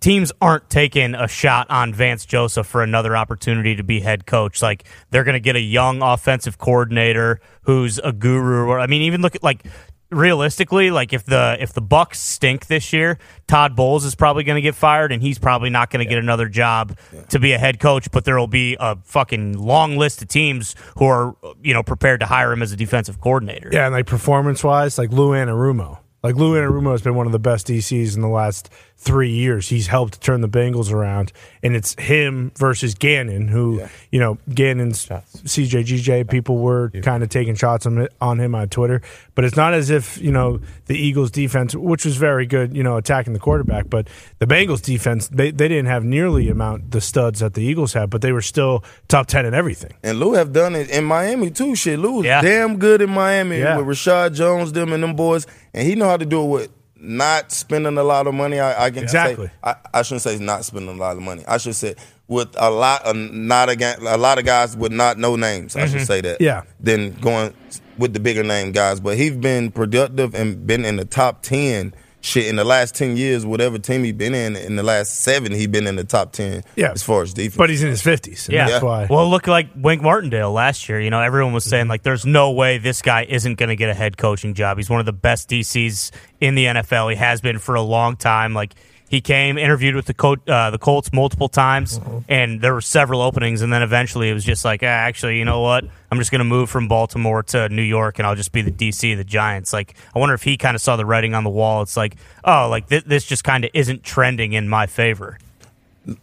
Teams aren't taking a shot on Vance Joseph for another opportunity to be head coach. Like they're going to get a young offensive coordinator who's a guru. Or I mean, even look at like realistically, like if the if the Bucs stink this year, Todd Bowles is probably going to get fired, and he's probably not going to get another job to be a head coach. But there will be a fucking long list of teams who are you know prepared to hire him as a defensive coordinator. Yeah, and like performance wise, like Lou Anarumo. Like Lou Anarumo has been one of the best DCs in the last three years. He's helped turn the Bengals around, and it's him versus Gannon, who you know Gannon's CJGJ. People were kind of taking shots on on him on Twitter, but it's not as if you know the Eagles defense, which was very good, you know, attacking the quarterback, but the Bengals defense they, they didn't have nearly amount the studs that the Eagles had, but they were still top ten in everything. And Lou have done it in Miami too. Shit, Lou was Yeah. damn good in Miami Yeah. with Reshad Jones, them and them boys, and he know how to do it with not spending a lot of money. I, I can Exactly. say I, I shouldn't say not spending a lot of money. I should say with a lot of not again a lot of guys with not no names. I should Mhm. say that. Yeah. Then going with the bigger name guys, but he's been productive and been in the top ten. Shit, in the last ten years, whatever team he's been in, in the last seven, he's been in the top ten. Yeah. as far as defense. But he's in his fifties. Yeah. that's why. Well, look like Wink Martindale last year. You know, everyone was saying like, "There's no way this guy isn't going to get a head coaching job." He's one of the best DCs in the NFL. He has been for a long time. Like he came, interviewed with the Co- uh, the Colts multiple times, and there were several openings. And then eventually, it was just like, ah, actually, you know what? I'm just going to move from Baltimore to New York, and I'll just be the DC of the Giants. Like, I wonder if he kind of saw the writing on the wall. It's like, oh, like th- this just kind of isn't trending in my favor.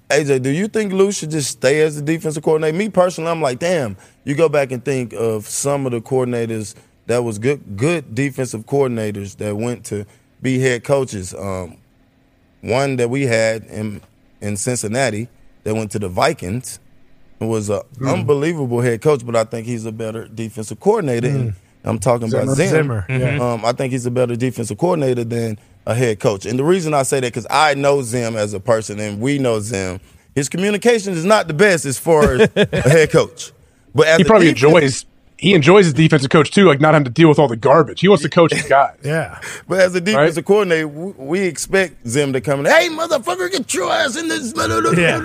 AJ, do you think Lou should just stay as the defensive coordinator? Me personally, I'm like, damn. You go back and think of some of the coordinators that was good, good defensive coordinators that went to be head coaches. Um, one that we had in in Cincinnati that went to the Vikings. was an Mm. unbelievable head coach, but I think he's a better defensive coordinator. And I'm talking about Mm. Zimmer. Zim. Zimmer, yeah. Um, I think he's a better defensive coordinator than a head coach. And the reason I say that because I know Zim as a person, and we know Zim. His communication is not the best as far as a head coach. But as he probably defense- enjoys he enjoys his defensive coach too, like not having to deal with all the garbage. He wants to coach his guys. Yeah. But as a defensive coordinator, we, we expect Zim to come in. Hey, motherfucker, get your ass in this. Yeah.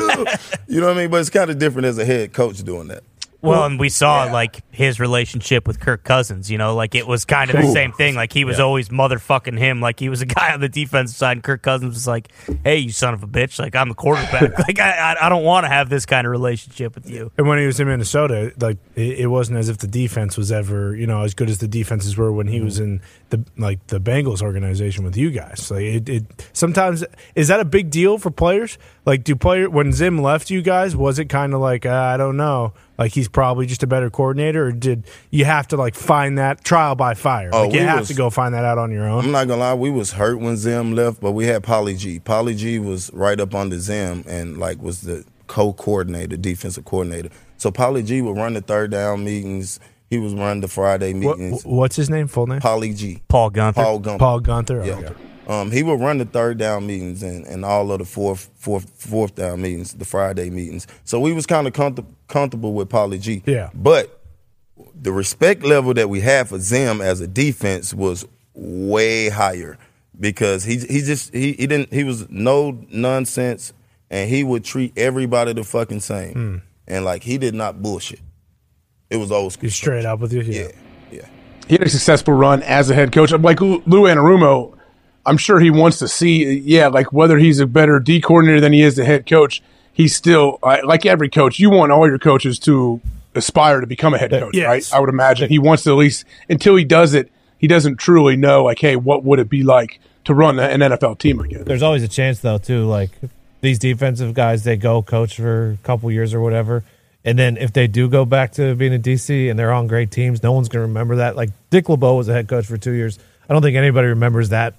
You know what I mean? But it's kind of different as a head coach doing that. Well, and we saw like his relationship with Kirk Cousins. You know, like it was kind of the Ooh. same thing. Like he was Yeah. always motherfucking him. Like he was a guy on the defensive side, and Kirk Cousins was like, "Hey, you son of a bitch! Like I'm the quarterback. like I, I, I don't want to have this kind of relationship with you." And when he was in Minnesota, like it, it wasn't as if the defense was ever, you know, as good as the defenses were when he was mm-hmm. in the like the Bengals organization with you guys. Like it, it sometimes is that a big deal for players? Like, do player when Zim left you guys, was it kind of like uh, I don't know, like he's probably just a better coordinator, or did you have to like find that trial by fire? Oh, like you have was- to go find that out on your own. I'm not gonna lie, we was hurt when Zim left, but we had Polly G. Polly G was right up under Zim and like was the co-coordinator, defensive coordinator. So Polly G would run the third down meetings. He was running the Friday What, meetings. what's his name? Full name? Polly G. Paul Guenther. Paul Guenther. Paul Guenther. Yeah. Okay. Um, he would run the third down meetings and, and all of the fourth, fourth, fourth down meetings, the Friday meetings. So we was kind of comfort- comfortable with Polly G. Yeah. But the respect level that we had for Zim as a defense was way higher because he he just he, he didn't he was no nonsense and he would treat everybody the fucking same Hmm. and like he did not bullshit. It was old school. He's straight up with you. Yeah. yeah. He had a successful run as a head coach. Like Lou Lou Anarumo, I'm sure he wants to see, yeah, like whether he's a better D coordinator than he is the head coach. He's still like every coach. You want all your coaches to aspire to become a head coach, Yes. right? I would imagine he wants to at least until he does it. He doesn't truly know, like, hey, what would it be like to run an NFL team again? There's always a chance though too. Like these defensive guys, they go coach for a couple years or whatever, and then if they do go back to being a DC and they're on great teams, no one's gonna remember that. Like Dick LeBeau was a head coach for two years. I don't think anybody remembers that.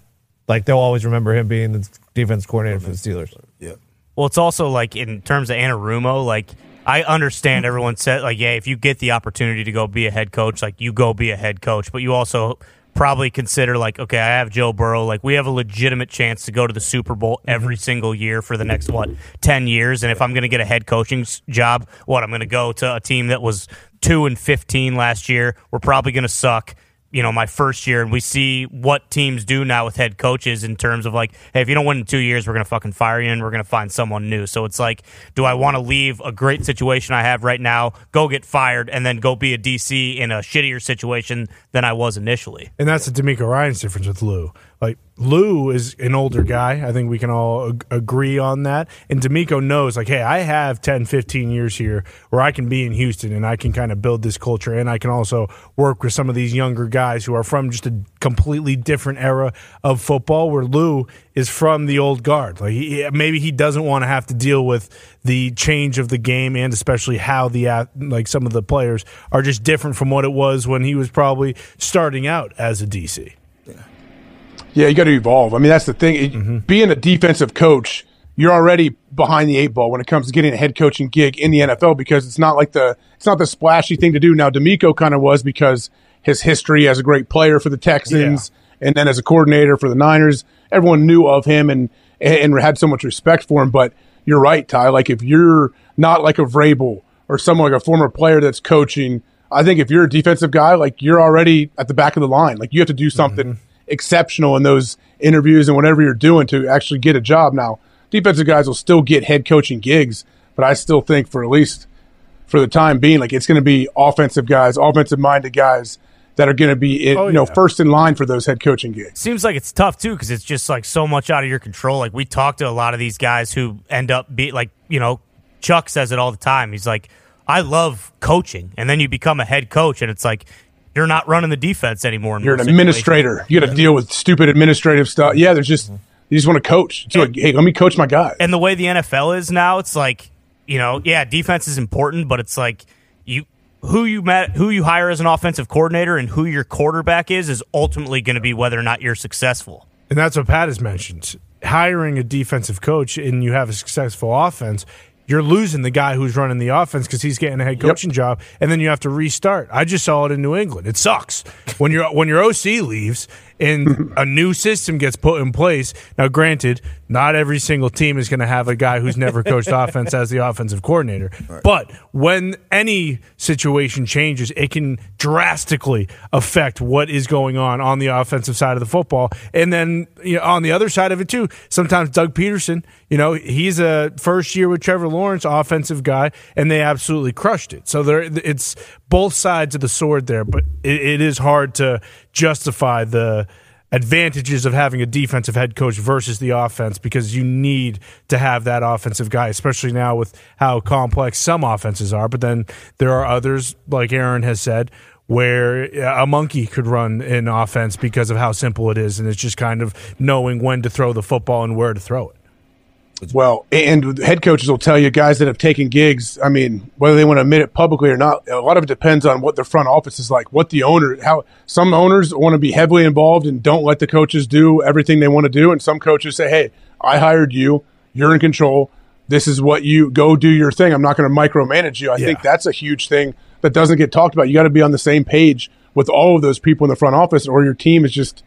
Like they'll always remember him being the defense coordinator for the Steelers. Yeah. Well, it's also like in terms of Anarumo, like I understand everyone said like, yeah, if you get the opportunity to go be a head coach, like you go be a head coach, but you also probably consider like, okay, I have Joe Burrow, like we have a legitimate chance to go to the Super Bowl mm-hmm. every single year for the next what ten years, and if I'm going to get a head coaching job, what I'm going to go to a team that was two and fifteen last year, we're probably going to suck you know, my first year, and we see what teams do now with head coaches in terms of like, hey, if you don't win in two years, we're gonna fucking fire you and we're gonna find someone new. So it's like, do I want to leave a great situation I have right now, go get fired, and then go be a DC in a shittier situation than I was initially? And that's the DeMeco Ryans difference with Lou. Lou is an older guy. I think we can all ag- agree on that. And DeMeco knows, like, hey, I have 10, 15 years here where I can be in Houston and I can kind of build this culture. And I can also work with some of these younger guys who are from just a completely different era of football. Where Lou is from the old guard. Like he, maybe he doesn't want to have to deal with the change of the game and especially how the like some of the players are just different from what it was when he was probably starting out as a DC. Yeah, you got to evolve. I mean, that's the thing. It- Mm-hmm. Being a defensive coach, you're already behind the eight ball when it comes to getting a head coaching gig in the NFL because it's not like the it's not the splashy thing to do. Now, DeMeco kind of was because his history as a great player for the Texans and then as a coordinator for the Niners, everyone knew of him and and had so much respect for him. But you're right, Ty. Like if you're not like a Vrabel or someone like a former player that's coaching, I think if you're a defensive guy, like you're already at the back of the line. Like you have to do something exceptional in those interviews and whatever you're doing to actually get a job. Now, defensive guys will still get head coaching gigs, but I still think for at least for the time being, like it's going to be offensive guys, offensive minded guys that are going to be in, Oh, you know yeah. first in line for those head coaching gigs. Seems like it's tough too because it's just like so much out of your control. Like we talk to a lot of these guys who end up be like, you know, Chuck says it all the time. He's like, I love coaching, and then you become a head coach, and it's like you're not running the defense anymore. You're an most administrator. You got to deal with stupid administrative stuff. Yeah, there's just mm-hmm. you just want to coach. It's like, hey, let me coach my guy. And the way the NFL is now, it's like, you know, yeah, defense is important, but it's like you who you met who you hire as an offensive coordinator and who your quarterback is is ultimately going to be whether or not you're successful. And that's what Pat has mentioned. Hiring a defensive coach and you have a successful offense, you're losing the guy who's running the offense because he's getting a head coaching job, and then you have to restart. I just saw it in New England. It sucks when your when your OC leaves and a new system gets put in place. Now, granted, not every single team is going to have a guy who's never coached offense as the offensive coordinator, but when any situation changes, it can drastically affect what is going on on the offensive side of the football, and then you know, on the other side of it too. Sometimes Doug Pederson, you know, he's a first year with Trevor Lawrence offensive guy, and they absolutely crushed it. So there, it's both sides of the sword there, but it, it is hard to justify the advantages of having a defensive head coach versus the offense because you need to have that offensive guy, especially now with how complex some offenses are. But then there are others, like Aaron has said, where a monkey could run an offense because of how simple it is, and it's just kind of knowing when to throw the football and where to throw it. Well, and head coaches will tell you guys that have taken gigs. I mean, whether they want to admit it publicly or not, a lot of it depends on what the front office is like, what the owner, how some owners want to be heavily involved and don't let the coaches do everything they want to do, and some coaches say, "Hey, I hired you. You're in control. This is what you go do your thing. I'm not going to micromanage you." I think that's a huge thing that doesn't get talked about. You got to be on the same page with all of those people in the front office, or your team is just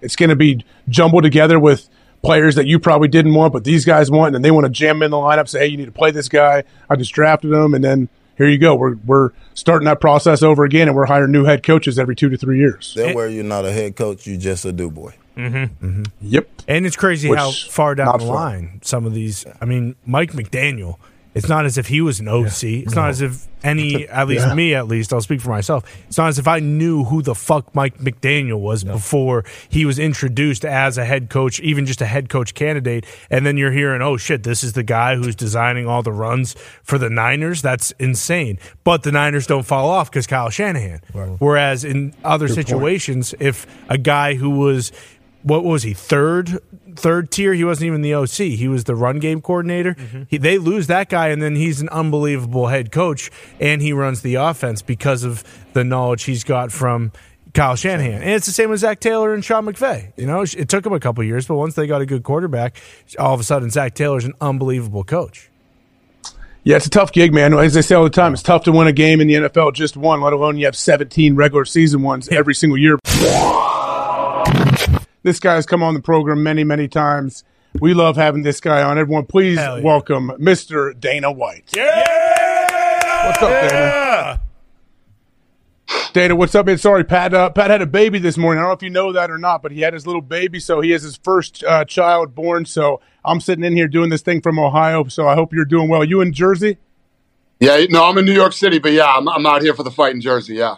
it's going to be jumbled together with players that you probably didn't want, but these guys want, and they want to jam in the lineup, say, hey, you need to play this guy. I just drafted him, and then here you go. We're we're starting that process over again, and we're hiring new head coaches every two to three years. That where you're not a head coach, you just a do boy. Mm-hmm. Yep. And it's crazy Which, how far down not the fun. line some of these. I mean, Mike McDaniel. It's not as if he was an OC. It's not as if any, at least Yeah. me, at least, I'll speak for myself. It's not as if I knew who the fuck Mike McDaniel was before he was introduced as a head coach, even just a head coach candidate. And then you're hearing, oh shit, this is the guy who's designing all the runs for the Niners. That's insane. But the Niners don't fall off because Kyle Shanahan. Whereas in other Good point. situations, if a guy who was what was he third third tier he wasn't even the oc he was the run game coordinator mm-hmm. he, they lose that guy and then he's an unbelievable head coach and he runs the offense because of the knowledge he's got from Kyle Shanahan, and it's the same with Zac Taylor and Sean McVay. You know, it took him a couple years, but once they got a good quarterback, all of a sudden Zac Taylor's an unbelievable coach. Yeah, it's a tough gig, man. As I say all the time, it's tough to win a game in the NFL just one, let alone you have 17 regular season ones every single year. This guy has come on the program many, many times. We love having this guy on. Everyone, please welcome Mr. Dana White. Yeah! What's up, Dana? Dana, what's up? man? Sorry, Pat. Uh, Pat had a baby this morning. I don't know if you know that or not, but he had his little baby, so he has his first uh, child born. So I'm sitting in here doing this thing from Ohio. So I hope you're doing well. You in Jersey? Yeah, no, I'm in New York City, but yeah, I'm, I'm out here for the fight in Jersey. Yeah.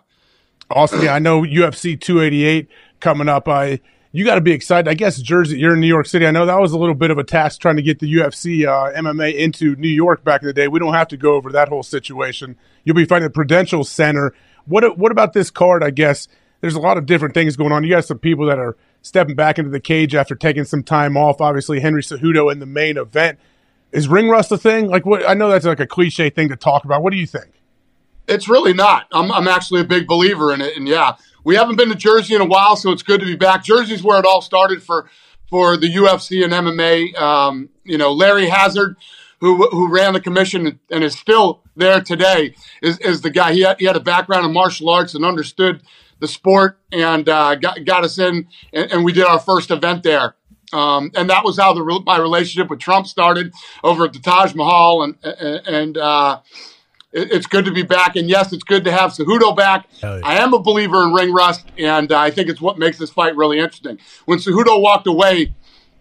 Awesome. Yeah, I know UFC 288 coming up. I you got to be excited. I guess Jersey, you're in New York City. I know that was a little bit of a task trying to get the UFC uh, MMA into New York back in the day. We don't have to go over that whole situation. You'll be fighting at Prudential Center. What what about this card? I guess there's a lot of different things going on. You got some people that are stepping back into the cage after taking some time off. Obviously, Henry Cejudo in the main event. Is ring rust a thing? Like what? I know that's like a cliche thing to talk about. What do you think? It's really not. I'm, I'm actually a big believer in it. And yeah, we haven't been to Jersey in a while, so it's good to be back. Jersey's where it all started for, for the UFC and MMA. Um, you know, Larry Hazzard, who, who ran the commission and is still there today, is, is the guy. He had, he had a background in martial arts and understood the sport and uh, got, got us in, and, and we did our first event there. Um, and that was how the, my relationship with Trump started over at the Taj Mahal. And, and, and uh, it's good to be back. And yes, it's good to have Cejudo back. I am a believer in ring rust, and I think it's what makes this fight really interesting. When Cejudo walked away,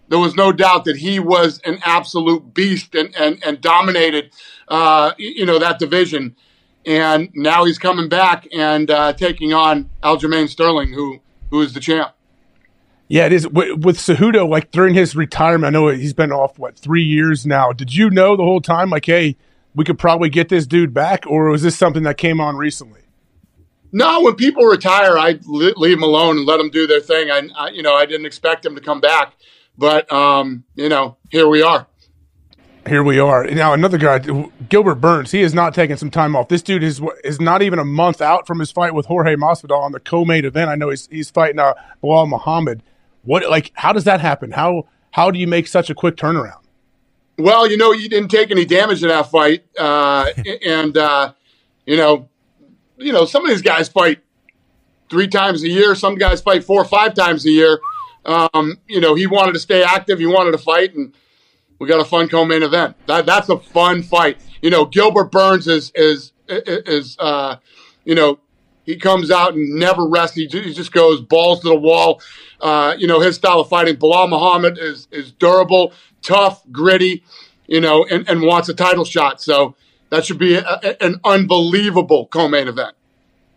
there was no doubt that he was an absolute beast and, and, and dominated, uh, you know, that division. And now he's coming back and uh, taking on Aljamain Sterling, who who is the champ. Yeah, it is with, with Cejudo. Like during his retirement, I know he's been off what three years now. Did you know the whole time? Like, hey, we could probably get this dude back, or was this something that came on recently? No, when people retire, I leave them alone and let them do their thing. I, I you know, I didn't expect them to come back, but um, you know, here we are. Here we are now. Another guy, Gilbert Burns. He is not taking some time off. This dude is is not even a month out from his fight with Jorge Masvidal on the co-main event. I know he's he's fighting uh, Belal Muhammad. What like how does that happen? How how do you make such a quick turnaround? Well, you know, you didn't take any damage in that fight, uh, and uh, you know, you know, some of these guys fight three times a year. Some guys fight four or five times a year. Um, you know, he wanted to stay active. He wanted to fight, and we got a fun co-main event. That that's a fun fight. You know, Gilbert Burns is is is uh, you know he comes out and never rests. He, he just goes balls to the wall. Uh, you know, his style of fighting. Belal Muhammad is is durable, tough, gritty. You know, and, and wants a title shot. So that should be a, an unbelievable co-main event.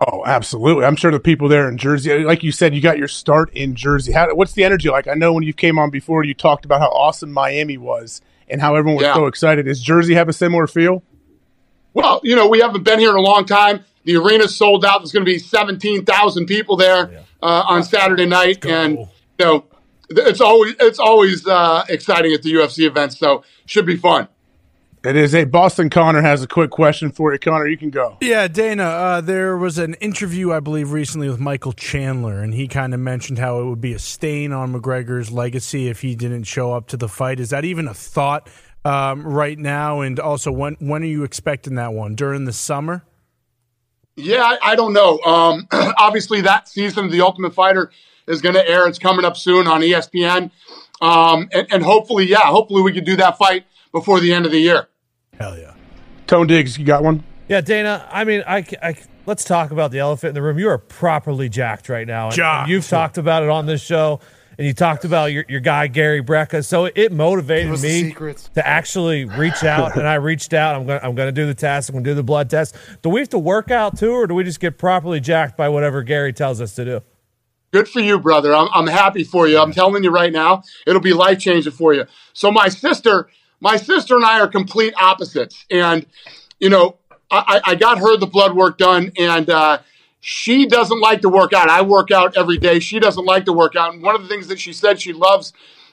Oh, absolutely. I'm sure the people there in Jersey, like you said, you got your start in Jersey. How, what's the energy like? I know when you came on before, you talked about how awesome Miami was and how everyone was Yeah. so excited. Does Jersey have a similar feel? Well, you know, we haven't been here in a long time. The arena's sold out. There's going to be 17,000 people there uh, on Saturday night, and you know, it's always it's always uh, exciting at the UFC events. So should be fun. It is a Boston Connor has a quick question for you. Connor, you can go. Yeah, Dana, uh, there was an interview, I believe, recently with Michael Chandler, and he kind of mentioned how it would be a stain on McGregor's legacy if he didn't show up to the fight. Is that even a thought um, right now? And also, when when are you expecting that one? During the summer? Yeah, I, I don't know. Um, obviously, that season of The Ultimate Fighter is going to air. It's coming up soon on ESPN, um, and, and hopefully, yeah, hopefully we can do that fight before the end of the year. Hell yeah. Tone Digz, you got one? Yeah, Dana. I mean, I, I let's talk about the elephant in the room. You are properly jacked right now. And, Jacked. and you've talked about it on this show, and you talked about your, your guy Gary Brecka. So it motivated Give us the me to actually reach out, and I reached out. I'm gonna I'm gonna do the test. I'm gonna do the blood test. Do we have to work out too, or do we just get properly jacked by whatever Gary tells us to do? Good for you, brother. I'm, I'm happy for you. I'm telling you right now, it'll be life changing for you. So my sister, my sister and I are complete opposites, and you know, I, I I got her the blood work done, and uh, she doesn't like to work out. I work out every day. She doesn't like to work out, and one of the things that she said she loves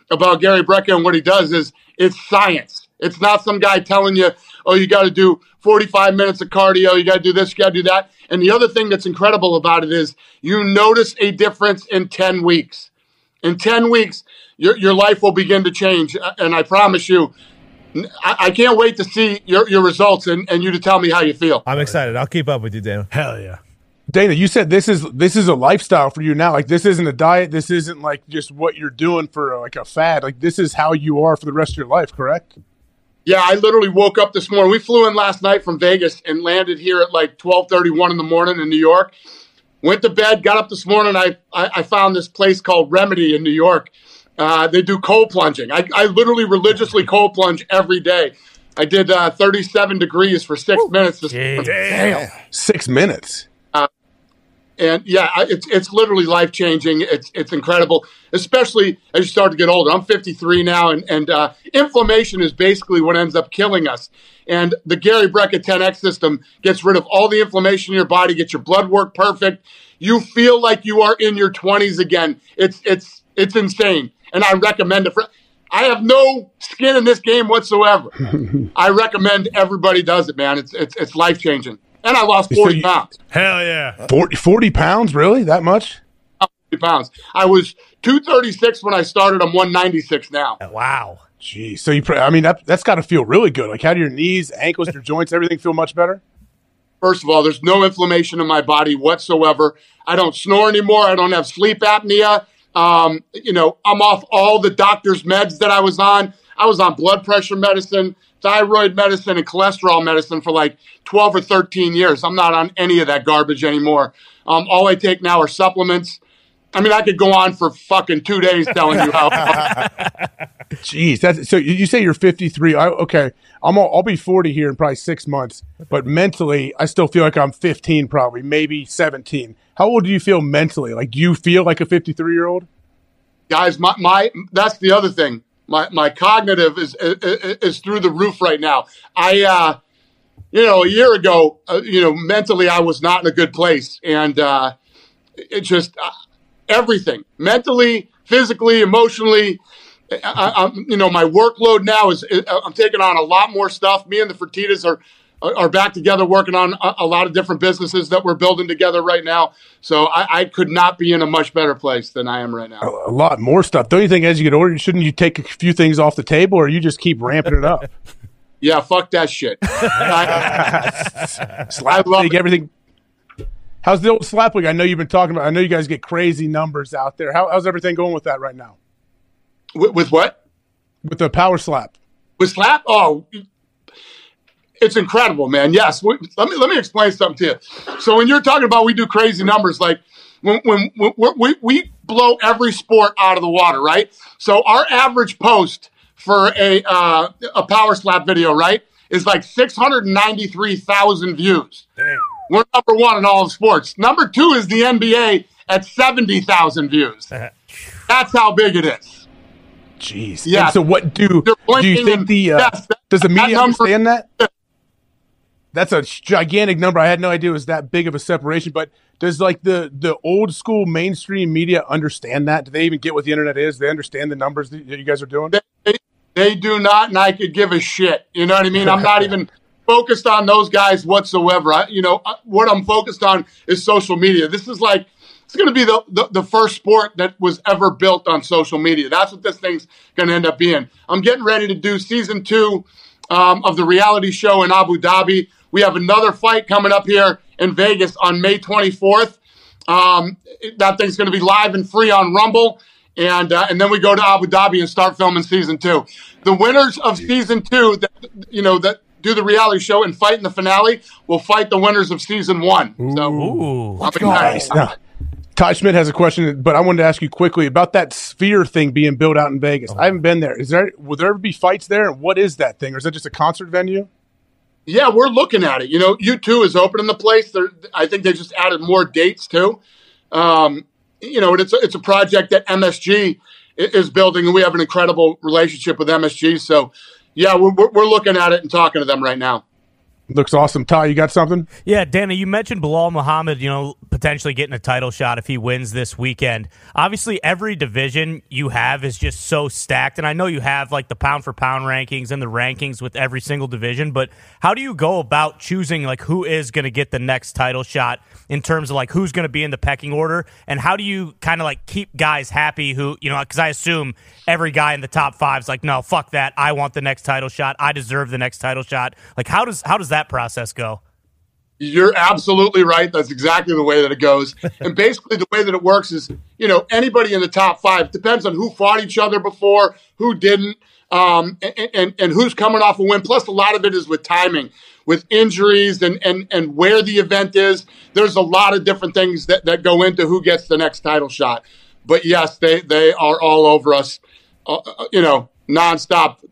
about Gary Brecka and what he does is it's science. It's not some guy telling you, oh, you got to do 45 minutes of cardio, you got to do this, you got to do that. And the other thing that's incredible about it is you notice a difference in 10 weeks. In 10 weeks, your, your life will begin to change. Uh, And I promise you, I, I can't wait to see your, your results and, and you to tell me how you feel. I'm excited. I'll keep up with you, Dan. Hell yeah. Dana, you said this is this is a lifestyle for you now. Like this isn't a diet. This isn't like just what you're doing for like a fad. Like this is how you are for the rest of your life. Correct? Yeah, I literally woke up this morning. We flew in last night from Vegas and landed here at like twelve thirty one in the morning in New York. Went to bed, got up this morning. I I, I found this place called Remedy in New York. Uh, they do cold plunging. I, I literally religiously cold plunge every day. I did uh, thirty seven degrees for six minutes. This Damn. Six minutes. And yeah, it's it's literally life changing. It's it's incredible, especially as you start to get older. I'm 53 now, and and uh, inflammation is basically what ends up killing us. And the Gary Brecka 10x system gets rid of all the inflammation in your body, gets your blood work perfect. You feel like you are in your 20s again. It's it's it's insane, and I recommend it for. I have no skin in this game whatsoever. I recommend everybody does it, man. It's it's it's life changing. And I lost So 40 you- pounds. Hell yeah. 40, 40 pounds, really? That much? 40 pounds. I was 236 when I started. I'm 196 now. Wow. Geez. So you, pr- I mean, that that's got to feel really good. Like, how do your knees, ankles, your joints, everything feel much better? First of all, there's no inflammation in my body whatsoever. I don't snore anymore. I don't have sleep apnea. Um, you know, I'm off all the doctor's meds that I was on. I was on blood pressure medicine, thyroid medicine, and cholesterol medicine for like 12 or 13 years. I'm not on any of that garbage anymore. Um, all I take now are supplements. I mean, I could go on for fucking two days telling you how. Jeez, that's so. You, say you're 53. I, okay, I'm. All, I'll be 40 here in probably six months. But mentally, I still feel like I'm 15, probably maybe 17. How old do you feel mentally? Like, do you feel like a 53 year old? guys my, my that's the other thing my my cognitive is is, is through the roof right now i uh you know a year ago uh, you know mentally i was not in a good place and uh it just uh, everything mentally physically emotionally I, I'm, you know my workload now is I'm taking on a lot more stuff. Me and the Fertitas are are are back together working on a, a lot of different businesses that we're building together right now. So I, I could not be in a much better place than I am right now. A lot more stuff. Don't you think as you get older, shouldn't you take a few things off the table, or you just keep ramping it up? Yeah, fuck that shit. slap league, everything. How's the old slap league? I know you've been talking about. I know you guys get crazy numbers out there. How, how's everything going with that right now? With, with what? With the power slap. With slap? Oh, it's incredible, man. Yes. We, let me let me explain something to you. So when you're talking about we do crazy numbers, like when when, when we we blow every sport out of the water, right? So our average post for a uh, a power slap video, right, is like six hundred ninety three thousand views. Damn. We're number one in all of sports. Number two is the NBA at seventy thousand views. That's how big it is. Jeez. Yeah. And so what do do you think the uh, yes, that- does the media number- understand that? That's a gigantic number. I had no idea it was that big of a separation. But does like the the old school mainstream media understand that? Do they even get what the internet is? They understand the numbers that you guys are doing? They, they do not, and I could give a shit. You know what I mean? I'm not even focused on those guys whatsoever. I, you know, uh, what I'm focused on is social media. This is like, it's going to be the, the, the first sport that was ever built on social media. That's what this thing's going to end up being. I'm getting ready to do season two um, of the reality show in Abu Dhabi. We have another fight coming up here in Vegas on May 24th. Um, that thing's going to be live and free on Rumble, and uh, and then we go to Abu Dhabi and start filming season two. The winners of season two, that you know, that do the reality show and fight in the finale, will fight the winners of season one. So, Ooh. I'm Nice. Now, Ty Schmitt has a question, but I wanted to ask you quickly about that sphere thing being built out in Vegas. I haven't been there. Is there will there ever be fights there? And what is that thing? Or is that just a concert venue? Yeah, we're looking at it. You know, U2 is opening the place. They're, I think they just added more dates too. Um, you know, it's a, it's a project that MSG is building, and we have an incredible relationship with MSG. So, yeah, we're, we're we're looking at it and talking to them right now. Looks awesome. Ty, you got something? Yeah, Dana, you mentioned Belal Muhammad, you know, potentially getting a title shot if he wins this weekend. Obviously, every division you have is just so stacked. And I know you have like the pound for pound rankings and the rankings with every single division, but how do you go about choosing like who is going to get the next title shot in terms of like who's going to be in the pecking order? And how do you kind of like keep guys happy who, you know, because I assume every guy in the top five is like, no, fuck that. I want the next title shot. I deserve the next title shot. Like, how does, how does that process go? You're absolutely right. That's exactly the way that it goes. and basically, the way that it works is, you know, anybody in the top five depends on who fought each other before, who didn't, um, and, and and who's coming off a win. Plus, a lot of it is with timing, with injuries, and and and where the event is. There's a lot of different things that that go into who gets the next title shot. But yes, they they are all over us, uh, uh, you know, nonstop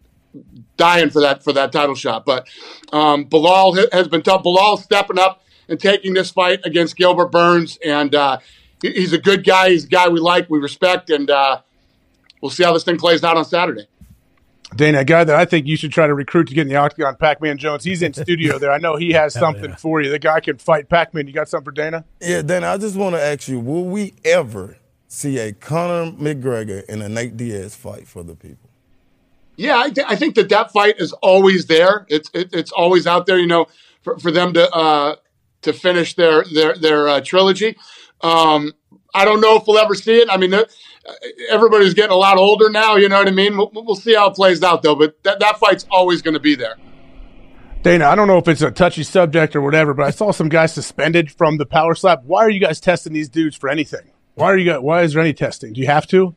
dying for that for that title shot. But um, Belal has been tough. Belal stepping up and taking this fight against Gilbert Burns, and uh, he's a good guy. He's a guy we like, we respect, and uh, we'll see how this thing plays out on Saturday. Dana, a guy that I think you should try to recruit to get in the octagon, Pac Man Jones. He's in studio there. I know he has something for you. The guy can fight Pac Man. You got something for Dana? Yeah, Dana, I just want to ask you, will we ever see a Conor McGregor and a Nate Diaz fight for the people? Yeah, I, th- I think that that fight is always there. It's it, it's always out there. You know, for, for them to uh, to finish their their their uh, trilogy. Um, I don't know if we'll ever see it. I mean, uh, everybody's getting a lot older now. You know what I mean? We'll, we'll see how it plays out, though. But that that fight's always going to be there. Dana, I don't know if it's a touchy subject or whatever, but I saw some guys suspended from the power slap. Why are you guys testing these dudes for anything? Why are you guys, why is there any testing? Do you have to?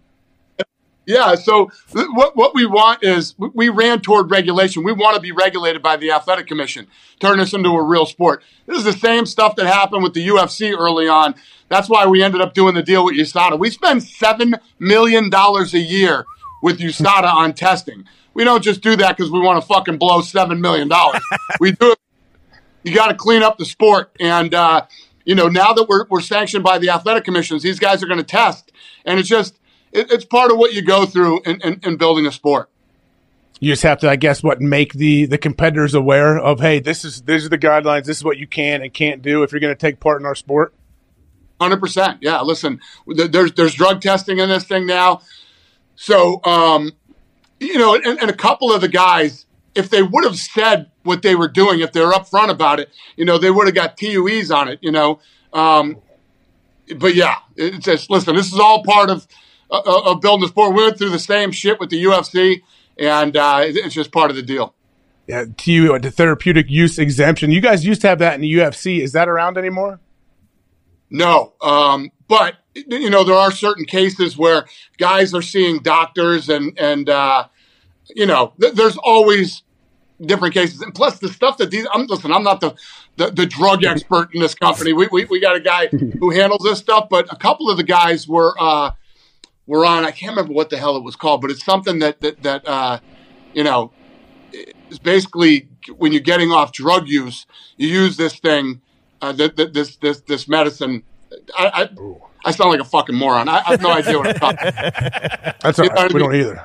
Yeah. So what what we want is we- we ran toward regulation. We want to be regulated by the athletic commission, turn this into a real sport. This is the same stuff that happened with the UFC early on. That's why we ended up doing the deal with USADA. We spend seven million dollars a year with USADA on testing. We don't just do that because we want to fucking blow seven million dollars. we do it. You got to clean up the sport, and uh, you know now that we're we're sanctioned by the athletic commissions, these guys are going to test, and it's just it, it's part of what you go through in, in, in building a sport. You just have to, I guess, what make the the competitors aware of, hey, this is these are the guidelines. This is what you can and can't do if you're going to take part in our sport. Hundred percent. Yeah. Listen, th- there's there's drug testing in this thing now, so um, you know, and, and a couple of the guys if they would have said what they were doing, if they were upfront about it, you know, they would have got TUEs on it, you know. Um, but yeah, it's just listen. This is all part of uh, of building the sport. We went through the same shit with the UFC, and uh, it's just part of the deal. Yeah, TU, the therapeutic use exemption. You guys used to have that in the UFC. Is that around anymore? No, um, but you know there are certain cases where guys are seeing doctors, and and uh, you know th- there's always different cases. And plus, the stuff that these I'm listen, I'm not the the, the drug expert in this company. We, we we got a guy who handles this stuff, but a couple of the guys were uh, were on. I can't remember what the hell it was called, but it's something that that that uh, you know is basically when you're getting off drug use, you use this thing, uh, th- th- this this this medicine. I, I, I sound like a fucking moron. I, I have no idea what I'm talking. That's all You know right. what I We don't mean? either.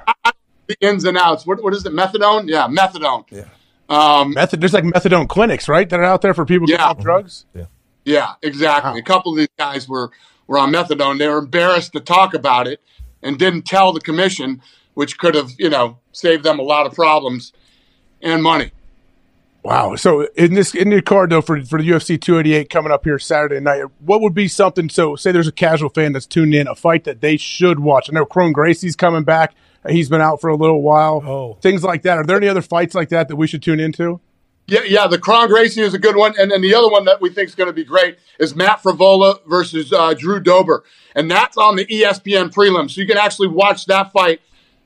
The ins and outs. What what is it? Methadone? Yeah, methadone. Yeah. Um, Method, there's like methadone clinics, right? That are out there for people getting Yeah. off drugs. Yeah, Yeah, exactly. A couple of these guys were were on methadone. They were embarrassed to talk about it and didn't tell the commission, which could have you know saved them a lot of problems and money. Wow. So in this in your card though for for the UFC 288 coming up here Saturday night, what would be something? So say there's a casual fan that's tuned in, a fight that they should watch. I know Kron Gracie's coming back. He's been out for a little while. Oh. Things like that. Are there any other fights like that that we should tune into? Yeah, yeah. The Kron Gracie is a good one, and then the other one that we think is going to be great is Matt Frevola versus uh, Drew Dober, and that's on the ESPN prelim, so you can actually watch that fight,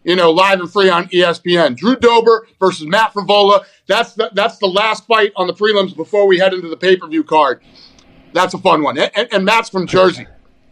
you know, live and free on ESPN. Drew Dober versus Matt Frevola. That's the, that's the last fight on the prelims before we head into the pay per view card. That's a fun one, and, and, and Matt's from Jersey.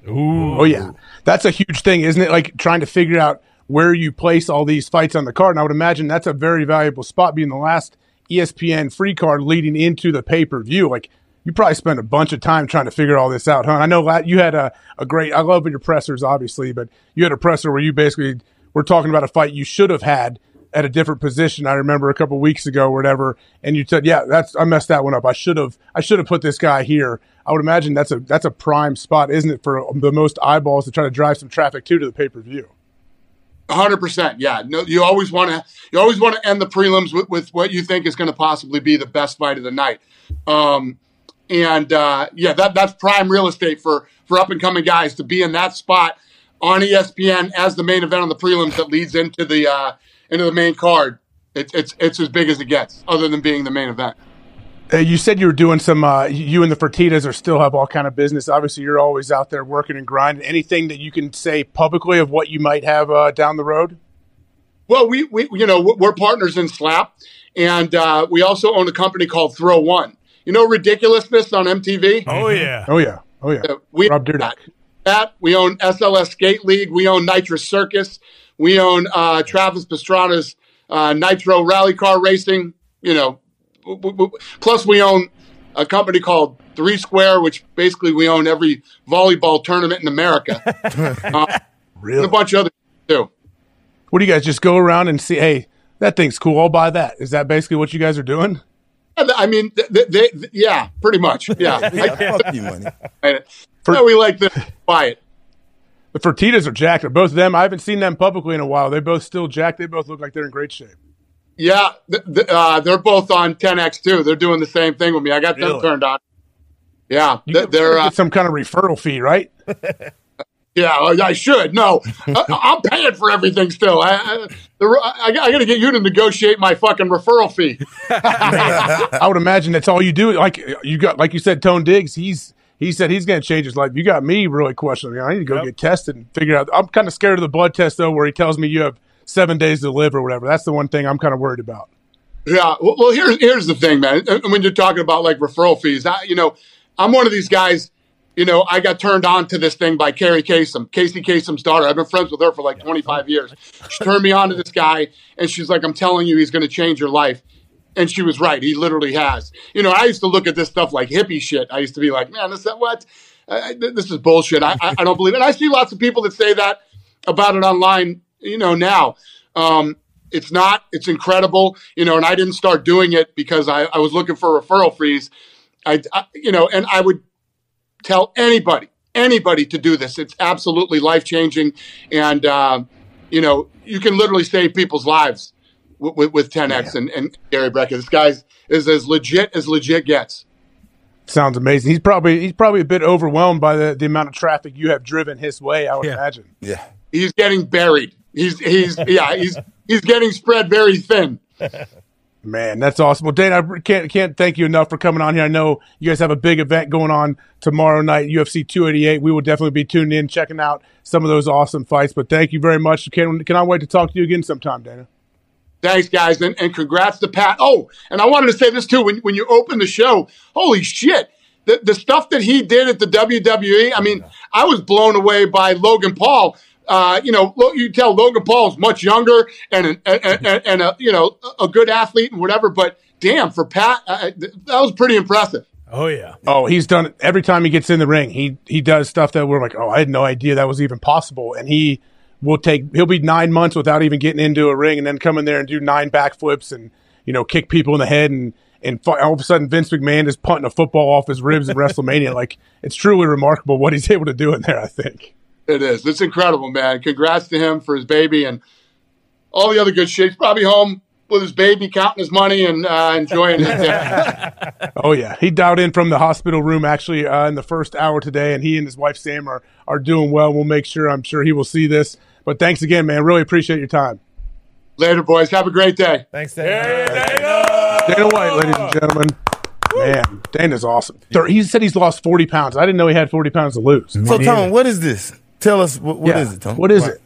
Ooh. Oh yeah, that's a huge thing, isn't it? Like trying to figure out where you place all these fights on the card. And I would imagine that's a very valuable spot, being the last ESPN free card leading into the pay per view. Like you probably spent a bunch of time trying to figure all this out, huh? I know you had a, a great. I love your pressers, obviously, but you had a presser where you basically were talking about a fight you should have had at a different position. I remember a couple weeks ago, or whatever, and you said, "Yeah, that's I messed that one up. I should have I should have put this guy here." I would imagine that's a that's a prime spot, isn't it, for the most eyeballs to try to drive some traffic to to the pay per view. Hundred percent. Yeah. No, you always want to. You always want to end the prelims with, with what you think is going to possibly be the best fight of the night. Um, and uh, yeah, that that's prime real estate for for up and coming guys to be in that spot on ESPN as the main event on the prelims that leads into the uh, into the main card. It's it's it's as big as it gets, other than being the main event. Uh, you said you were doing some. Uh, you and the Fertittas are still have all kind of business. Obviously, you're always out there working and grinding. Anything that you can say publicly of what you might have uh, down the road? Well, we, we you know we're partners in Slap, and uh, we also own a company called Thrill One. You know ridiculousness on MTV. Oh yeah. Oh yeah. Oh yeah. Uh, we Rob Dyrdek. that we own SLS Skate League. We own Nitro Circus. We own uh, Travis Pastrana's uh, Nitro Rally Car Racing. You know, plus we own a company called Three Square, which basically we own every volleyball tournament in America. uh, Really? And a bunch of other too. What do you guys just go around and see? Hey, that thing's cool. I'll buy that. Is that basically what you guys are doing? I mean, th- th- they, yeah, pretty much. Yeah. Yeah, fuck you, money. Yeah, we like to buy it. The Fertittas are jacked. Are both of them? I haven't seen them publicly in a while. They both still jacked. They both look like they're in great shape. Yeah, th- th- uh, they're both on 10x too. They're doing the same thing with me. I got them turned on. Yeah, You th- get, they're uh, some kind of referral fee, right? yeah. I should no. I, I'm paying for everything still. I, I, I, I got to get you to negotiate my fucking referral fee. I would imagine that's all you do. Like you got, like you said, Tone Digz. He's he said he's going to change his life. You got me really questioning. I need to go get tested and figure out. I'm kind of scared of the blood test though, where he tells me you have seven days to live or whatever. That's the one thing I'm kind of worried about. Yeah. Well, well, here's here's the thing, man. When you're talking about like referral fees, I, you know, I'm one of these guys. You know, I got turned on to this thing by Kerri Kasem, Casey Kasem's daughter. I've been friends with her for like 25 years. She turned me on to this guy, and she's like, "I'm telling you, he's going to change your life." And she was right. He literally has. You know, I used to look at this stuff like hippie shit. I used to be like, "Man, this that what? Uh, this is bullshit." I, I, I don't believe it. And I see lots of people that say that about it online. You know, now. Um, it's not. It's incredible, you know. And I didn't start doing it because I, I was looking for a referral fees. I, I, you know, and I would tell anybody, anybody to do this. It's absolutely life changing, and uh, you know, you can literally save people's lives with, with, with 10x and, and Gary Brecka. This guy's is as legit as legit gets. Sounds amazing. He's probably he's probably a bit overwhelmed by the, the amount of traffic you have driven his way. I would imagine. Yeah, he's getting buried. He's he's yeah he's he's getting spread very thin. Man, that's awesome. Well, Dana, I can't can't thank you enough for coming on here. I know you guys have a big event going on tomorrow night, UFC 288. We will definitely be tuned in, checking out some of those awesome fights. But thank you very much. Can can I wait to talk to you again sometime, Dana? Thanks, guys, and, and congrats to Pat. Oh, and I wanted to say this too. When when you open the show, holy shit, the the stuff that he did at the WWE. I mean, I was blown away by Logan Paul. Uh, you know, you tell Logan Paul is much younger and an, and, and, and a you know a good athlete and whatever. But damn, for Pat, uh, th- that was pretty impressive. Oh yeah. Oh, he's done it every time he gets in the ring. He he does stuff that we're like, oh, I had no idea that was even possible. And he will take he'll be nine months without even getting into a ring, and then come in there and do nine backflips and you know kick people in the head and. And all of a sudden, Vince McMahon is punting a football off his ribs in WrestleMania. Like it's truly remarkable what he's able to do in there. I think. It is. It's incredible, man. Congrats to him for his baby and all the other good shit. He's probably home with his baby, counting his money and uh, enjoying it. Oh yeah, he dialed in from the hospital room actually uh, in the first hour today, and he and his wife Sam are are doing well. We'll make sure. I'm sure he will see this. But thanks again, man. Really appreciate your time. Later, boys. Have a great day. Thanks, Dana. Dana White, ladies and gentlemen. Man, Dana's awesome. He said he's lost 40 pounds. I didn't know he had 40 pounds to lose. So, Tom, what is this? Tell us what, what Yeah. is it, Tom? What is it?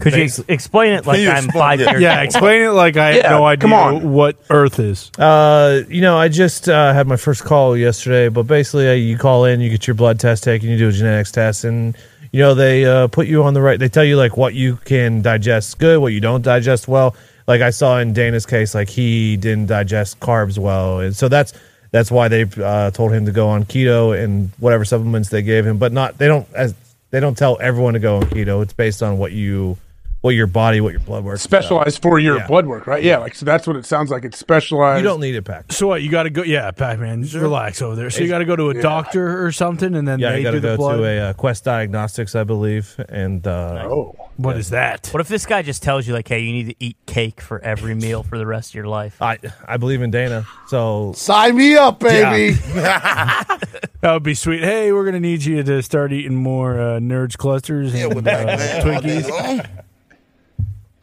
Could you ex- explain it like you I'm explain- five yeah. years Yeah, old? explain it like I have Yeah, no idea come on. what Earth is. Uh, you know, I just uh, had my first call yesterday, but basically, uh, you call in, you get your blood test taken, you do a genetics test, and you know they uh, put you on the right. They tell you like what you can digest good, what you don't digest well. Like I saw in Dana's case, like he didn't digest carbs well, and so that's that's why they uh, told him to go on keto and whatever supplements they gave him. But not they don't as they don't tell everyone to go on keto. It's based on what you what your body, what your blood work. Specialized for your Yeah. blood work, right? Yeah, like so that's what it sounds like. It's specialized. You don't need a Pack. So what? You got to go. Yeah, Pac Man, just relax over there. So you got to go to a doctor or something, and then Yeah, they you got do to the go blood. to a uh, Quest Diagnostics, I believe, and uh, oh, what is that? What if this guy just tells you like, hey, you need to eat cake for every meal for the rest of your life? I I believe in Dana, so Sign me up, baby. That would be sweet. Hey, we're gonna need you to start eating more uh, Nerds clusters and uh. Twinkies.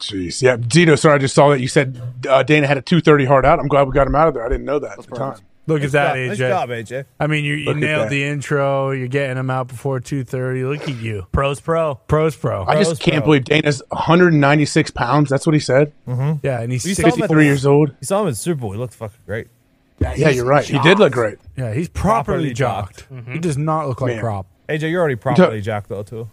Jeez, yeah, Dino. Sorry, I just saw that you said uh, Dana had a 230 hard out. I'm glad we got him out of there. I didn't know that at the time. Look at that, Nice AJ. job, AJ. I mean, you, you Look at nailed that. the intro. You're getting them out before two thirty. Look at you, Pros pro. pros pro. I just can't believe Dana's 196 pounds. That's what he said. yeah, and he's We six- saw him at 53 years old. You saw him in Super Bowl. He looked fucking great. Yeah, you're right. He did look great. yeah, he's properly, Properly jocked. He does not look like Man. prop. AJ, you're already properly jacked though too.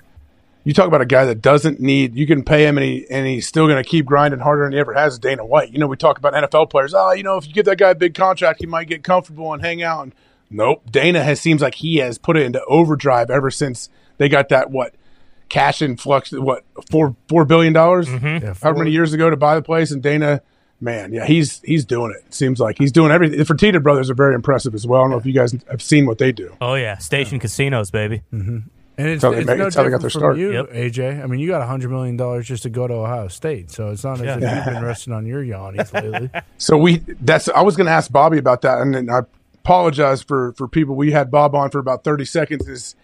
You talk about a guy that doesn't need. You can pay him, and he and he's still going to keep grinding harder than he ever has. Dana White. You know, we talk about NFL players. Oh, you know, if you give that guy a big contract, he might get comfortable and hang out. And nope, Dana has seems like he has put it into overdrive ever since they got that what cash influx. What four four billion dollars? Mm-hmm. Yeah, However many years ago to buy the place, and Dana. Man, yeah, he's he's doing it. It seems like he's doing everything. The Fertitta brothers are very impressive as well. I don't know if you guys have seen what they do. Oh yeah, station casinos, baby. Mm-hmm. And it's, That's how they it's make- no that's how they got different their from start. you, AJ. I mean, you got a hundred million dollars just to go to Ohio State, so it's not as if you've been resting on your yawnies lately. So we that's I was going to ask Bobby about that, and then I apologize for for people. We had Bob on for about thirty seconds. His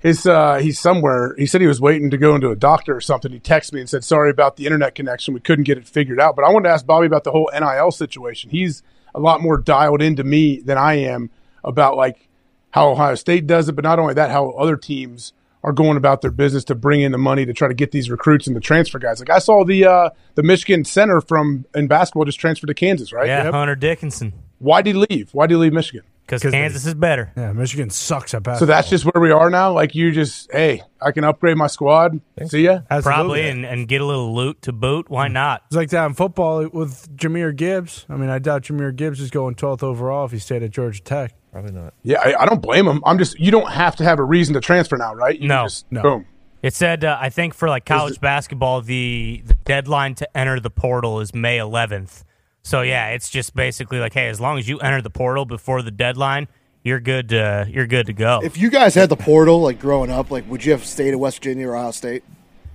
his uh, he's somewhere. He said he was waiting to go into a doctor or something. He texted me and said sorry about the internet connection. We couldn't get it figured out. But I wanted to ask Bobby about the whole NIL situation. He's a lot more dialed into me than I am about like how Ohio State does it, but not only that, how other teams are going about their business to bring in the money to try to get these recruits and the transfer guys. Like I saw the uh, the Michigan center from in basketball just transferred to Kansas, right? Yeah, Hunter Dickinson. Why did he leave? Why did he leave Michigan? Because Kansas is better. Yeah, Michigan sucks at basketball. So that's just where we are now. Like you just, hey, I can upgrade my squad. See ya. Probably, and, and get a little loot to boot. Why not? It's like that in football with Jahmyr Gibbs. I mean, I doubt Jahmyr Gibbs is going 12th overall if he stayed at Georgia Tech. Probably not. Yeah, I, I don't blame him. I'm just, you don't have to have a reason to transfer now, right? You No. just, No. Boom. It said, uh, I think for like college basketball, the, the deadline to enter the portal is May 11th. So yeah, it's just basically like, hey, as long as you enter the portal before the deadline, you're good. To, you're good to go. If you guys had the portal, like growing up, like would you have stayed at West Virginia or Ohio State?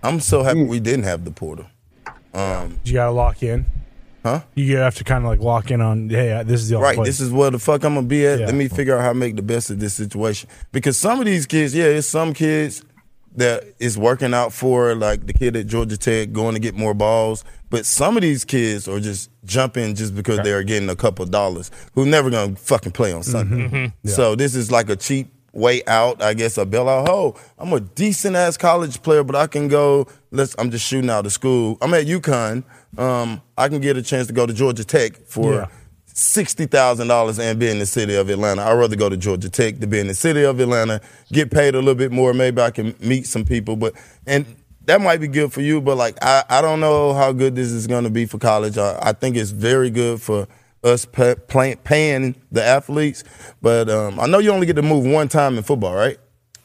I'm so happy we didn't have the portal. Um, You got to lock in. Huh? You have to kind of like lock in on, hey, this is the Right, place. this is where the fuck I'm gonna be at. Yeah. Let me figure out how to make the best of this situation. Because some of these kids, yeah, it's some kids that is working out for, like the kid at Georgia Tech going to get more balls. But some of these kids are just jumping just because they're getting a couple dollars, who never gonna fucking play on Sunday. Mm-hmm. Mhm. Yeah. So this is like a cheap way out, I guess, a bailout. Oh, I'm a decent ass college player, but I can go. Let's. I'm just shooting out of school. I'm at UConn. Um, I can get a chance to go to Georgia Tech for Yeah. sixty thousand dollars and be in the city of Atlanta. I'd rather go to Georgia Tech to be in the city of Atlanta, get paid a little bit more. Maybe I can meet some people, but and that might be good for you. But like I, I don't know how good this is going to be for college. I, I think it's very good for us pay, play, paying the athletes. But um, I know you only get to move one time in football, right?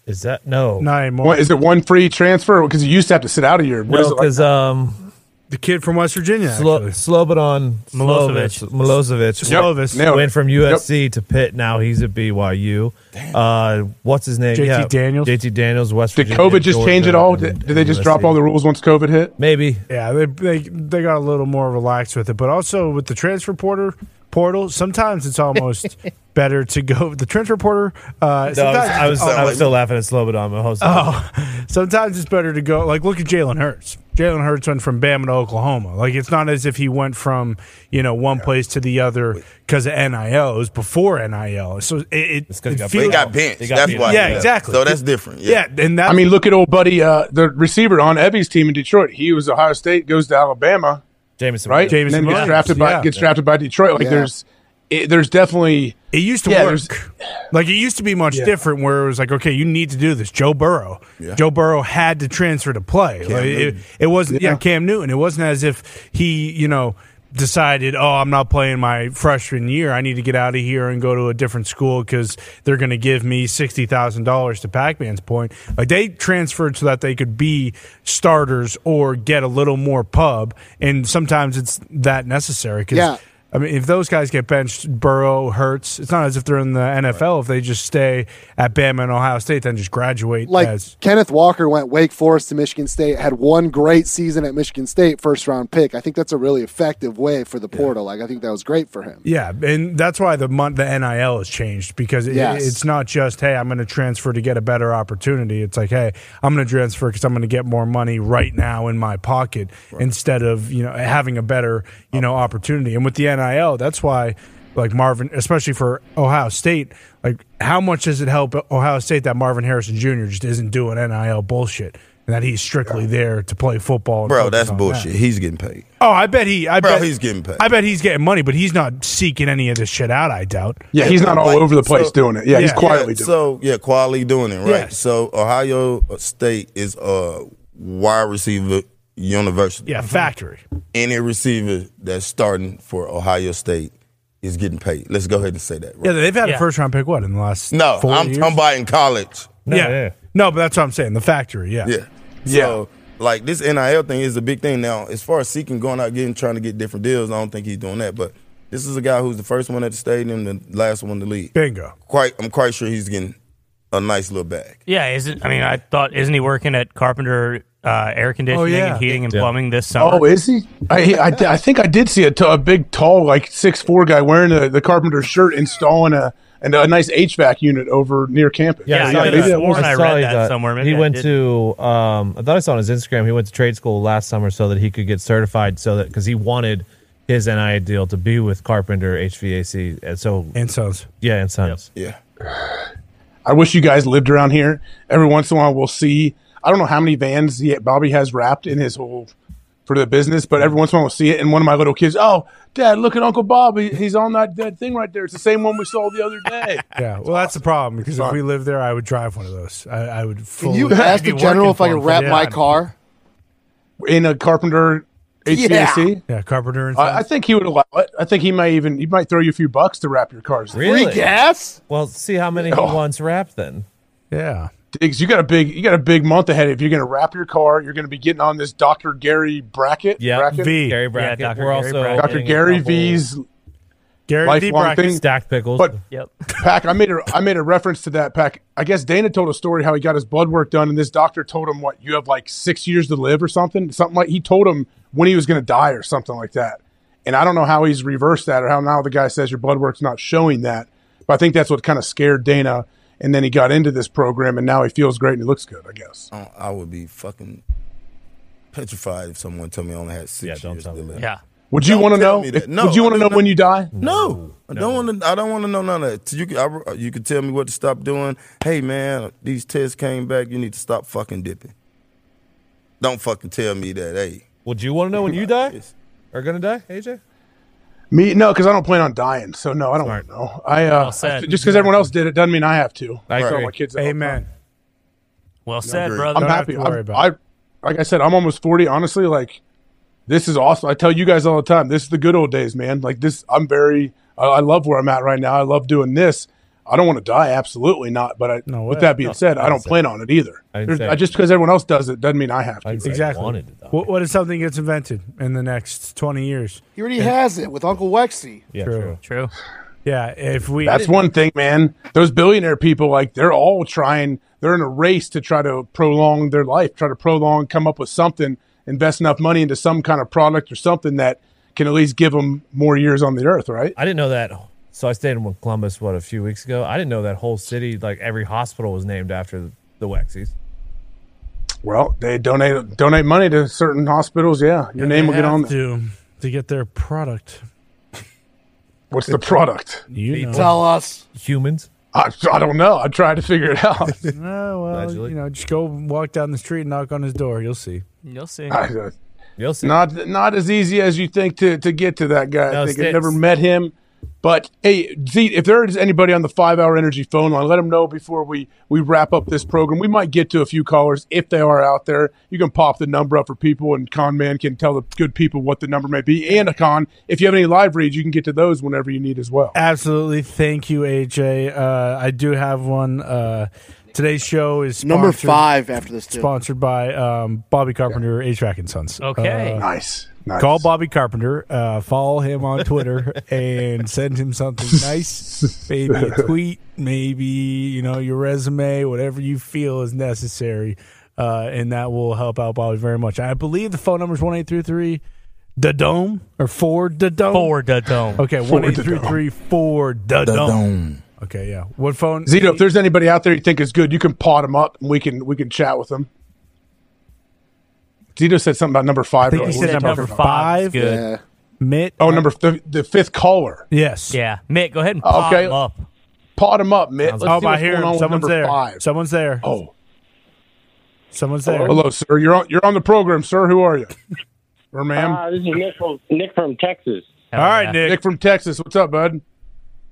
Is that no? Not anymore. What, is it one free transfer? Because you used to have to sit out a year. What is No, it like? because um, the kid from West Virginia, Slo- actually. Slobodan Milosevic. Milosevic, Milosevic Yep, Slovis. nailed went it. from USC to Pitt. Now he's at BYU. Uh, what's his name? JT yeah, Daniels? JT Daniels. West Did Virginia. COVID just change it all? Did, did they just drop all the rules once COVID hit? Maybe. Yeah, they, they they got a little more relaxed with it, but also with the transfer porter portal, sometimes it's almost better to go the transfer porter. Uh, No, I was, sometimes- I was, oh, I was still laughing at Slobodan. but hold. Oh, sometimes it's better to go. Like, look at Jalen Hurts. Jalen Hurts went from Bama to Oklahoma. Like, it's not as if he went from you know one place to the other because of NIL. It was before NIL. So it, it, it They feels- got benched. Got That's beat. why. Yeah, exactly. So that's different. Yeah, Yeah. and that's I mean, look at old buddy, uh, the receiver on Evie's team in Detroit. He was Ohio State, goes to Alabama, Jameson, right? Jameson and then gets drafted by yeah. gets drafted by Detroit. Like Yeah. there's, it, there's definitely It used to Yeah, work. Like it used to be much Yeah. different where it was like, okay, you need to do this. Joe Burrow. Yeah. Joe Burrow had to transfer to play. Like, it, it wasn't yeah. Yeah. Cam Newton. It wasn't as if he, you know, decided, oh, I'm not playing my freshman year. I need to get out of here and go to a different school because they're going to give me sixty thousand dollars to Pac-Man's point. Like they transferred so that they could be starters or get a little more pub, and sometimes it's that necessary. 'cause Yeah. I mean, if those guys get benched, Burrow, Hurts, it's not as if they're in the NFL. If they just stay at Bama and Ohio State, then just graduate Like as Kenneth Walker went Wake Forest to Michigan State, had one great season at Michigan State, first round pick. I think that's a really effective way for the portal. Like I think that was great for him. yeah, and that's why the mon- the NIL has changed because it, Yes. it's not just hey, I'm going to transfer to get a better opportunity. It's like hey, I'm going to transfer because I'm going to get more money right now in my pocket instead of you know having a better you know opportunity. And with the NIL, that's why like Marvin, especially for Ohio State, like how much does it help Ohio State that Marvin Harrison Jr. just isn't doing NIL bullshit and that he's strictly there to play football? and Bro, that's bullshit. that. He's getting paid. Oh, I bet he. I Bro, bet he's getting paid. I bet he's getting money, but he's not seeking any of this shit out. I doubt. yeah, he's not all Like, over the place so- doing it. Yeah, he's quietly Yeah, doing it. so yeah, quietly doing it, right? Yes. So Ohio State is a wide receiver university. Yeah, factory. Any receiver that's starting for Ohio State is getting paid. Let's go ahead and say that. Right? Yeah, they've had Yeah. a first round pick. What in the last? no, four I'm years? talking about in college. No, yeah. yeah. no, but that's what I'm saying. The factory. Yeah, Yeah. Yeah. Like this NIL thing is a big thing now. As far as seeking going out getting trying to get different deals, I don't think he's doing that. But this is a guy who's the first one at the stadium, the last one to leave. bingo. Quite, I'm quite sure he's getting a nice little bag. Yeah, isn't I mean I thought isn't he working at Carpenter uh, air conditioning Oh, yeah. and heating and Yeah. plumbing this summer? Oh, is he? I, I, I think I did see a, t- a big, tall, like six four guy wearing the, the carpenter shirt installing a and a nice HVAC unit over near campus. Yeah, I maybe could've that was- I saw read he that somewhere. Maybe he went did. to. Um, I thought I saw on his Instagram. He went to trade school last summer so that he could get certified, so that because he wanted his NIL deal to be with Carpenter HVAC, and so And sons. yeah, and Sons. Yeah. I wish you guys lived around here. Every once in a while, we'll see. I don't know how many vans he, Bobby has wrapped in his whole for the business, but every once in a while we'll see it. And one of my little kids, oh, Dad, look at Uncle Bob. He's on that, that thing right there. It's the same one we saw the other day. Yeah, well, that's the problem because if we lived there, I would drive one of those. I, I would. Can you ask the general if I for can him for wrap the- my car? In a carpenter HVAC. Yeah, Carpenter and I, I think he would allow it. I think he might even he might throw you a few bucks to wrap your cars. Really? Free gas? Well, see how many he Oh. wants wrapped then. yeah. Diggs, you got a big you got a big month ahead. If you're going to wrap your car, you're going to be getting on this Dr. Gary bracket. Yeah, bracket. V. Gary Brackett. Dr. We're Gary also Dr. Gary V's Gary lifelong Brackett. thing. stacked pickles. But Yep. Pac, I made a I made a reference to that. Pac, I guess Dana told a story how he got his blood work done, and this doctor told him what you have like six years to live or something. Something like he told him when he was going to die or something like that. And I don't know how he's reversed that or how now the guy says your blood work's not showing that. But I think that's what kind of scared Dana. And then he got into this program, and now he feels great and he looks good. I guess. I, I would be fucking petrified if someone told me I only had six years to live. Yeah. Would you want to know? me. No, would you want to know not- when you die? No, I don't want to. I don't want to know none of that. You can, I, you can tell me what to stop doing. Hey man, these tests came back. You need to stop fucking dipping. Don't fucking tell me that. Hey, Would you want to know when you die? Are gonna die, AJ? Me, no, because I don't plan on dying. So no, I don't to know. I uh, Well said. just because everyone else did it doesn't mean I have to. I agree. my kids. that all the Amen. Well said, brother. I'm happy. I'm- about I, like I said, I'm almost 40. Honestly, like this is awesome. I tell you guys all the time, this is the good old days, man. Like this, I'm very. I, I love where I'm at right now. I love doing this. I don't want to die, absolutely not. But I, No with that being No, said, I I don't say plan on it either. I didn't There's- say- I- just because everyone else does it doesn't mean I have to. I didn't say I Exactly. wanted to die. What, what if something gets invented in the next 20 years? He already has it with Uncle Wexy. Yeah, True. true. True. Yeah, if we That's one thing, man. Those billionaire people, like they're all trying. They're in a race to try to prolong their life, try to prolong, come up with something, invest enough money into some kind of product or something that can at least give them more years on the earth, right? I didn't know that. So I stayed in Columbus what a few weeks ago. I didn't know that whole city, like every hospital, was named after the Wexies. Well, they donate donate money to certain hospitals. Yeah, your name will get on there. to to get their product. What's the product? You know. Tell us. Humans. I, I don't know. I tried to figure it out. Oh, well, Allegedly. you know, just go walk down the street and knock on his door. You'll see. You'll see. I, uh, You'll see. not not as easy as you think to to get to that guy. No, I think I've Sticks. never met him, but hey, Z, if there is anybody on the five hour energy phone line, let them know before we we wrap up this program. We might get to a few callers if they are out there. You can pop the number up for people, and Con Man can tell the good people what the number may be. And a Con, if you have any live reads, you can get to those whenever you need as well. Absolutely. Thank you, AJ. Uh, I do have one. Uh, today's show is Number sponsored- five after this, too. Sponsored by um, Bobby Carpenter, HVAC and Sons. Okay. Uh, Nice, nice. Call Bobby Carpenter, uh, follow him on Twitter, and send him something nice. Maybe a tweet, maybe you know your resume, whatever you feel is necessary, uh, and that will help out Bobby very much. I believe the phone number is one eight three three, the dome or four the dome. For the dome. Okay, one eight three three four the dome. Okay, yeah. What phone? Zito, if there's anybody out there you think is good, you can pot them up, and we can we can chat with them. Zito said something about number five. I think he said What was number he talking about? five. Good. Yeah. Mitt. Oh, number the, the fifth caller. Yes. Yeah. Mick, go ahead and pop Okay. him up. Pot him up, Mitt. Let's Oh, see I hear him. Someone's there. five. Someone's there. Oh, Someone's there. hello, sir. You're on. You're on the program, sir. Who are you, or ma'am? Uh, this is Nick from Nick from Texas. All right, yeah. Nick. Nick from Texas. What's up, bud?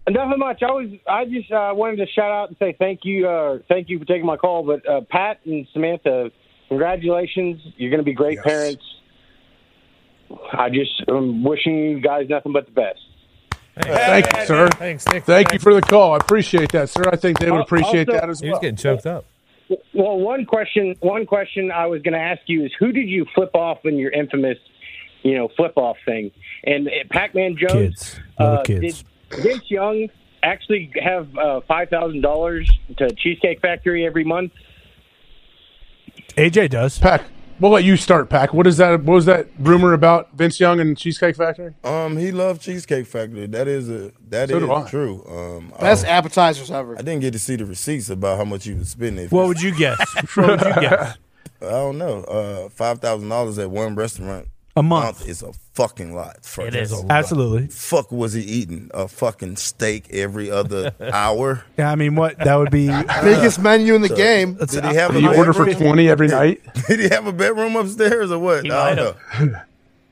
Nothing much. I was I just uh, wanted to shout out and say thank you, uh, thank you for taking my call. But uh, Pat and Samantha, congratulations! You're going to be great Yes. parents. I just am wishing you guys nothing but the best. Thank you, sir. Thanks, Nick. Thank you for the call. I appreciate that, sir. I think they would appreciate also- that as He was well. getting choked up. Well, one question, one question I was going to ask you is who did you flip off in your infamous, you know, flip off thing? And uh, Pac-Man Jones, Kids. Uh, kids. did Vince Young actually have uh, five thousand dollars to Cheesecake Factory every month? AJ does. Pac. We'll let you start, Pac. What is that? What was that rumor about Vince Young and Cheesecake Factory? Um, he loved Cheesecake Factory. That is a that So is do I. true. Um, Best I, appetizers ever. I didn't get to see the receipts about how much he was spending. What would you guess? what would you guess? I don't know. Uh, five thousand dollars at one restaurant A month. is a fucking lot. For It is. Absolutely. Fuck was he eating? A fucking steak every other hour? Yeah, I mean, what that would be. Biggest menu in the game. Did he have a You order for bedroom? twenty every night. Did he have a bedroom upstairs or what? He I might don't have. know. For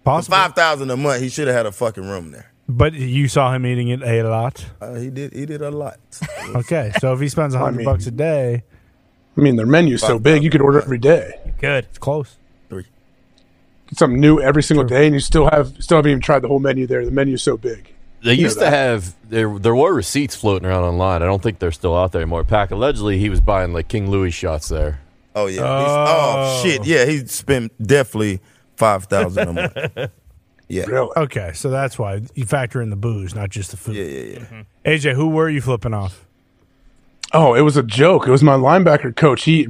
Possible. five thousand a month, he should have had a fucking room there. But you saw him eating it a lot. Uh, he did. He did a lot. Okay, so if he spends a hundred mean- bucks a day, I mean, their menu's so big you could order every day. Good. it's close. Three. Get something new every single day, and you still have still haven't even tried the whole menu there. The menu's so big. They used to have there. There were receipts floating around online. I don't think they're still out there anymore. Pac allegedly he was buying like King Louis shots there. Oh yeah. He's- oh shit. Oh. Yeah, he spent definitely five thousand a month. Yeah. Really? Okay, so that's why you factor in the booze, not just the food. Yeah, yeah, yeah. Mm-hmm. AJ, who were you flipping off? Oh, it was a joke. It was my linebacker coach. He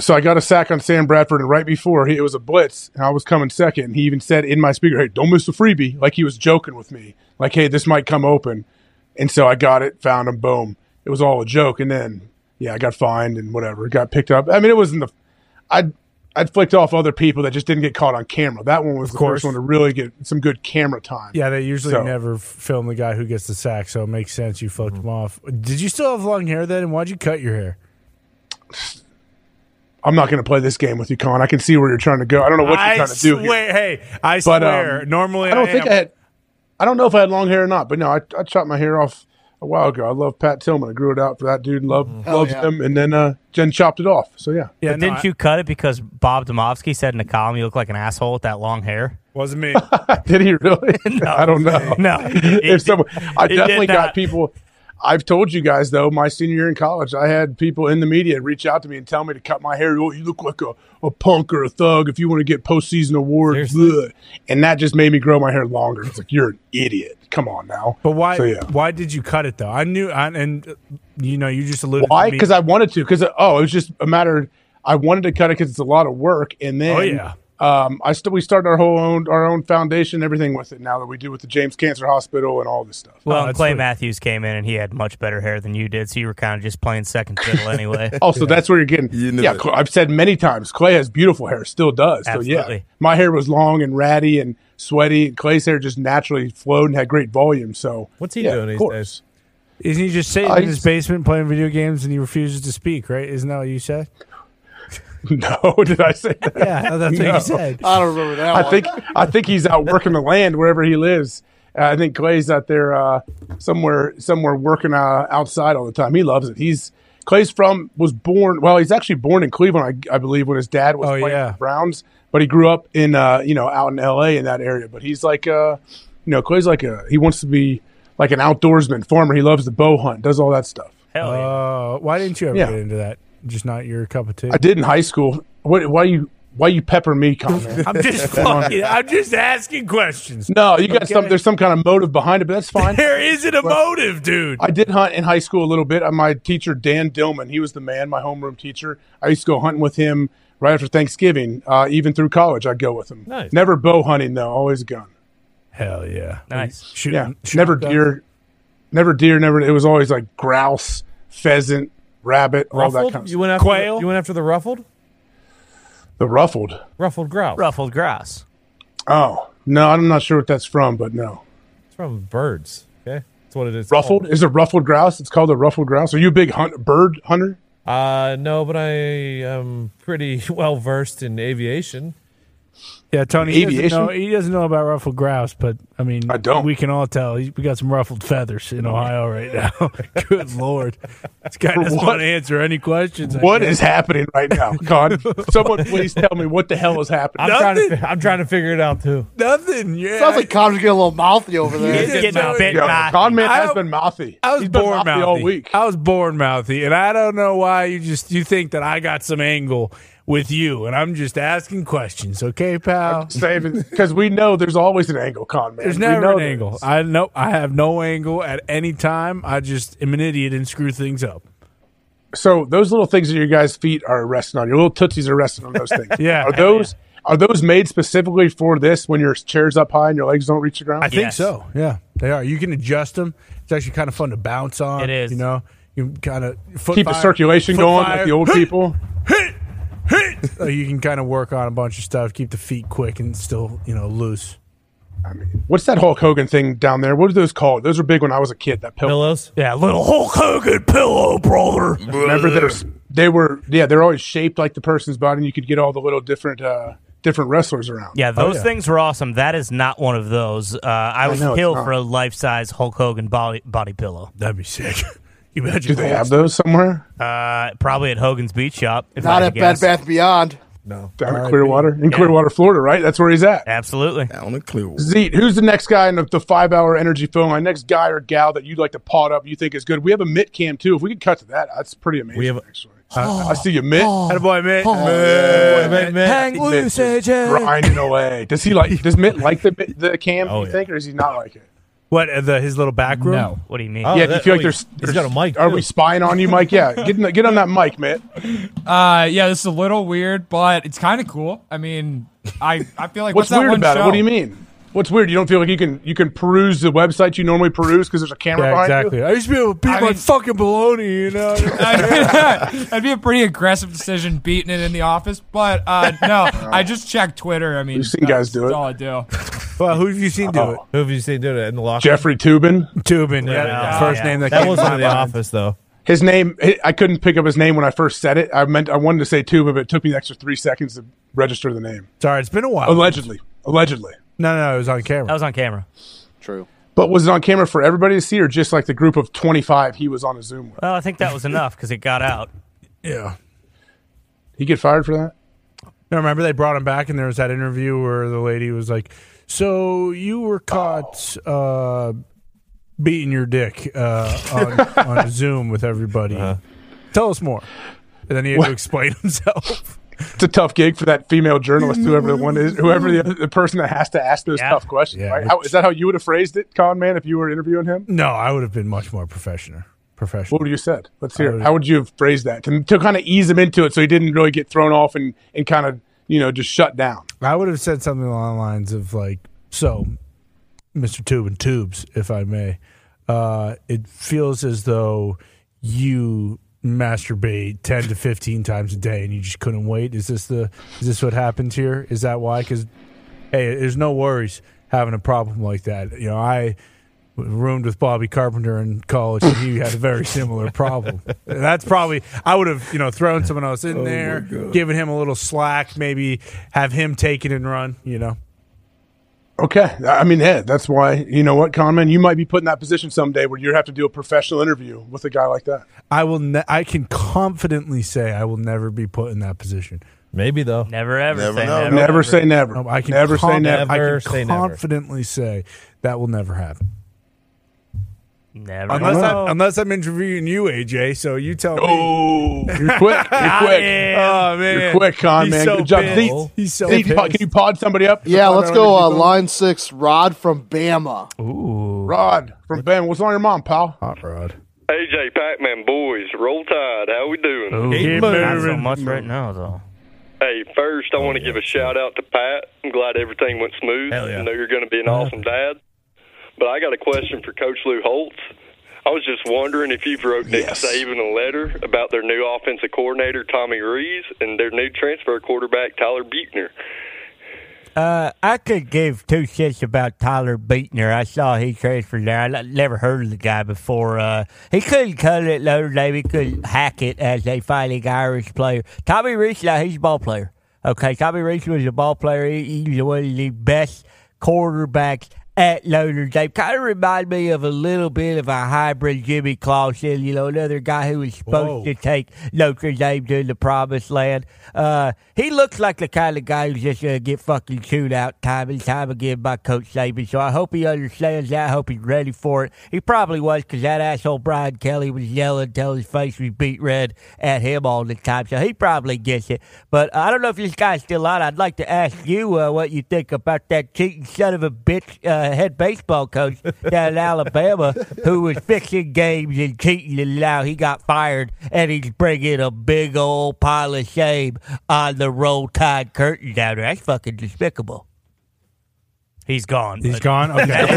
so I got a sack on Sam Bradford, and right before he, it was a blitz, and I was coming second. And he even said in my speaker, "Hey, don't miss the freebie," like he was joking with me, like, "Hey, this might come open." And so I got it, found him, boom. It was all a joke, and then yeah, I got fined and whatever, got picked up. I mean, it wasn't the I'd I'd flicked off other people that just didn't get caught on camera. That one was the course. first one to really get some good camera time. Yeah, they usually So- never film the guy who gets the sack, so it makes sense you flicked Mm-hmm. him off. Did you still have long hair then? And why'd you cut your hair? I'm not going to play this game with you, Con. I can see where you're trying to go. I don't know what you're trying to do. here. hey, I But, um, swear, normally I don't I think am- I had. I don't know if I had long hair or not, but no, I, I chopped my hair off a while ago. I love Pat Tillman. I grew it out for that dude. Love Hell loves yeah. him, and then uh, Jen chopped it off. So yeah, but didn't you cut it because Bob Domofsky said in the column you look like an asshole with that long hair? Wasn't me. Did he really? I don't know. No. if someone, I definitely got people. I've told you guys though, my senior year in college, I had people in the media reach out to me and tell me to cut my hair. Oh, you look like a, a punk or a thug if you want to get postseason awards. And that just made me grow my hair longer. It's like you're an idiot. Come on now. But why? So, yeah. Why did you cut it though? I knew, I, and uh, you know, you just alluded. Why? Because I wanted to. Because oh, it was just a matter. I wanted to cut it because it's a lot of work, and then Oh, yeah. Um, I still we started our whole own our own foundation, everything with it now that we do with the James Cancer Hospital and all this stuff. Well, and Clay Matthews came in and he had much better hair than you did, so you were kind of just playing second fiddle anyway. Also, that's where you're getting. yeah, Cl- I've said many times, Clay has beautiful hair, still does. So yeah, Absolutely. my hair was long and ratty and sweaty. and Clay's hair just naturally flowed and had great volume. So What's he yeah, doing these course. days? Isn't he just sitting Uh, in his basement playing video games and he refuses to speak? Right? Isn't that what you said? No, did I say that? Yeah, that's what you said. I don't remember that I one. think I think he's out working the land wherever he lives. Uh, I think Clay's out there uh, somewhere somewhere working uh, outside all the time. He loves it. He's Clay's from was born well. He's actually born in Cleveland, I, I believe, when his dad was Oh, playing yeah. the Browns. But he grew up in uh, you know out in L.A. in that area. But he's like uh, you know Clay's like a he wants to be like an outdoorsman, farmer. He loves the bow hunt, does all that stuff. Hell yeah. Uh, why didn't you ever Yeah. get into that? Just not your cup of tea. I did in high school. What? Why you? Why you pepper me, Con? man? I'm just fucking. I'm just asking questions. No, you got Okay. some. There's some kind of motive behind it, but that's fine. There isn't a motive, dude. I did hunt in high school a little bit. Uh, My teacher Dan Dillman, he was the man, my homeroom teacher. I used to go hunting with him right after Thanksgiving. Uh, even through college, I'd go with him. Nice. Never bow hunting though, always a gun. Hell yeah. Nice. Shoot, yeah, shoot never guns. deer, never deer, never. It was always like grouse, pheasant, rabbit, all that kind of You went after Quail? The, you went after the ruffled, The ruffled. ruffled grouse. Ruffled grass. Oh no, I'm not sure what that's from, but no. It's from birds. Okay, that's what it is. Ruffled called. is it ruffled grouse? It's called a ruffled grouse. Are you a big hunt bird hunter? Uh, no, but I am pretty well versed in aviation. Yeah, Tony. He doesn't, Aviation? know, he doesn't know about ruffled grouse, but I mean, I don't. We can all tell. He- We got some ruffled feathers in Ohio right now. Good lord, this guy doesn't What? want to answer any questions. I What guess. is happening right now, Con? Someone please tell me what the hell is happening. I'm trying to. I'm trying to figure it out too. nothing? Yeah, Sounds like Con's getting a little mouthy over there. He's getting a bit Yo, mouthy. Con man I has don't- been mouthy. I was He's been born mouthy mouthy all week. I was born mouthy, and I don't know why you just you think that I got some angle with you, and I'm just asking questions. Okay, pal. Saving because we know there's always an angle, Con man. There's We never know an there angle. I know I have no angle at any time. I just am an idiot and screw things up. So those little things that your guys' feet are resting on, your little tootsies are resting on those things. Yeah. Are those are those made specifically for this when your chair's up high and your legs don't reach the ground? I think Yes. so. Yeah, they are. You can adjust them. It's actually kind of fun to bounce on. It is. You know, you kind of Keep the circulation going like the old people. Uh, you can kind of work on a bunch of stuff. Keep the feet quick and still, you know, loose. I mean, what's that Hulk Hogan thing down there? What are those called? Those were big when I was a kid. That pillow. Pillows. Yeah, little Hulk Hogan pillow, brother. Remember they were, they were yeah they're always shaped like the person's body, and you could get all the little different uh, different wrestlers around. Yeah, those yeah. things were awesome. That is not one of those. Uh, I would know, it's kill for a life size Hulk Hogan body body pillow. That'd be sick. you imagine? Do they have those somewhere Uh, probably at Hogan's Beach Shop. If I Not had at to Bed guess. Bath Beyond. No. down in Clearwater in Clearwater, Florida? Right, that's where he's at. Absolutely. Down in Clearwater. Zeet, who's the next guy in the, the five hour energy film? My next guy or gal that you'd like to pot up you think is good? We have a mitt cam too. If we could cut to that, that's pretty amazing. We have- actually. I see you, mitt. Attaboy, Mitt. Mitt, Mitt. Hang Mitt loose, just AJ. grinding away. Does he like? Does Mitt like the the cam? Oh, you yeah. think, or does he not like it? What uh, the his little back room? No. What do you mean? Oh, yeah, do you feel like there's, he's got a mic, Are too. we spying on you, Mike? Yeah, get in the, get on that mic, man. Uh, yeah, this is a little weird, but it's kind of cool. I mean, I I feel like What's what's, that weird one about it? What do you mean? What's weird? You don't feel like you can you can peruse the website you normally peruse because there's a camera Yeah, behind exactly. you. I used to be able to beat I my mean- fucking baloney, you know. That'd be a pretty aggressive decision beating it in the office, but uh, no, I just check Twitter. I mean, you've seen guys do that's it. all I do. well, who have you seen do it? Who have you seen do it in the locker? Jeffrey Toobin. Toobin, yeah, Yeah. first Yeah. name that, That came wasn't to in the office though. His name, I couldn't pick up his name when I first said it. I meant I wanted to say Toobin, but it took me an extra three seconds to register the name. Sorry, it's been a while. Allegedly, allegedly. No, no, it was on camera. That was on camera. True. But was it on camera for everybody to see, or just like the group of twenty five he was on a Zoom with? Well, I think that was enough because it got out. Yeah. He get fired for that? No, remember they brought him back, and there was that interview where the lady was like, "So you were caught uh, beating your dick uh, on, on Zoom with everybody. Tell us more." And then he had What? to explain himself. It's a tough gig for that female journalist, whoever the one is, whoever the, the person that has to ask those Yeah. tough questions. Yeah, right? How, is that how you would have phrased it, Con Man, if you were interviewing him? no, I would have been much more professional. Professional. What would you have said? Let's hear. I it. would- How would you have phrased that to, to kind of ease him into it, so he didn't really get thrown off and and kind of you know just shut down? I would have said something along the lines of like, "So, Mister Tube and Tubes, if I may, uh, it feels as though you masturbate ten to fifteen times a day, and you just couldn't wait. Is this the? Is this what happens here? Is that why? Because hey, there's no worries having a problem like that. You know, I roomed with Bobby Carpenter in college, and he had a very similar problem. That's probably I would have you know thrown someone else in oh, there, given him a little slack, maybe have him take it and run. You know, Okay, I mean, yeah, that's why you know what, Conman, you might be put in that position someday where you have to do a professional interview with a guy like that. I will. Ne- I can confidently say I will never be put in that position. Maybe though. Never ever Never say know. never. Never say never. No, I can never say con- never. I can say never. confidently say that will never happen. Never. Unless, know. I'm, unless I'm interviewing you, AJ. So you tell me. Oh, you're quick. You're quick. Oh man, You're quick, Con He's man. so Good job. pissed. He's so Steve, pissed. can you pod somebody up? Yeah, let's go. Uh, line six, Rod from Bama. Ooh. Rod from Bama. What's on your mom, pal? Hot rod. AJ Pac-Man boys, roll tide. How we doing? Ooh. Keep Not so much right now, though. Hey, first I want to give a shout out to Pat. I'm glad everything went smooth. Hell yeah. I know you're going to be an awesome dad. But I got a question for Coach Lou Holtz. I was just wondering if you've wrote Nick Yes. Saban a letter about their new offensive coordinator Tommy Rees and their new transfer quarterback Tyler Buchner. Uh, I could give two shits about Tyler Beatner. I saw he transferred there. I never heard of the guy before. Uh, he couldn't cut it Notre Dame. He couldn't hack it as a fighting Irish player. Tommy Rees, now he's a ball player. Okay, Tommy Rees was a ball player. He, he's one of the best quarterbacks at Notre Dame. Kind of remind me of a little bit of a hybrid Jimmy Clausen, you know, another guy who was supposed Whoa. to take Notre Dame to the promised land. Uh, he looks like the kind of guy who's just going to get fucking chewed out time and time again by Coach Saban. So I hope he understands that. I hope he's ready for it. He probably was because that asshole Brian Kelly was yelling until his face was beat red at him all the time. So he probably gets it. But I don't know if this guy's still on. I'd like to ask you uh, what you think about that cheating son of a bitch uh, Uh, head baseball coach down in Alabama who was fixing games and cheating, and now he got fired, and he's bringing a big old pile of shame on the roll tide curtain down there. That's fucking despicable. He's gone. He's gone. Okay. that is,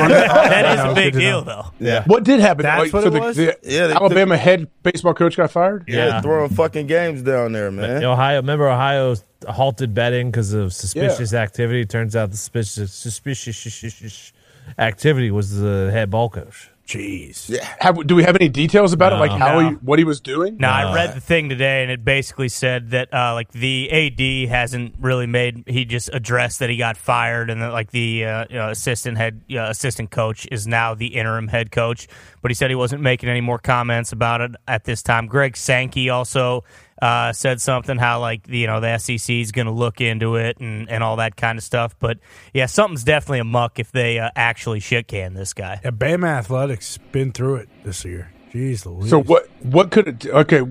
that is a big deal, know. though. Yeah. What did happen? That's Like, what so it the, was? the Yeah, they- Alabama head baseball coach got fired. Yeah, Yeah. throwing fucking games down there, man. Ohio, remember Ohio halted betting because of suspicious activity. Turns out the suspicious, suspicious activity was the head ball coach. Jeez. Yeah. Have, do we have any details about it? Like how No. he, what he was doing? No, I read the thing today, and it basically said that uh, like the AD hasn't really made. He just addressed that he got fired, and that like the uh, you know, assistant head uh, assistant coach is now the interim head coach. But he said he wasn't making any more comments about it at this time. Greg Sankey also uh, said something how like you know the SEC is going to look into it and and all that kind of stuff. But yeah, something's definitely a muck if they uh, actually shit can this guy. Yeah, Bama Athletics been through it this year. Jeez Louise. So what? What could it? Okay,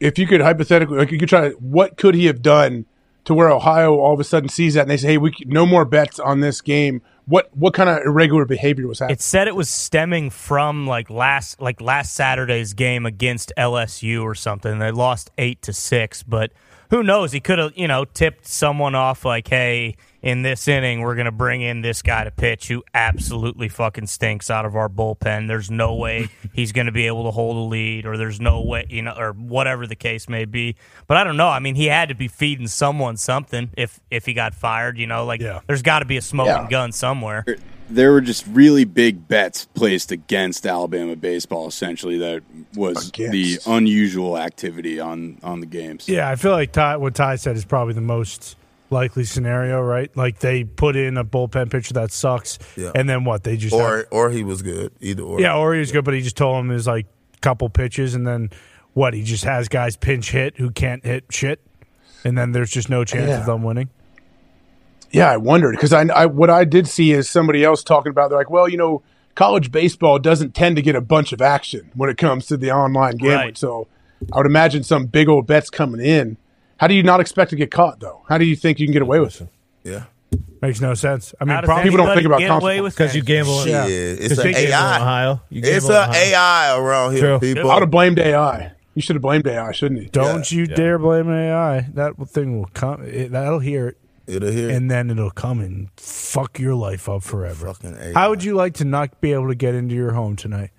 if you could hypothetically, like you could try, what could he have done to where Ohio all of a sudden sees that and they say, "Hey, we no more bets on this game." What what kind of irregular behavior was happening? It said it was stemming from like last like last Saturday's game against LSU or something. They lost eight to six, but who knows? He could have you know tipped someone off like, hey, in this inning we're gonna bring in this guy to pitch who absolutely fucking stinks out of our bullpen. There's no way he's gonna be able to hold a lead, or there's no way you know, or whatever the case may be. But I don't know. I mean, he had to be feeding someone something if if he got fired. You know, like there's got to be a smoking Yeah. gun somewhere. There were just really big bets placed against Alabama baseball. Essentially, that was the unusual activity on on the games. Yeah, I feel like Ty, what Ty said is probably the most likely scenario, right? Like they put in a bullpen pitcher that sucks, Yeah. and then what? They just or have- or he was good. Either or. yeah, or he was good, but he just told him there's like a couple pitches, and then what? He just has guys pinch hit who can't hit shit, and then there's just no chance Yeah. of them winning. Yeah, I wondered because I, I what I did see is somebody else talking about. They're like, well, you know, college baseball doesn't tend to get a bunch of action when it comes to the online gambling. Right. So I would imagine some big old bets coming in. How do you not expect to get caught though? How do you think you can get away with it? Yeah. Makes no sense. I mean, probably people don't think about get with Because you gamble. Shit, Yeah. it's 'Cause an you gamble in AI. Ohio. You It's gamble in an AI around here, True. people. I would have blamed AI. You should have blamed AI, shouldn't you? Don't you dare blame AI. That thing will come. It, that'll hear it. It'll hear it. and then it'll come and fuck your life up forever. Fucking AI. How would you like to not be able to get into your home tonight?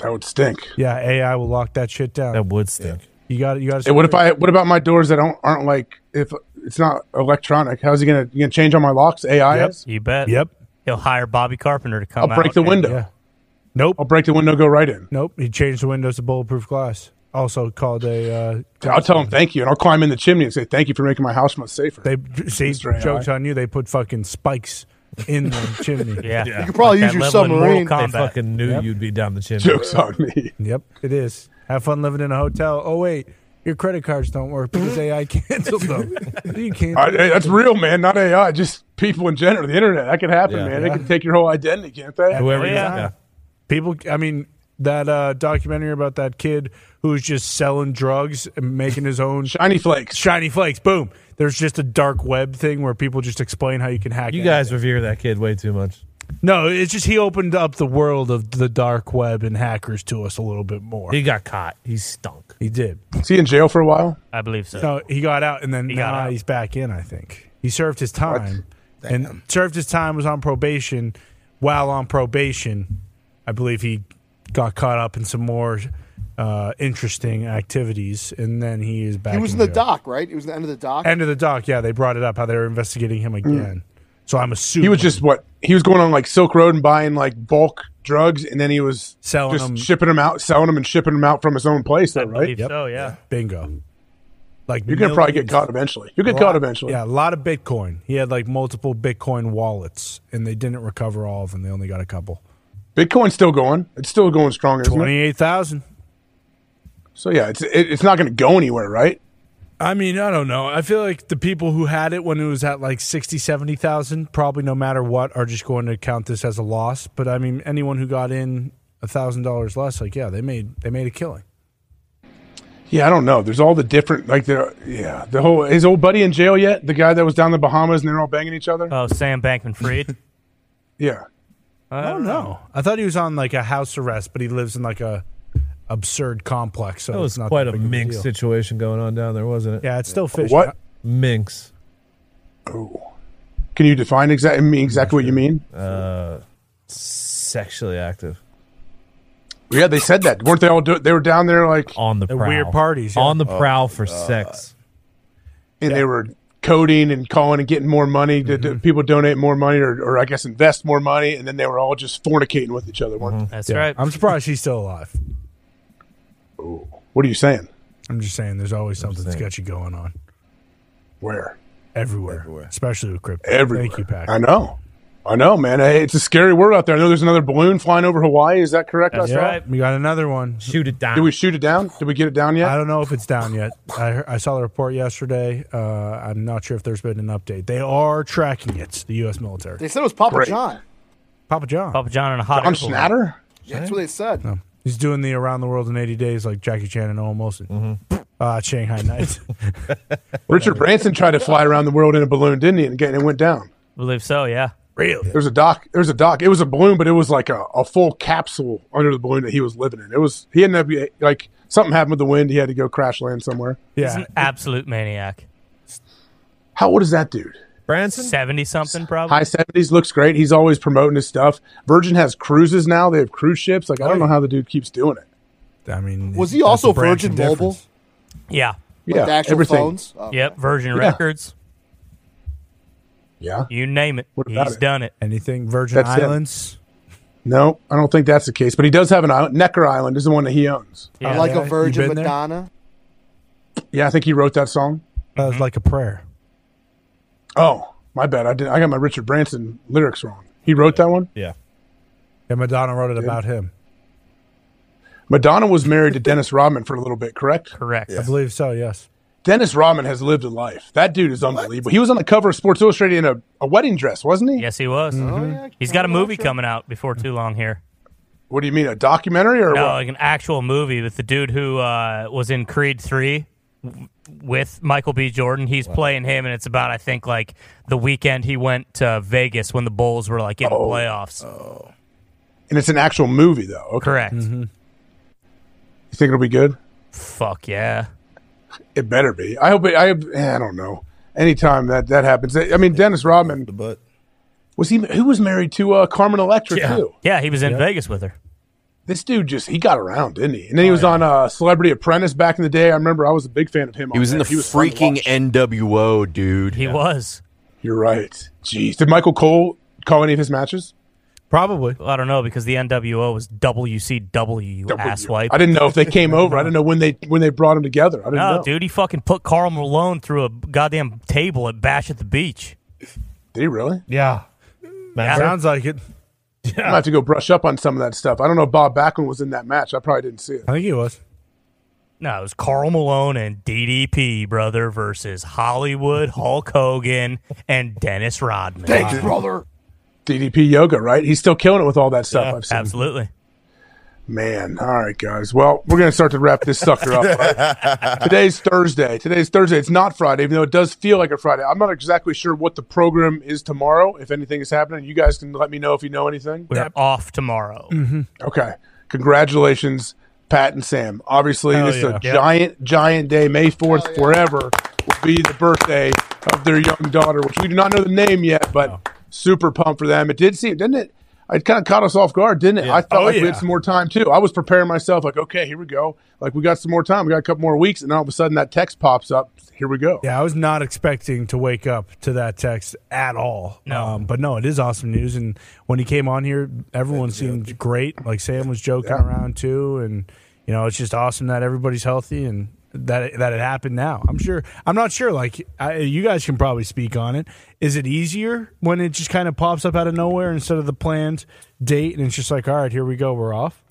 That would stink. Yeah, AI will lock that shit down. That would stink. You got it. You got to. Hey, what if I? What about my doors that don't aren't like if it's not electronic? How's he gonna? You gonna change all my locks? AI Yep. is? You bet. Yep. He'll hire Bobby Carpenter to come I'll break out the and- window. Yeah. Nope. I'll break the window. Go right in. Nope. He changed the windows to bulletproof glass. Also called a. Uh, I'll tell him thank you, and I'll climb in the chimney and say thank you for making my house much safer. They see Mr. AI. jokes on you. They put fucking spikes in the chimney. Yeah. You could probably use your submarine. They fucking knew Yep. you'd be down the chimney. Jokes on me. Yep, it is. Have fun living in a hotel. Oh wait, your credit cards don't work because AI canceled them. you can't. I, hey, that's real, man. Not AI. Just people in general. The internet. That can happen, Yeah. man. Yeah. They can take your whole identity, can't they? Whoever you- yeah. yeah. People, I mean, that uh, documentary about that kid who's just selling drugs and making his own shiny flakes. Shiny flakes. Boom. There's just a dark web thing where people just explain how you can hack. You it. guys revere that kid way too much. No, it's just he opened up the world of the dark web and hackers to us a little bit more. He got caught. He stunk. He did. Is he in jail for a while? I believe so. No, he got out and then He got now out. he's back in. I think he served his time and served his time. Was on probation. While on probation, I believe he got caught up in some more uh, interesting activities, and then he is back. He was in the jail. dock, right? It was the end of the doc. End of the doc. Yeah, they brought it up how they were investigating him again. So I'm assuming He was just what he was going on like Silk Road and buying like bulk drugs, and then he was Selling just them. shipping them out, selling them, and shipping them out from his own place. Though, right? believe so, yeah. bingo. Like You're gonna probably get caught eventually. You'll get A caught eventually. Yeah, a lot of Bitcoin. He had like multiple Bitcoin wallets, and they didn't recover all of them. They only got a couple. Bitcoin's still going. It's still going strong. Isn't? Twenty-eight thousand. So yeah, it's it, it's not going to go anywhere, right? I mean, I don't know. I feel like the people who had it when it was at like 60, 70,000, probably no matter what, are just going to count this as a loss. But I mean, anyone who got in $1,000 less, like, yeah, they made they made a killing. Yeah, I don't know. There's all the different like the yeah the whole his old buddy in jail yet? The guy that was down in the Bahamas and they're all banging each other. Oh, Sam Bankman Fried. yeah, I don't know. I thought he was on like a house arrest, but he lives in like a absurd complex. So That was not quite a minx deal. situation going on down there, wasn't it? Yeah, it's still fish. What? Minx. Oh, can you define exactly exactly what you mean? Uh, sexually active. Yeah, they said that. weren't they all? Do- they were down there like on the prowl. weird parties, yeah. On the Oh, for God. sex. and they were coding and calling and getting more money. to to people donate more money, or, or I guess invest more money, and then they were all just fornicating with each other. weren't they? That's Yeah. right. I'm surprised he's still alive. What are you saying? I'm just saying there's always something sketchy going on. Where? Everywhere. Especially with crypto. Everywhere. Thank you, Pac. I know. I know, man. Hey, it's a scary world out there. I know there's another balloon flying over Hawaii. Is that correct? That's saw? right. We got another one. Shoot it down. Did we shoot it down? Did we get it down yet? I don't know if it's down yet. I, I saw the report yesterday. Uh, I'm not sure if there's been an update. They are tracking it, the U.S. military. They said it was Papa Great. John. Papa John. Papa John and a hot John air balloon. Schnatter? Yeah, that's what they said. No. He's doing the around the world in 80 days like Jackie Chan and Owen Wilson. Mm-hmm. Uh, Shanghai Nights. Richard Branson tried to fly around the world in a balloon, didn't he? And again, it went down. believe so, yeah. Really? There's a doc. There's a doc. It was a balloon, but it was like a, a full capsule under the balloon that he was living in. It was he ended up like something happened with the wind. He had to go crash land somewhere. Yeah, he's an absolute maniac. How old is that dude? Branson? 70 something, probably. High seventies. Looks great. He's always promoting his stuff. Virgin has cruises now. They have cruise ships. Like I don't know how the dude keeps doing it. I mean, Was he also Virgin Mobile? Yeah. Like the actual phones? Oh. Yep. Virgin Yeah. Records. Yeah. You name it. about He's it? done it. Anything Virgin That's him. Islands? No, I don't think that's the case. But he does have an island. Necker Island is the one that he owns. like a Virgin You there? Madonna. Yeah, I think he wrote that song. That was mm-hmm. like a prayer. Oh, my bad. I did. I got my Richard Branson lyrics wrong. He wrote that one. Yeah. And Madonna wrote it about him. Madonna was married to Dennis Rodman for a little bit, correct? Correct. I believe so. Yes. Dennis Rodman has lived a life. That dude is unbelievable. He was on the cover of Sports Illustrated in a, a wedding dress, wasn't he? Yes, he was. Mhm. He's got a movie coming out before too long here. What do you mean, a documentary or no, what? like an actual movie with the dude who uh, was in Creed 3 w- with Michael B. Jordan. He's playing him, and it's about, I think, like the weekend he went to Vegas when the Bulls were like in the playoffs. And it's an actual movie, though. Okay. Correct. You think it'll be good? Fuck yeah. It better be. I hope. It, I. eh, I don't know. Anytime that that happens, I mean, Dennis Rodman. But was he? Who was married to uh, Carmen Electra Yeah. too? Yeah, he was in Yeah. Vegas with her. This dude just he got around, didn't he? And then he Oh, was on uh, Celebrity Apprentice back in the day. I remember I was a big fan of him. He on was in there. the was freaking. NWO, dude. He was. You're right. Jeez, did Michael Cole call any of his matches? Probably. Well, I don't know because the NWO was WCW, you asswipe. I didn't know if they came over. I didn't know when they when they brought them together. I didn't No, know. dude, he fucking put Karl Malone through a goddamn table at Bash at the Beach. Did he really? Yeah. Yeah. Sounds like it. I'm gonna have to go brush up on some of that stuff. I don't know if Bob Backlund was in that match. I probably didn't see it. I think he was. No, it was Karl Malone and DDP, brother, versus Hollywood, Hulk Hogan, and Dennis Rodman. Thanks, brother. DDP Yoga, right? He's still killing it with all that stuff. Yeah, I've seen. absolutely. Man, all right, guys. Well, we're going to start to wrap this sucker up. right? Today's Thursday. Today's Thursday. It's not Friday, even though it does feel like a Friday. I'm not exactly sure what the program is tomorrow, if anything is happening. You guys can let me know if you know anything. We're off tomorrow. Mm-hmm. Okay. Congratulations, Pat and Sam. Obviously, Hell this is a Yep. giant, giant day. May 4th, forever, will be the birthday of their young daughter, which we do not know the name yet, but super pumped for them. It did seem, didn't it? It kind of caught us off guard, didn't it? I felt Oh, like we had some more time too. I was preparing myself, like, okay, here we go. Like, we got some more time. We got a couple more weeks. And all of a sudden, that text pops up. Here we go. Yeah, I was not expecting to wake up to that text at all. No. Um, but no, it is awesome news. And when he came on here, everyone seemed great. Like Sam was joking around too. And, you know, it's just awesome that everybody's healthy and that it, that it happened now. I'm sure, I'm not sure. Like, I, you guys can probably speak on it. Is it easier when it just kind of pops up out of nowhere instead of the planned date? And it's just like, all right, here we go. We're off.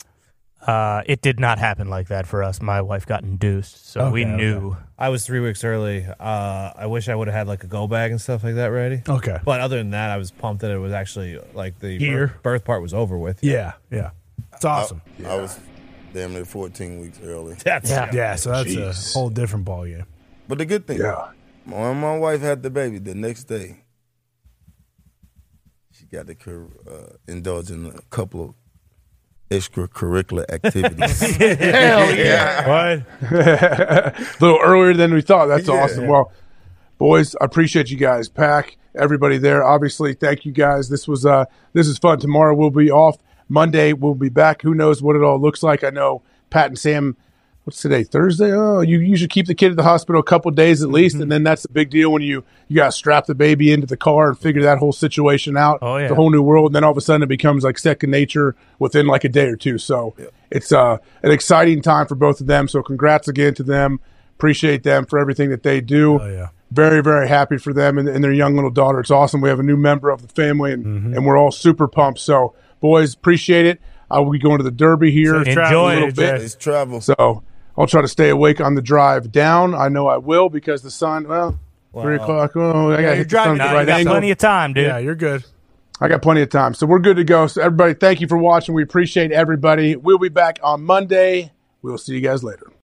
Uh, it did not happen like that for us. My wife got induced, so we Okay, knew. I was three weeks early. Uh, I wish I would have had like a go bag and stuff like that ready. Okay. But other than that, I was pumped that it was actually like the Here. birth, birth part was over with. Yeah. Yeah. It's awesome. I was damn near 14 weeks early. That's yeah. yeah. So that's Jeez. a whole different ball game. But the good thing, Yeah. when my wife had the baby, the next day, she got to uh, indulge in a couple of extracurricular activities. Hell yeah. What? a little earlier than we thought. That's awesome. Well, boys, I appreciate you guys. Pac everybody there. Obviously, thank you guys. This was uh this is fun. Tomorrow we'll be off. Monday we'll be back. Who knows what it all looks like? I know Pat and Sam. What's today? Thursday. Oh, you usually keep the kid at the hospital a couple days at least, and then that's a big deal when you you got to strap the baby into the car and figure that whole situation out. Oh, yeah. A whole new world. And then all of a sudden it becomes like second nature within like a day or two. So it's uh, an exciting time for both of them. So congrats again to them. Appreciate them for everything that they do. Oh, yeah. Very, very happy for them and, and their young little daughter. It's awesome. We have a new member of the family and, Mm-hmm. and we're all super pumped. So boys, appreciate it. Uh, I will be going to the Derby here Safe in travel, a little AJ. bit. It's travel. So I'll try to stay awake on the drive down. I know I will because the sun, well, three o'clock. Oh, I got to you're hit the sun driving at the you right got angle. plenty of time, dude. Yeah, you're good. I got plenty of time. So we're good to go. So everybody, thank you for watching. We appreciate everybody. We'll be back on Monday. We'll see you guys later.